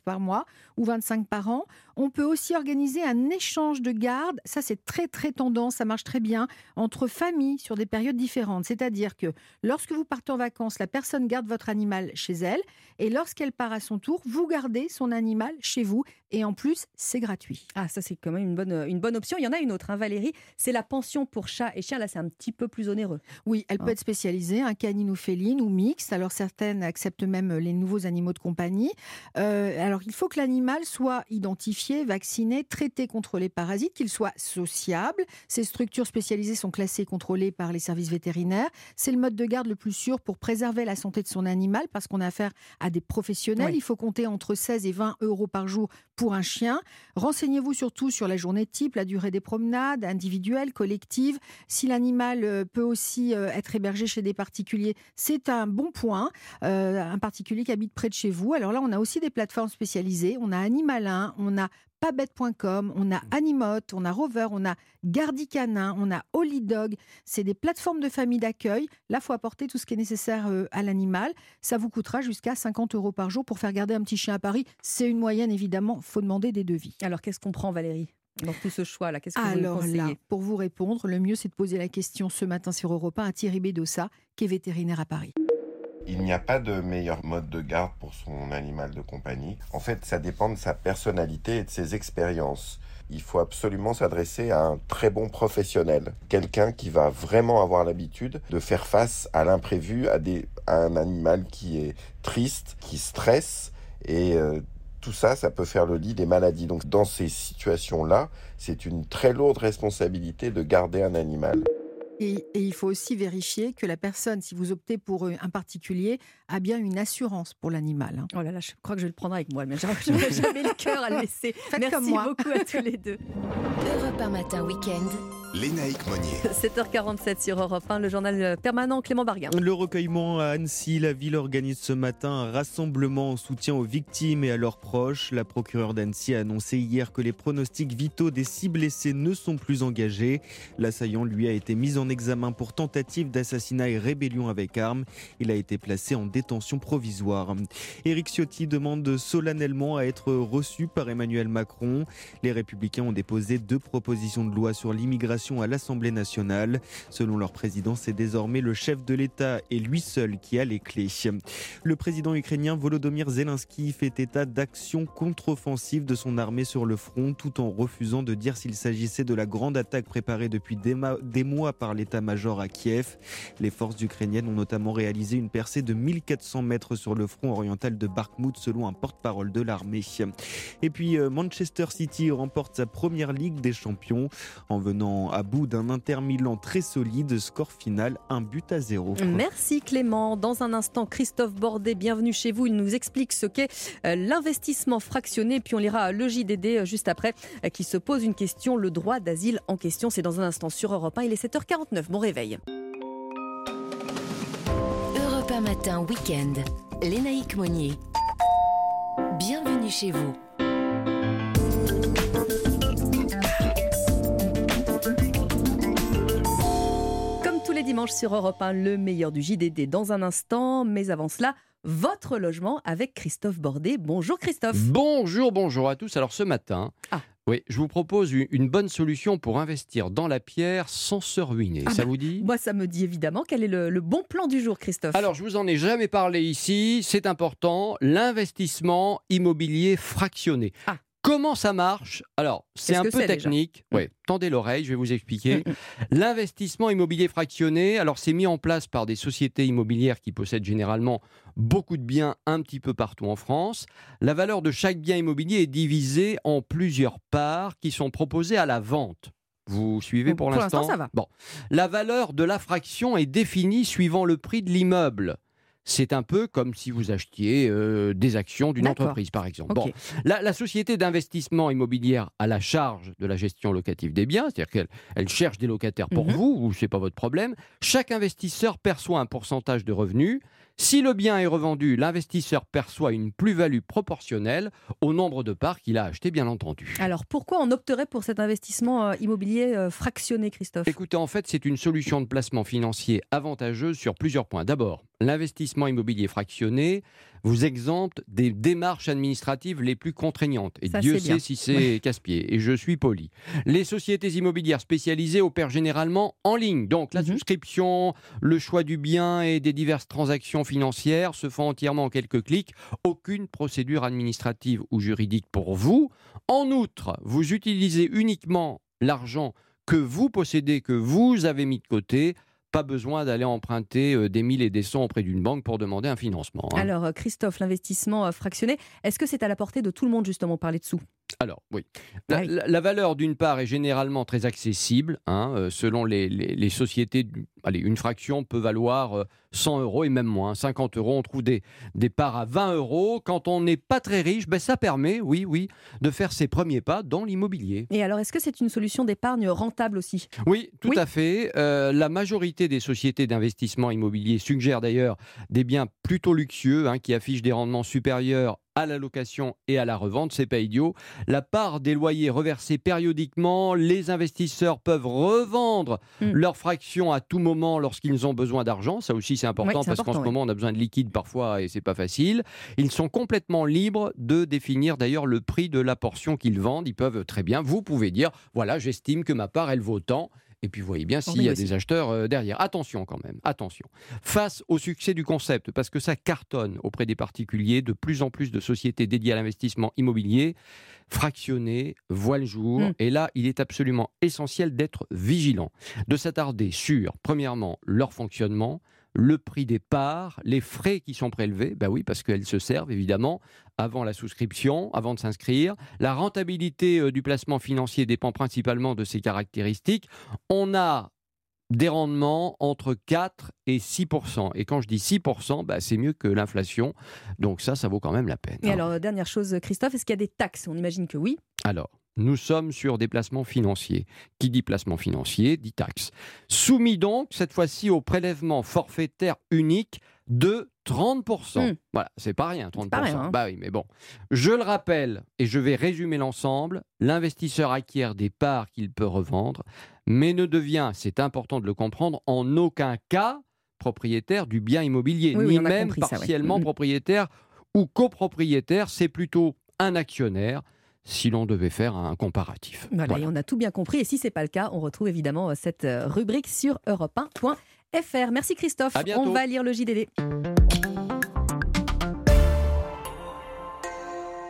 par mois ou 25 par an. On peut aussi organiser un échange de garde. Ça, c'est très, très tendance. Ça marche très bien entre familles sur des périodes différentes. C'est-à-dire que lorsque vous partez en vacances, la personne garde votre animal chez elle. Et lorsqu'elle part à son tour, vous gardez son animal chez vous. Et en plus, c'est gratuit.
Ah, ça, c'est quand même une bonne, une bonne option. Il y en a une autre, hein, Valérie. C'est la pension pour chat et chien. Là, c'est un petit peu plus onéreux.
Oui, elle peut ah. être spécialisée, un canine ou féline ou mixte. Alors, certaines acceptent même les nouveaux animaux de compagnie. Euh, alors, il faut que l'animal soit identifié, vacciné, traité contre les parasites, qu'il soit sociable. Ces structures spécialisées sont classées et contrôlées par les services vétérinaires. C'est le mode de garde le plus sûr pour préserver la santé de son animal parce qu'on a affaire à des professionnels. Il faut compter entre 16 et 20 euros par jour pour un chien. Renseignez-vous surtout sur la journée type, la durée des promenades individuelles, collectives. Si l'animal euh, peut aussi euh, être hébergé chez des particuliers, c'est un bon point. un particulier qui habite près de chez vous. Alors là, on a aussi des plateformes spécialisées. On a Animalin, on a pabette.com, on a mmh. Animote, on a Rover, on a Gardicanin, on a Holidog. C'est des plateformes de famille d'accueil. Là, il faut apporter tout ce qui est nécessaire euh, à l'animal. Ça vous coûtera jusqu'à 50 euros par jour pour faire garder un petit chien à Paris. C'est une moyenne, évidemment. Il faut demander des devis.
Alors, qu'est-ce qu'on prend, Valérie dans tout ce choix-là? Qu'est-ce que
Alors
vous là,
pour vous répondre, le mieux, c'est de poser la question ce matin sur Europe 1 à Thierry Bedossa, qui est vétérinaire à Paris.
Il n'y a pas de meilleur mode de garde pour son animal de compagnie. En fait, ça dépend de sa personnalité et de ses expériences. il faut absolument s'adresser à un très bon professionnel, quelqu'un qui va vraiment avoir l'habitude de faire face à l'imprévu, à, un animal qui est triste, qui stresse, et euh, tout ça, ça peut faire le lit des maladies. Donc dans ces situations-là, c'est une très lourde responsabilité de garder un animal.
Et, il faut aussi vérifier que la personne, si vous optez pour un particulier, a bien une assurance pour l'animal. Hein.
Oh là là, je crois que je vais le prendre avec moi, mais j'aurais jamais le cœur à le laisser. Merci beaucoup à tous les deux.
Europe un matin week-end.
Lénaïque Monnier.
7h47 sur Europe 1, le journal permanent Clément Barguin.
Le recueillement à Annecy, la ville organise ce matin un rassemblement en soutien aux victimes et à leurs proches. La procureure d'Annecy a annoncé hier que les pronostics vitaux des six blessés ne sont plus engagés. L'assaillant lui a été mis en examen pour tentative d'assassinat et rébellion avec arme. Il a été placé en détention provisoire. Éric Ciotti demande solennellement à être reçu par Emmanuel Macron. Les Républicains ont déposé deux propositions de loi sur l'immigration à l'Assemblée nationale. Selon leur président, c'est désormais le chef de l'État et lui seul qui a les clés. Le président ukrainien Volodymyr Zelensky fait état d'actions contre-offensives de son armée sur le front tout en refusant de dire s'il s'agissait de la grande attaque préparée depuis des mois par l'état-major à Kiev. Les forces ukrainiennes ont notamment réalisé une percée de 1400 mètres sur le front oriental de Bakhmut selon un porte-parole de l'armée. Et puis euh, Manchester City remporte sa première Ligue des Champions en venant à bout d'un Inter Milan très solide, score final un but à zéro.
Merci Clément. Dans un instant, Christophe Bordet, bienvenue chez vous. Il nous explique ce qu'est euh, l'investissement fractionné. Puis on lira le JDD euh, juste après qui se pose une question, le droit d'asile en question. C'est dans un instant sur Europe 1. Il est 7h49. Bon réveil.
Europe 1 matin, week-end. Lénaïque Monnier. Bienvenue chez vous.
Dimanches sur Europe 1, le meilleur du JDD dans un instant. Mais avant cela, votre logement avec Christophe Bordet. Bonjour Christophe.
Bonjour, bonjour à tous. Alors ce matin, ah. Oui, je vous propose une bonne solution pour investir dans la pierre sans se ruiner. Ah ça bah, vous dit?
Moi, ça me dit évidemment. Quel est le, bon plan du jour, Christophe
Alors, je vous en ai jamais parlé ici. C'est important. L'investissement immobilier fractionné. Ah. Comment ça marche? Alors, c'est un peu technique. Oui, tendez l'oreille, je vais vous expliquer. Mm, mm. L'investissement immobilier fractionné, alors c'est mis en place par des sociétés immobilières qui possèdent généralement beaucoup de biens un petit peu partout en France. La valeur de chaque bien immobilier est divisée en plusieurs parts qui sont proposées à la vente. Vous suivez pour, l'instant
Pour l'instant, ça va.
Bon. La valeur de la fraction est définie suivant le prix de l'immeuble. C'est un peu comme si vous achetiez euh, des actions d'une entreprise, par exemple. Bon, la, société d'investissement immobilière a la charge de la gestion locative des biens, c'est-à-dire qu'elle elle cherche des locataires pour mhm. vous, ou c'est pas votre problème. Chaque investisseur perçoit un pourcentage de revenus. Si le bien est revendu, l'investisseur perçoit une plus-value proportionnelle au nombre de parts qu'il a achetées, bien entendu.
Alors pourquoi on opterait pour cet investissement euh, immobilier euh, fractionné, Christophe?
Écoutez, en fait, c'est une solution de placement financier avantageuse sur plusieurs points. D'abord, l'investissement immobilier fractionné vous exempte des démarches administratives les plus contraignantes. Et Dieu sait si c'est casse-pied. Et je suis poli. Les sociétés immobilières spécialisées opèrent généralement en ligne. Donc la mhm. souscription, le choix du bien et des diverses transactions financières se font entièrement en quelques clics. Aucune procédure administrative ou juridique pour vous. En outre, vous utilisez uniquement l'argent que vous possédez, que vous avez mis de côté pas besoin d'aller emprunter euh, des mille et des cents auprès d'une banque pour demander un financement.
Hein. Alors, euh, Christophe, l'investissement euh, fractionné, est-ce que c'est à la portée de tout le monde, justement, parler de sous?
Alors, oui. La, valeur, d'une part, est généralement très accessible. Hein, selon les, les, sociétés, allez, une fraction peut valoir 100 euros et même moins, 50 euros. On trouve des, des parts à 20 euros. Quand on n'est pas très riche, ben ça permet, oui, oui, de faire ses premiers pas dans l'immobilier.
Et alors, est-ce que c'est une solution d'épargne rentable aussi?
Oui, tout à fait. Euh, la majorité des sociétés d'investissement immobilier suggèrent d'ailleurs des biens plutôt luxueux hein, qui affichent des rendements supérieurs à la location et à la revente, c'est pas idiot. La part des loyers reversés périodiquement, les investisseurs peuvent revendre leurs fractions à tout moment lorsqu'ils ont besoin d'argent. Ça aussi, c'est important parce qu'en ce moment, on a besoin de liquide parfois et c'est pas facile. Ils sont complètement libres de définir d'ailleurs le prix de la portion qu'ils vendent. Ils peuvent très bien, vous pouvez dire, voilà, j'estime que ma part, elle vaut tant Et puis vous voyez bien s'il y a des acheteurs euh, derrière. Attention quand même, attention. Face au succès du concept, parce que ça cartonne auprès des particuliers, de plus en plus de sociétés dédiées à l'investissement immobilier, fractionnées, voient le jour. Hmm. Et là, il est absolument essentiel d'être vigilant, de s'attarder sur, premièrement, leur fonctionnement, le prix des parts, les frais qui sont prélevés, ben oui, parce qu'elles se servent évidemment avant la souscription, avant de s'inscrire. La rentabilité euh, du placement financier dépend principalement de ses caractéristiques. On a des rendements entre 4 et 6% Et quand je dis 6% bah, c'est mieux que l'inflation. Donc ça, ça vaut quand même la peine.
Et hein. alors, dernière chose, Christophe, est-ce qu'il y a des taxes? On imagine que oui.
Alors, nous sommes sur des placements financiers. Qui dit placement financier dit taxe. Soumis donc, cette fois-ci, au prélèvement forfaitaire unique de 30%. Hmm. Voilà, c'est pas rien, 30%. Pas hein. Bah oui, mais bon. Je le rappelle, et je vais résumer l'ensemble, l'investisseur acquiert des parts qu'il peut revendre, mais ne devient, c'est important de le comprendre, en aucun cas propriétaire du bien immobilier, ni même partiellement hmm. propriétaire ou copropriétaire, c'est plutôt un actionnaire si l'on devait faire un comparatif.
Voilà, Et on a tout bien compris. Et si ce n'est pas le cas, on retrouve évidemment euh, cette euh, rubrique sur europe1.fr. Merci Christophe. On va lire le JDD.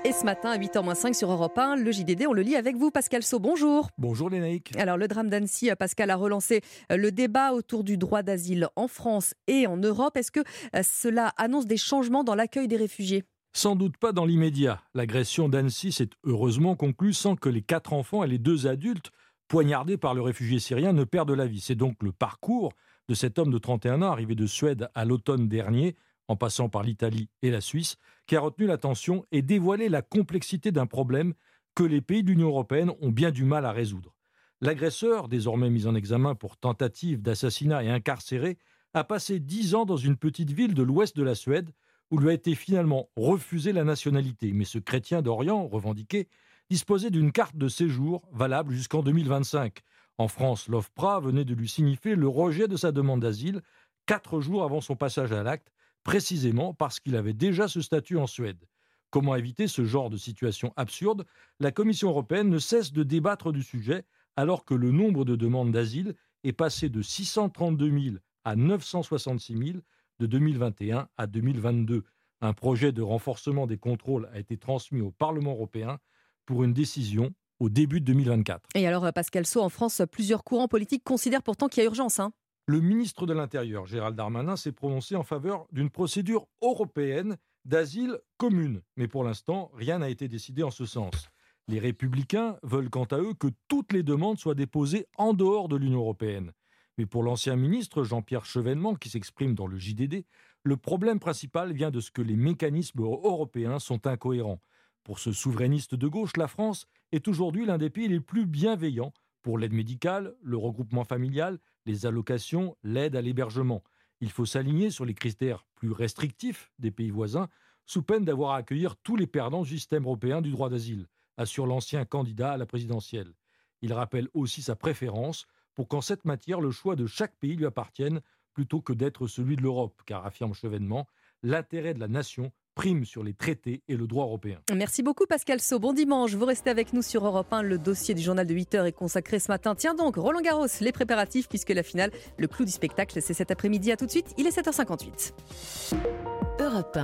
Et ce matin, à 8h05 sur Europe 1, le JDD, on le lit avec vous, Pascal Sau. Bonjour.
Bonjour Lénaïque.
Alors, le drame d'Annecy, euh, Pascal a relancé le débat autour du droit d'asile en France et en Europe. Est-ce que cela annonce des changements dans l'accueil des réfugiés?
Sans doute pas dans l'immédiat. L'agression d'Annecy s'est heureusement conclue sans que les quatre enfants et les deux adultes poignardés par le réfugié syrien ne perdent la vie. C'est donc le parcours de cet homme de 31 ans arrivé de Suède à l'automne dernier, en passant par l'Italie et la Suisse, qui a retenu l'attention et dévoilé la complexité d'un problème que les pays de l'Union européenne ont bien du mal à résoudre. L'agresseur, désormais mis en examen pour tentative d'assassinat et incarcéré, a passé dix ans dans une petite ville de l'ouest de la Suède où lui a été finalement refusé la nationalité. Mais ce chrétien d'Orient, revendiqué, disposait d'une carte de séjour valable jusqu'en 2025. En France, l'OFPRA venait de lui signifier le rejet de sa demande d'asile quatre jours avant son passage à l'acte, précisément parce qu'il avait déjà ce statut en Suède. Comment éviter ce genre de situation absurde? La Commission européenne ne cesse de débattre du sujet alors que le nombre de demandes d'asile est passé de 632 000 à 966 000 de 2021 à 2022. Un projet de renforcement des contrôles a été transmis au Parlement européen pour une décision au début de 2024.
Et alors, Pascal Sceaux, en France, plusieurs courants politiques considèrent pourtant qu'il y a urgence. Hein.
le ministre de l'Intérieur, Gérald Darmanin, s'est prononcé en faveur d'une procédure européenne d'asile commune. Mais pour l'instant, rien n'a été décidé en ce sens. Les républicains veulent quant à eux que toutes les demandes soient déposées en dehors de l'Union européenne. Mais pour l'ancien ministre Jean-Pierre Chevènement, qui s'exprime dans le JDD, le problème principal vient de ce que les mécanismes européens sont incohérents. Pour ce souverainiste de gauche, la France est aujourd'hui l'un des pays les plus bienveillants pour l'aide médicale, le regroupement familial, les allocations, l'aide à l'hébergement. Il faut s'aligner sur les critères plus restrictifs des pays voisins, sous peine d'avoir à accueillir tous les perdants du système européen du droit d'asile, assure l'ancien candidat à la présidentielle. Il rappelle aussi sa préférence pour qu'en cette matière, le choix de chaque pays lui appartienne plutôt que d'être celui de l'Europe, car affirme Chevènement, l'intérêt de la nation prime sur les traités et le droit européen.
Merci beaucoup Pascal Sau. Bon dimanche, vous restez avec nous sur Europe 1. Le dossier du journal de 8 heures est consacré ce matin. Tiens donc, Roland Garros, les préparatifs, puisque la finale, le clou du spectacle, c'est cet après-midi. À tout de suite, il est 7h58. Europe 1.